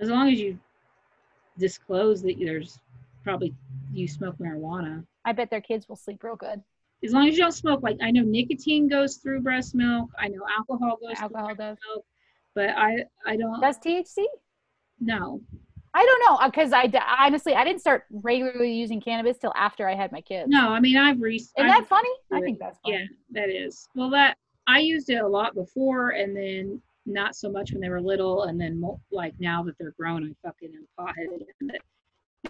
As long as you disclose that there's probably you smoke marijuana. I bet their kids will sleep real good. As long as you don't smoke, like I know nicotine goes through breast milk. I know alcohol goes Alcohol through does. milk, but I I don't Does THC? Know. I don't know uh, because I honestly I didn't start regularly using cannabis till after I had my kids. No, I mean I've reached. Isn't that funny? I think that's funny. Yeah, that is. Well, that I used it a lot before, and then not so much when they were little, and then mo- like now that they're grown, I fucking am that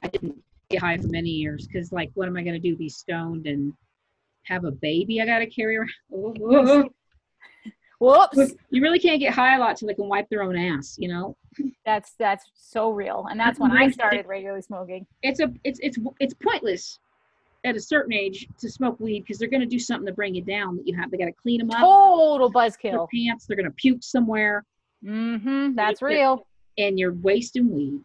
I didn't get high for many years because like, what am I gonna do? Be stoned and have a baby I gotta carry around? <laughs> Oh, Whoops. You really can't get high a lot till they can wipe their own ass, you know. That's that's so real, and that's when I started regularly smoking. It's a it's it's it's pointless at a certain age to smoke weed because they're gonna do something to bring you down that you have. They gotta clean them up. Total Their buzzkill. pants. They're gonna puke somewhere. Mm-hmm. That's real. and you're wasting weed.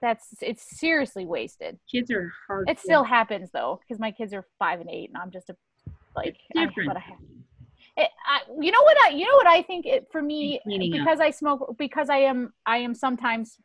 That's it's seriously wasted. Kids are hard. It still happens though, because my kids are five and eight, and I'm just a like I, different. I, it, I, you know what I you know what I think it for me Cleaning up. because I smoke because I am I am sometimes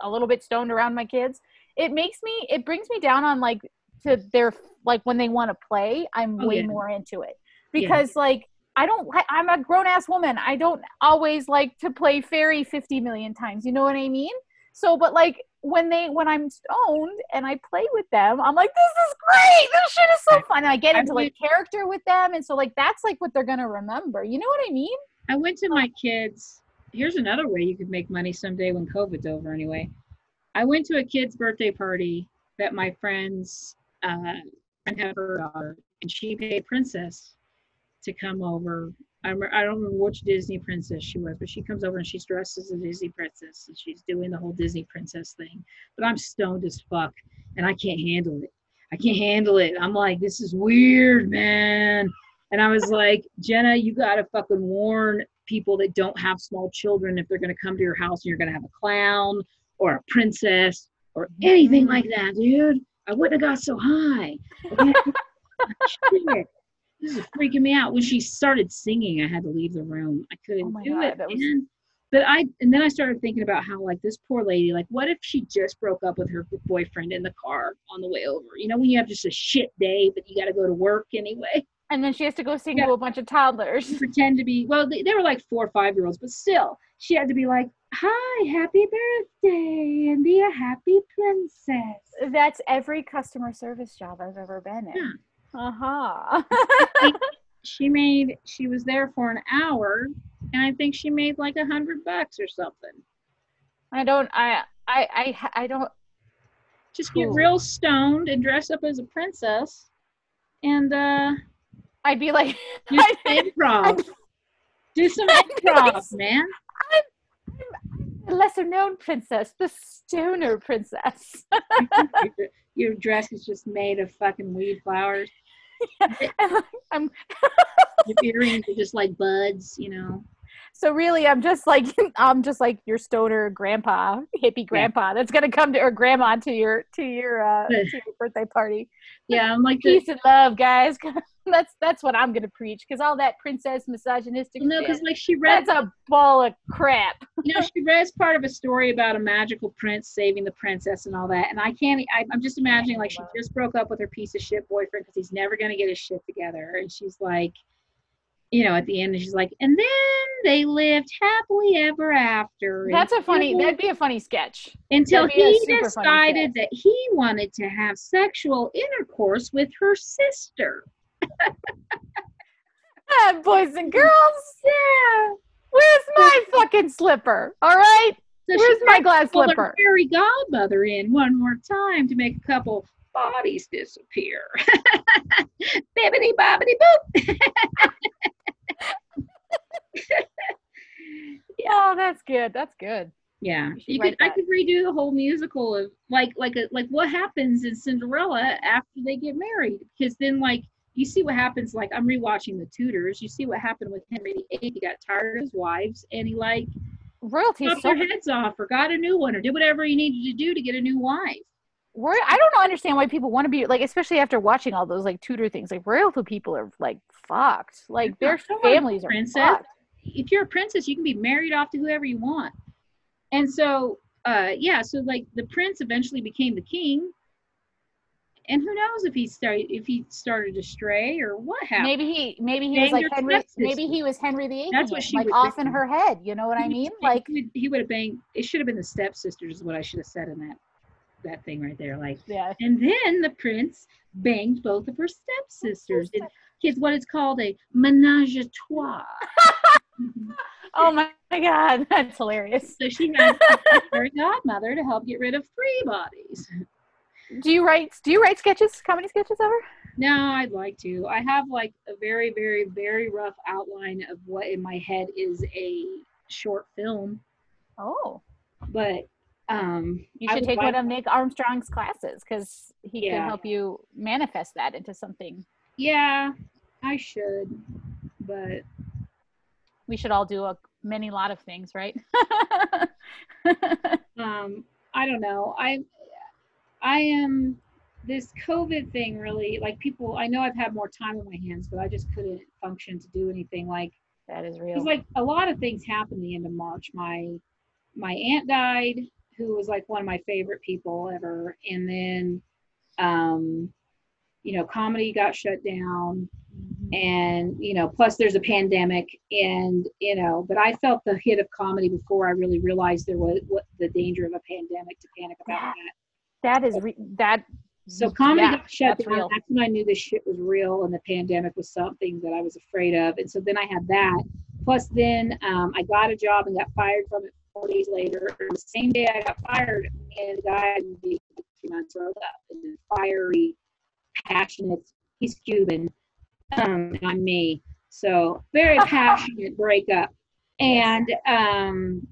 a little bit stoned around my kids. It makes me it brings me down on like to their like when they want to play, I'm Oh, way yeah. more into it. Yeah. Because like I don't I'm a grown ass woman. I don't always like to play fairy 50 million times. You know what I mean? So but like when they when I'm stoned and I play with them, I'm like, this is great. This shit is so fun. And I get I into like character with them. And so like that's like what they're gonna remember. You know what I mean? I went to my kids. Here's another way you could make money someday when COVID's over, anyway. I went to a kid's birthday party that my friends uh, friend had her daughter, and she paid Princess to come over. I, I don't remember which Disney princess she was, but she comes over and she's dressed as a Disney princess, and she's doing the whole Disney princess thing. But I'm stoned as fuck, and I can't handle it. I can't handle it. I'm like, this is weird, man. And I was like, Jenna, you gotta fucking warn people that don't have small children if they're gonna come to your house and you're gonna have a clown or a princess or anything like that, dude. I wouldn't have got so high. <laughs> This is freaking me out. When she started singing, I had to leave the room. I couldn't Oh do God, it. was- man. But I and then I started thinking about how like this poor lady, like what if she just broke up with her boyfriend in the car on the way over? You know, when you have just a shit day, but you got to go to work anyway. And then she has to go sing to a bunch of toddlers. pretend to be well they, they were like four or five year olds but still she had to be like hi happy birthday and be a happy princess That's every customer service job I've ever been in. Yeah. Uh-huh. <laughs> she made she was there for an hour and i think she made like a hundred bucks or something I don't I I I I don't just get Cool. real stoned and dress up as a princess and uh I'd be like do some <laughs> improv do some I'd be like, improv man the lesser known princess, the stoner princess. <laughs> your, your dress is just made of fucking weed flowers <laughs> I'm <laughs> your earrings are just like buds you know so really I'm just like <laughs> I'm just like your stoner grandpa, hippie grandpa that's gonna come to or grandma to your to your uh to your birthday party. yeah i'm like the, Peace and love, guys. <laughs> that's that's what I'm gonna preach because all that princess misogynistic no because like she read that's a ball of crap. <laughs> you know, she read part of a story about a magical prince saving the princess and all that. And I can't, I, I'm just imagining like she just broke up with her piece of shit boyfriend because he's never going to get his shit together. And she's like, you know, at the end, she's like, and then they lived happily ever after. That's a funny. That'd be a funny sketch. until that'd be a he decided that he wanted to have sexual intercourse with her sister. Ah, boys and girls, Yeah. where's my fucking slipper? All right, So where's my glass slipper? her fairy godmother in one more time to make a couple bodies disappear. <laughs> Bibbity bobbity boop. <laughs> <laughs> Oh, that's good. That's good. Yeah, You could. I could redo the whole musical of like, like, a, like what happens in Cinderella after they get married. Because then, like, you see what happens. Like, I'm rewatching The Tudors. You see what happened with Henry VIII. He got tired of his wives, and he like Royalty chopped so. their heads off, or got a new one, or did whatever he needed to do to get a new wife. Roy, I don't understand why people want to be like, especially after watching all those like Tudor things. Like royalty people are like fucked. Like their families are princess. fucked. If you're a princess, you can be married off to whoever you want. And so, uh, yeah, so like the prince eventually became the king. And who knows if he started if he started to stray or what happened? Maybe he, maybe he was like Henry. Maybe he was Henry the Eighth. That's what she like off in her head. You know what I mean? Like he would, have banged. It should have been the stepsisters, is what I should have said in that that thing right there. Like, yeah. and then the prince banged both of her stepsisters. It's what it's called a menage a trois. <laughs> <laughs> Oh my god, <laughs> that's hilarious. So she has her <laughs> godmother to help get rid of three bodies. Do you write? Do you write sketches, comedy sketches ever? No, I'd like to. I have like a very, very, very rough outline of what in my head is a short film, Oh, but um, you should take like- one of Nick Armstrong's classes because he Yeah. can help you manifest that into something. Yeah, I should, but We should all do a many lot of things, right? <laughs> um, I don't know. I, I am this COVID thing really like people. I know I've had more time on my hands, but I just couldn't function to do anything like that is real. Because like a lot of things happened the end of March. My my aunt died, who was like one of my favorite people ever. And then, um, you know, comedy got shut down and you know plus there's a pandemic and you know but i felt the hit of comedy before i really realized there was what the danger of a pandemic to panic about that. That is re- that. so comedy Yeah, got shut that's down. real. that's when i knew this shit was real and the pandemic was something that i was afraid of. And so then i had that. Plus then um, i got a job and got fired from it four days later. The same day i got fired and the guy I'd been dating for three months rose up and fiery passionate he's cuban um, I'm me. So very <laughs> passionate breakup. And um,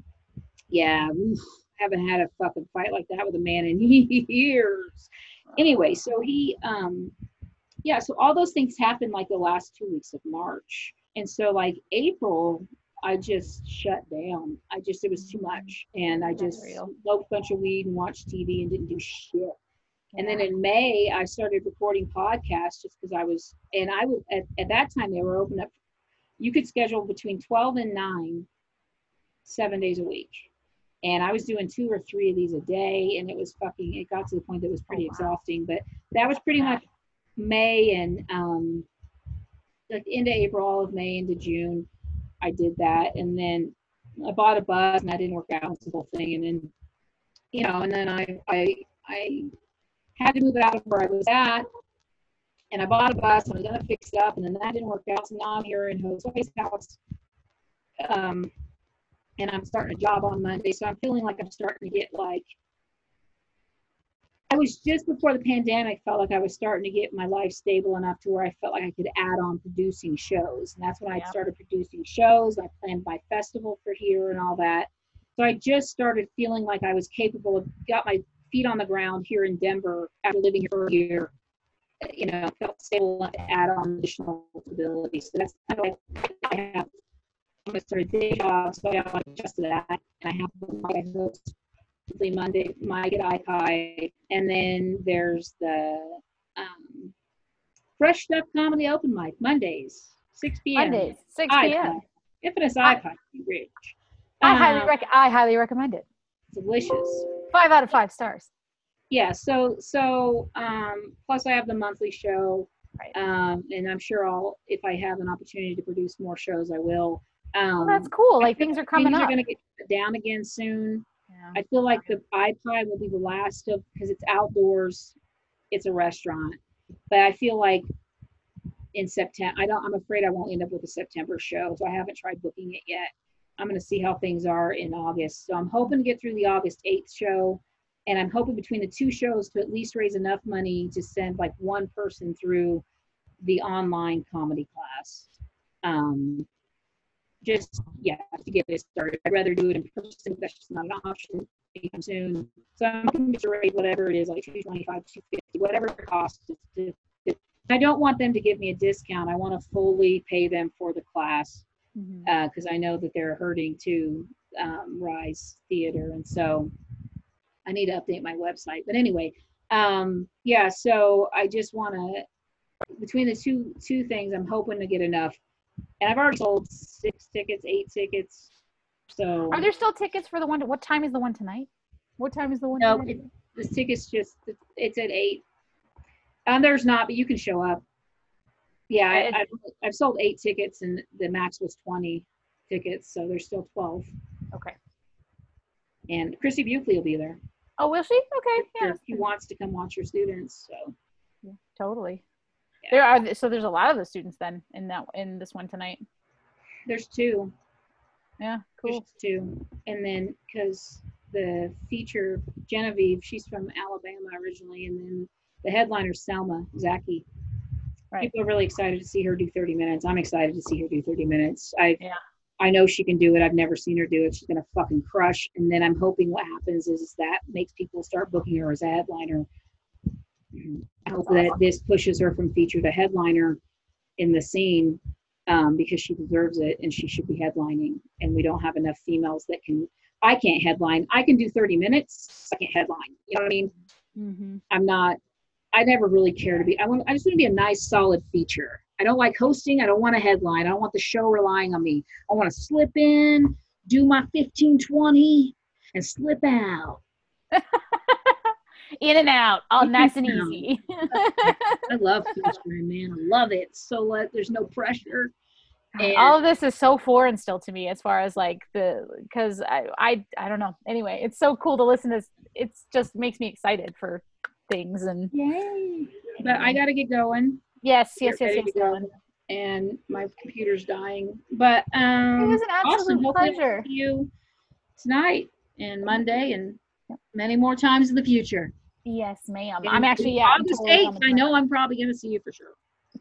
yeah, oof, haven't had a fucking fight like that with a man in <laughs> years. Anyway, so he um yeah, so all those things happened like the last two weeks of March. And so like April, I just shut down. I just it was too much. And I just smoked a bunch of weed and watched TV and didn't do shit. And then in May, I started recording podcasts just because I was, and I was at, at that time they were open up. You could schedule between 12 and 9, seven days a week. And I was doing two or three of these a day, and it was fucking, it got to the point that it was pretty Oh, wow. exhausting. But that was pretty much May and um, like into April, all of May into June. I did that. And then I bought a bus and that didn't work out. The whole thing. And then, you know, and then I, I, I, had to move out of where I was at. And I bought a bus and I was gonna fix it up, and then that didn't work out. So now I'm here in Jose's house. Um, and I'm starting a job on Monday, so I'm feeling like I'm starting to get like. I was just before the pandemic, felt like I was starting to get my life stable enough to where I felt like I could add on producing shows, and that's when I started producing shows. I planned my festival for here and all that. So I just started feeling like I was capable of got my feet on the ground here in Denver after living here for a year. You know, felt stable enough to add on additional abilities. So that's kind of like I have. I'm gonna start a day job, so I got adjust to that, and I have my host Monday, Mike at IPI, and then there's the um, Fresh Stuff Comedy Open Mic Mondays, 6 p.m. Mondays, six p.m. Infamous I- iPod, rich. I highly Um, rec- I highly recommend it. Delicious. Five out of five stars. yeah so so um plus i have the monthly show Right. um and i'm sure i'll if i have an opportunity to produce more shows i will um Well, that's cool. Like things are coming things up. are going to get down again soon Yeah. i feel like the ipod will be the last of because it's outdoors it's a restaurant but i feel like in september i don't i'm afraid i won't end up with a september show so i haven't tried booking it yet i'm going to see how things are in august. So i'm hoping to get through the august 8th show and i'm hoping between the two shows to at least raise enough money to send like one person through the online comedy class. Um just yeah to get this started. I'd rather do it in person that's just not an option anytime soon. So i'm hoping to raise whatever it is like 225 250 whatever it costs i don't want them to give me a discount. I want to fully pay them for the class Because I know that they're hurting to um, Rise Theater, and so I need to update my website. But anyway, um, yeah. So I just want to between the two two things, I'm hoping to get enough, and I've already sold six tickets, eight tickets. So Are there still tickets for the one? To, What time is the one tonight? What time is the one no, it, the tickets just it's at eight. And there's not, but you can show up. Yeah, I, I've, I've sold eight tickets, and the max was 20 tickets, so there's still 12. Okay. And Chrissy Buckley will be there. Oh, will she? Okay. Yeah. If he wants to come watch her students. So Yeah, totally. Yeah. There are so there's a lot of the students then in that in this one tonight. there's two. Yeah, There's cool. two. And then because the feature Genevieve, she's from Alabama originally, and then the headliner Thelma Zaki. Right. People are really excited to see her do 30 minutes. I'm excited to see her do 30 minutes. I Yeah. I know she can do it. I've never seen her do it. She's gonna fucking crush. And then I'm hoping what happens is, is that makes people start booking her as a headliner. I hope that this pushes her from feature to headliner in the scene um, because she deserves it and she should be headlining. And we don't have enough females that can. I can't headline. I can do 30 minutes. I can't headline. You know what I mean? Mm-hmm. I'm not. I never really care to be. I want. I just want to be a nice, solid feature. I don't like hosting. I don't want a headline. I don't want the show relying on me. I want to slip in, do my 15, 20, and slip out. <laughs> In and out, all In nice and easy. <laughs> I love <laughs> Fishburne, man. I love it. So let there's no pressure. And all of this is so foreign still to me as far as like the because I, I i don't know anyway it's so cool to listen to it's just makes me excited for things and yay. But I gotta get going. yes yes yes yes to go. Dylan. And my computer's dying. But um it was an absolute awesome. Pleasure you tonight and Monday and many more times in the future. yes ma'am And i'm actually yeah August totally 8th, I know I'm probably gonna see you for sure.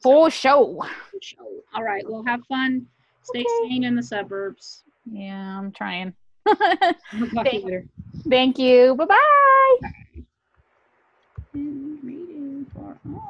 for sure For sure. All right. Well have fun. Stay Okay. sane in the suburbs. yeah i'm trying <laughs> to you Thank- later. thank you bye-bye been reading for all.